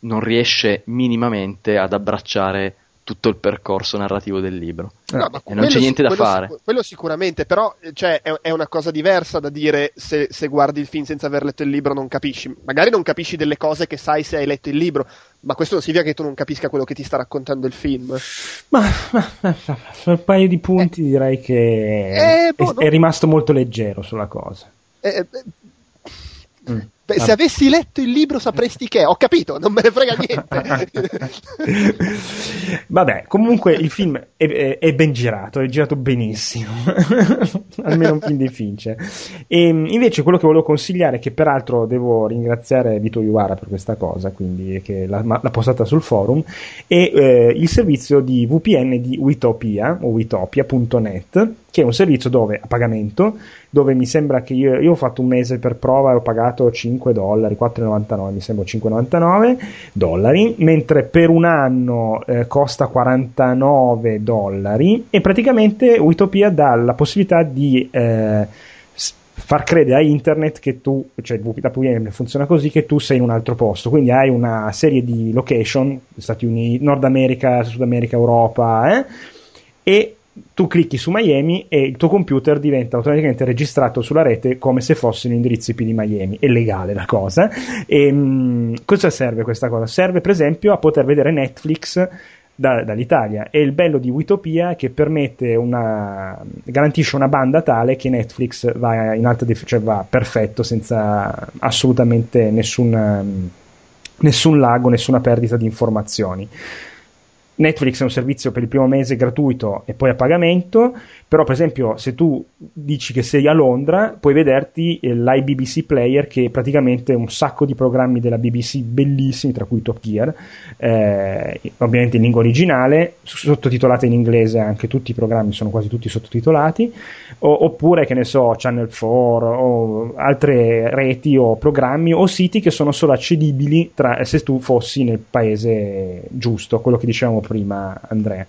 non riesce minimamente ad abbracciare tutto il percorso narrativo del libro. No, e non c'è niente da fare. Sic- quello sicuramente, però cioè, è, è, una cosa diversa da dire se, se, guardi il film senza aver letto il libro non capisci. Magari non capisci delle cose che sai se hai letto il libro, ma questo non significa che tu non capisca quello che ti sta raccontando il film. Ma, ma, ma un paio di punti eh, direi che eh, boh, è, no. è, rimasto molto leggero sulla cosa. Eh, eh, mm. Beh, se avessi letto il libro sapresti che. Ho capito, non me ne frega niente. Vabbè, comunque il film è, è, è, ben girato, è girato benissimo. Almeno un film di Fincher. E invece quello che volevo consigliare, che peraltro devo ringraziare Vito Iuara per questa cosa, quindi che l'ha, l'ha postata sul forum, è eh, il servizio di VPN di Witopia o witopia.net che è un servizio dove a pagamento, dove mi sembra che io, io ho fatto un mese per prova e ho pagato 5 dollari, 4,99 mi sembra 5,99 dollari, mentre per un anno eh, costa 49 dollari e praticamente Utopia dà la possibilità di eh, far credere a internet che tu, cioè VPN funziona così, che tu sei in un altro posto, quindi hai una serie di location, Stati Uniti, Nord America, Sud America, Europa, eh, e tu clicchi su Miami e il tuo computer diventa automaticamente registrato sulla rete come se fosse un indirizzo IP di Miami. È legale la cosa. E, mh, cosa serve questa cosa? Serve per esempio a poter vedere Netflix da, dall'Italia. E il bello di Witopia è che permette una, garantisce una banda tale che Netflix va in alta dif- cioè va perfetto senza assolutamente nessun, nessun lago, nessuna perdita di informazioni. Netflix è un servizio per il primo mese gratuito e poi a pagamento, però per esempio se tu dici che sei a Londra puoi vederti l'iBBC Player che è praticamente un sacco di programmi della BBC bellissimi, tra cui Top Gear, eh, ovviamente in lingua originale, sottotitolate in inglese anche tutti i programmi sono quasi tutti sottotitolati, o, oppure che ne so, Channel 4 o altre reti o programmi o siti che sono solo accedibili tra, se tu fossi nel paese giusto, quello che dicevamo prima Andrea.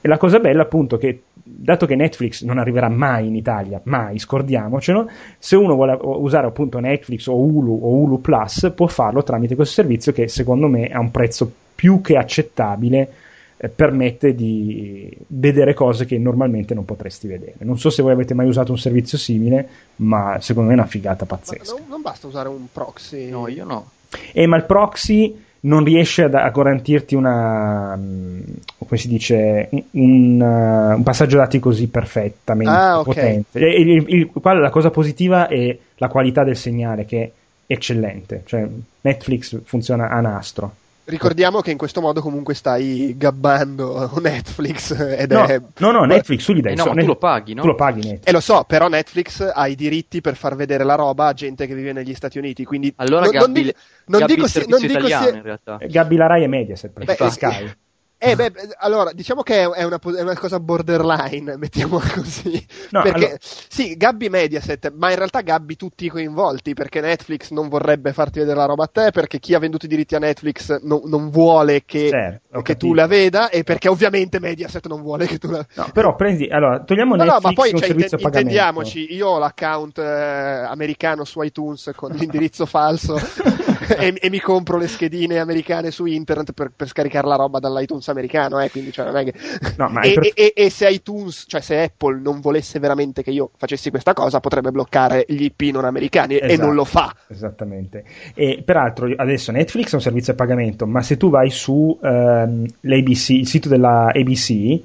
E la cosa bella appunto che dato che Netflix non arriverà mai in Italia, mai, scordiamocelo, se uno vuole usare appunto Netflix o Hulu o Hulu Plus può farlo tramite questo servizio che secondo me ha un prezzo più che accettabile eh, permette di vedere cose che normalmente non potresti vedere. Non so se voi avete mai usato un servizio simile, ma secondo me è una figata pazzesca. Non, non, basta usare un proxy. No, io no. Eh, ma il proxy non riesce a, a garantirti una mm, come si dice un, un, passaggio dati così perfettamente ah, okay. potente. E, il, il, qua la cosa positiva è la qualità del segnale che è eccellente. Cioè Netflix funziona a nastro Ricordiamo che in questo modo comunque stai gabbando Netflix ed no, è... No, no, Netflix tu gli dai... Eh no, ma tu lo paghi, no? Tu lo paghi Netflix. E eh, lo so, però Netflix ha i diritti per far vedere la roba a gente che vive negli Stati Uniti, quindi... Allora non, gabbi, non dico, non gabbi dico, se, non dico italiano, se... in realtà. Gabbi la Rai e Mediaset, perché Beh, Sky. Eh beh, allora, diciamo che è una, è una cosa borderline, mettiamola così. No, perché, allora... sì, Gabbi Mediaset, ma in realtà Gabbi tutti i coinvolti, perché Netflix non vorrebbe farti vedere la roba a te, perché chi ha venduto i diritti a Netflix no, non vuole che, certo, che tu la veda, e perché ovviamente Mediaset non vuole che tu la No, però prendi, allora, togliamo no, Netflix no, ma poi, cioè, inten- intendiamoci, io ho l'account eh, americano su iTunes con l'indirizzo falso e, e, mi compro le schedine americane su internet per, per scaricare la roba dall'iTunes americano, eh, quindi cioè, non è che... No, e, per... e, e, se iTunes, cioè se Apple non volesse veramente che io facessi questa cosa, potrebbe bloccare gli IP non americani esatto, e non lo fa. Esattamente. E peraltro adesso Netflix è un servizio a pagamento, ma se tu vai su ehm, il sito della ABC,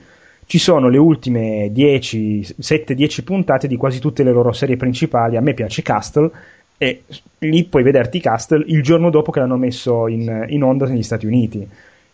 ci sono le ultime 10, 7-10 puntate di quasi tutte le loro serie principali. A me piace Castle e lì puoi vederti Castle il giorno dopo che l'hanno messo in, in onda negli Stati Uniti.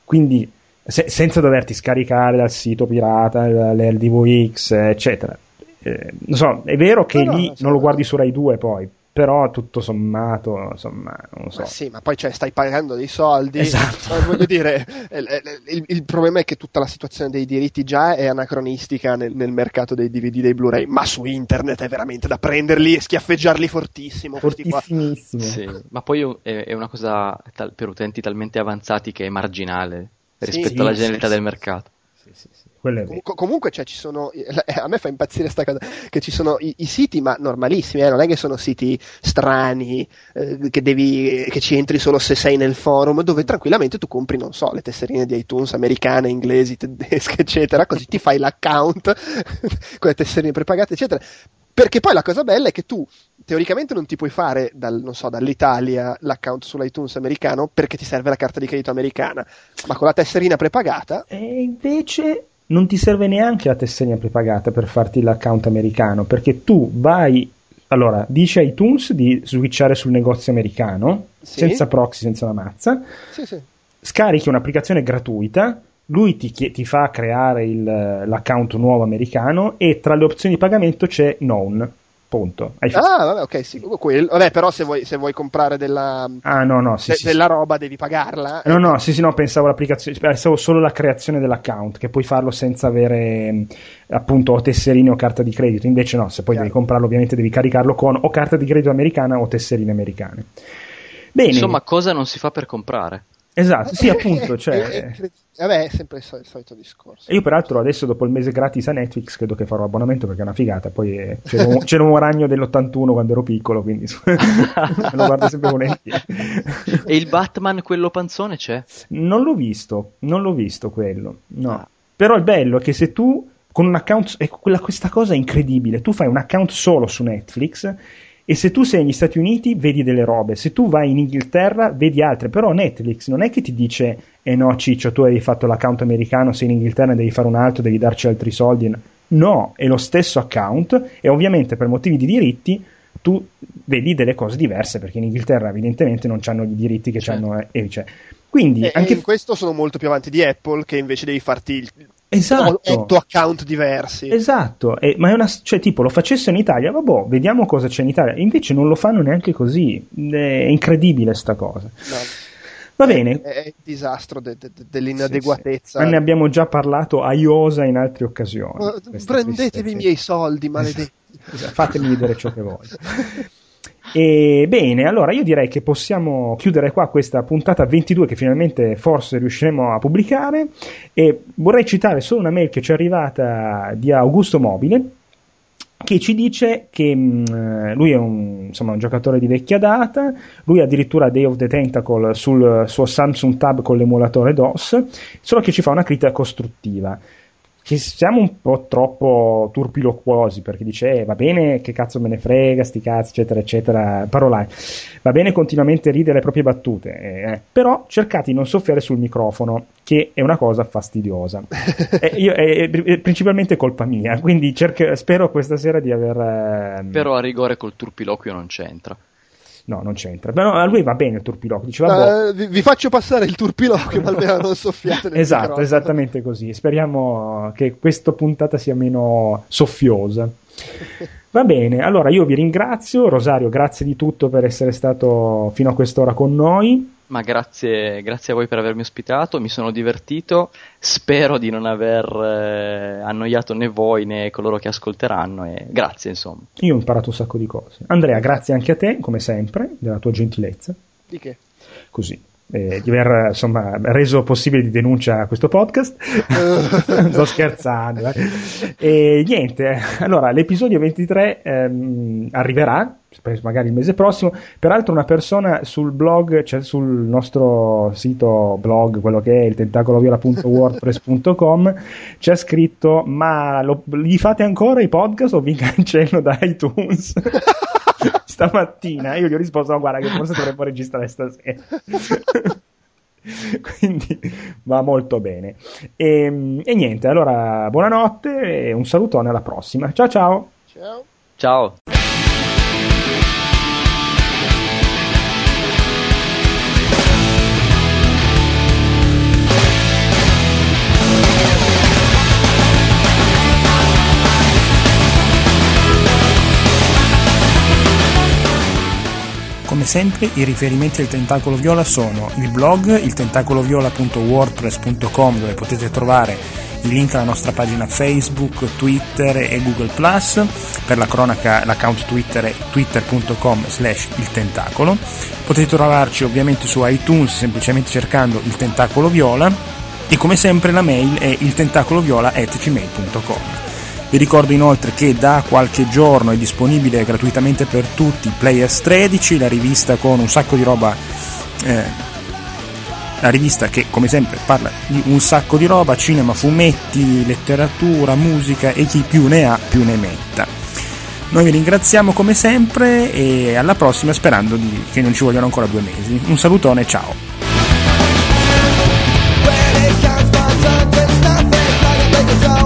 Quindi se, senza doverti scaricare dal sito pirata, l'LDVX, eccetera. Eh, non so, è vero che no, lì no, non lo guardi su Rai 2 poi, però tutto sommato, insomma, non so. Ma sì, ma poi cioè, stai pagando dei soldi. Esatto. voglio dire, il, il, il, problema è che tutta la situazione dei diritti già è anacronistica nel, nel, mercato dei DVD, dei Blu-ray, ma su internet è veramente da prenderli e schiaffeggiarli fortissimo. Fortissimissimo. Sì, ma poi è, una cosa tal, per utenti talmente avanzati che è marginale rispetto sì, alla generalità sì, del mercato. Sì, sì, sì. Com- comunque cioè, ci sono, eh, a me fa impazzire sta cosa, che ci sono i, i siti ma normalissimi, eh, non è che sono siti strani, eh, che, devi, che ci entri solo se sei nel forum, dove tranquillamente tu compri, non so, le tesserine di iTunes americane, inglesi, tedesche, eccetera, così ti fai l'account con le tesserine prepagate, eccetera. Perché poi la cosa bella è che tu teoricamente non ti puoi fare dal, so, dall'Italia l'account sull'iTunes americano perché ti serve la carta di credito americana, ma con la tesserina prepagata. E invece non ti serve neanche la tesserina prepagata per farti l'account americano, perché tu vai allora, dice iTunes di switchare sul negozio americano, Sì. senza proxy, senza la mazza, Sì, sì. scarichi un'applicazione gratuita, lui ti, ti fa creare il- l'account nuovo americano e tra le opzioni di pagamento c'è Known. Punto. Hai fatto- Ah, vabbè, ok, sì. Quello. Vabbè, però se vuoi, se vuoi comprare della, Ah, no, no, sì, de- sì, della roba devi pagarla. No, no, sì, sì, no, pensavo all'applicazione, pensavo solo alla creazione dell'account, che puoi farlo senza avere appunto o tesserine o carta di credito. Invece no, se poi Chiaro. devi comprarlo, ovviamente devi caricarlo con o carta di credito americana o tesserine americane. Bene, Insomma, cosa non si fa per comprare? Esatto, sì, Eh, appunto, eh, cioè, eh, vabbè, è sempre il sol- il solito discorso. io peraltro adesso dopo il mese gratis a Netflix credo che farò abbonamento perché è una figata, poi eh, c'era, un, c'era un ragno dell'81 quando ero piccolo, quindi me lo guardo sempre volentieri. E il Batman, quello panzone, c'è? Non l'ho visto, non l'ho visto quello. No. Ah. Però il bello è che se tu con un account, ecco quella, questa cosa è incredibile, tu fai un account solo su Netflix e se tu sei negli Stati Uniti vedi delle robe, se tu vai in Inghilterra vedi altre, però Netflix non è che ti dice eh no Ciccio tu hai fatto l'account americano, sei in Inghilterra devi fare un altro, devi darci altri soldi. No, è lo stesso account e ovviamente per motivi di diritti tu vedi delle cose diverse perché in Inghilterra evidentemente non hanno i diritti che Certo. hanno eh, cioè. Quindi E, anche in questo sono molto più avanti di Apple, che invece devi farti il, Esatto. otto account diversi. Esatto, e- ma è una, cioè tipo lo facessero in Italia, vabbè, vediamo cosa c'è in Italia, invece non lo fanno neanche così, è incredibile sta cosa. No. Va bene, È, è il disastro de- de- de- dell'inadeguatezza. ma ne abbiamo già parlato a Iosa in altre occasioni. Questa Prendetevi i miei soldi, maledetti. Esatto, fatemi vedere ciò che voglio. E bene, allora io direi che possiamo chiudere qua questa puntata 22 che finalmente forse riusciremo a pubblicare. E vorrei citare solo una mail che ci è arrivata di Augusto Mobile che ci dice che mh, lui è un, insomma, un giocatore di vecchia data, lui addirittura Day of the Tentacle sul suo Samsung Tab con l'emulatore DOS, solo che ci fa una critica costruttiva che siamo un po' troppo turpiloquosi perché dice eh, va bene che cazzo me ne frega sti cazzi eccetera eccetera parolai va bene continuamente ridere le proprie battute eh, però cercate di non soffiare sul microfono che è una cosa fastidiosa. Eh, io- è, è principalmente colpa mia quindi cerche- spero questa sera di aver ehm, Però a rigore col turpiloquio non c'entra. No non c'entra però a lui va bene il turpiloquio dice vabbè Eh, vi, vi faccio passare il turpiloquio, ma almeno non soffiate Esatto, microfono. esattamente così. Speriamo che questa puntata sia meno soffiosa. Va bene, allora io vi ringrazio. Rosario, grazie di tutto per essere stato fino a quest'ora con noi. Ma grazie, grazie a voi per avermi ospitato, mi sono divertito, spero di non aver eh, annoiato né voi né coloro che ascolteranno e grazie insomma. Io ho imparato un sacco di cose. Andrea, grazie anche a te, come sempre, della tua gentilezza. Di che? Così. Eh, di aver insomma reso possibile di denuncia a questo podcast. Sto scherzando eh. e niente allora l'episodio 23 ehm, arriverà magari il mese prossimo. Peraltro una persona sul blog cioè sul nostro sito blog quello che è il tentacoloviola.wordpress.com ci ha scritto ma lo, gli fate ancora i podcast o vi cancello da iTunes stamattina. Io gli ho risposto no, guarda che forse dovremmo registrare stasera. Quindi va molto bene. E, e, niente allora buonanotte e un salutone alla prossima. Ciao ciao. Ciao. Ciao Come sempre i riferimenti al Tentacolo Viola sono il blog, il tentacoloviola.wordpress.com dove potete trovare il link alla nostra pagina Facebook, Twitter e Google per la cronaca l'account Twitter è twitter.com slash il tentacolo. Potete trovarci ovviamente su iTunes semplicemente cercando il Tentacolo Viola e come sempre la mail è il tentacoloviola.gmail.com. Vi ricordo inoltre che da qualche giorno è disponibile gratuitamente per tutti Players 13, la rivista con un sacco di roba. Eh, la rivista che come sempre parla di un sacco di roba, cinema, fumetti, letteratura, musica e chi più ne ha più ne metta. Noi vi ringraziamo come sempre e alla prossima sperando di, che non ci vogliano ancora due mesi. Un salutone, ciao! down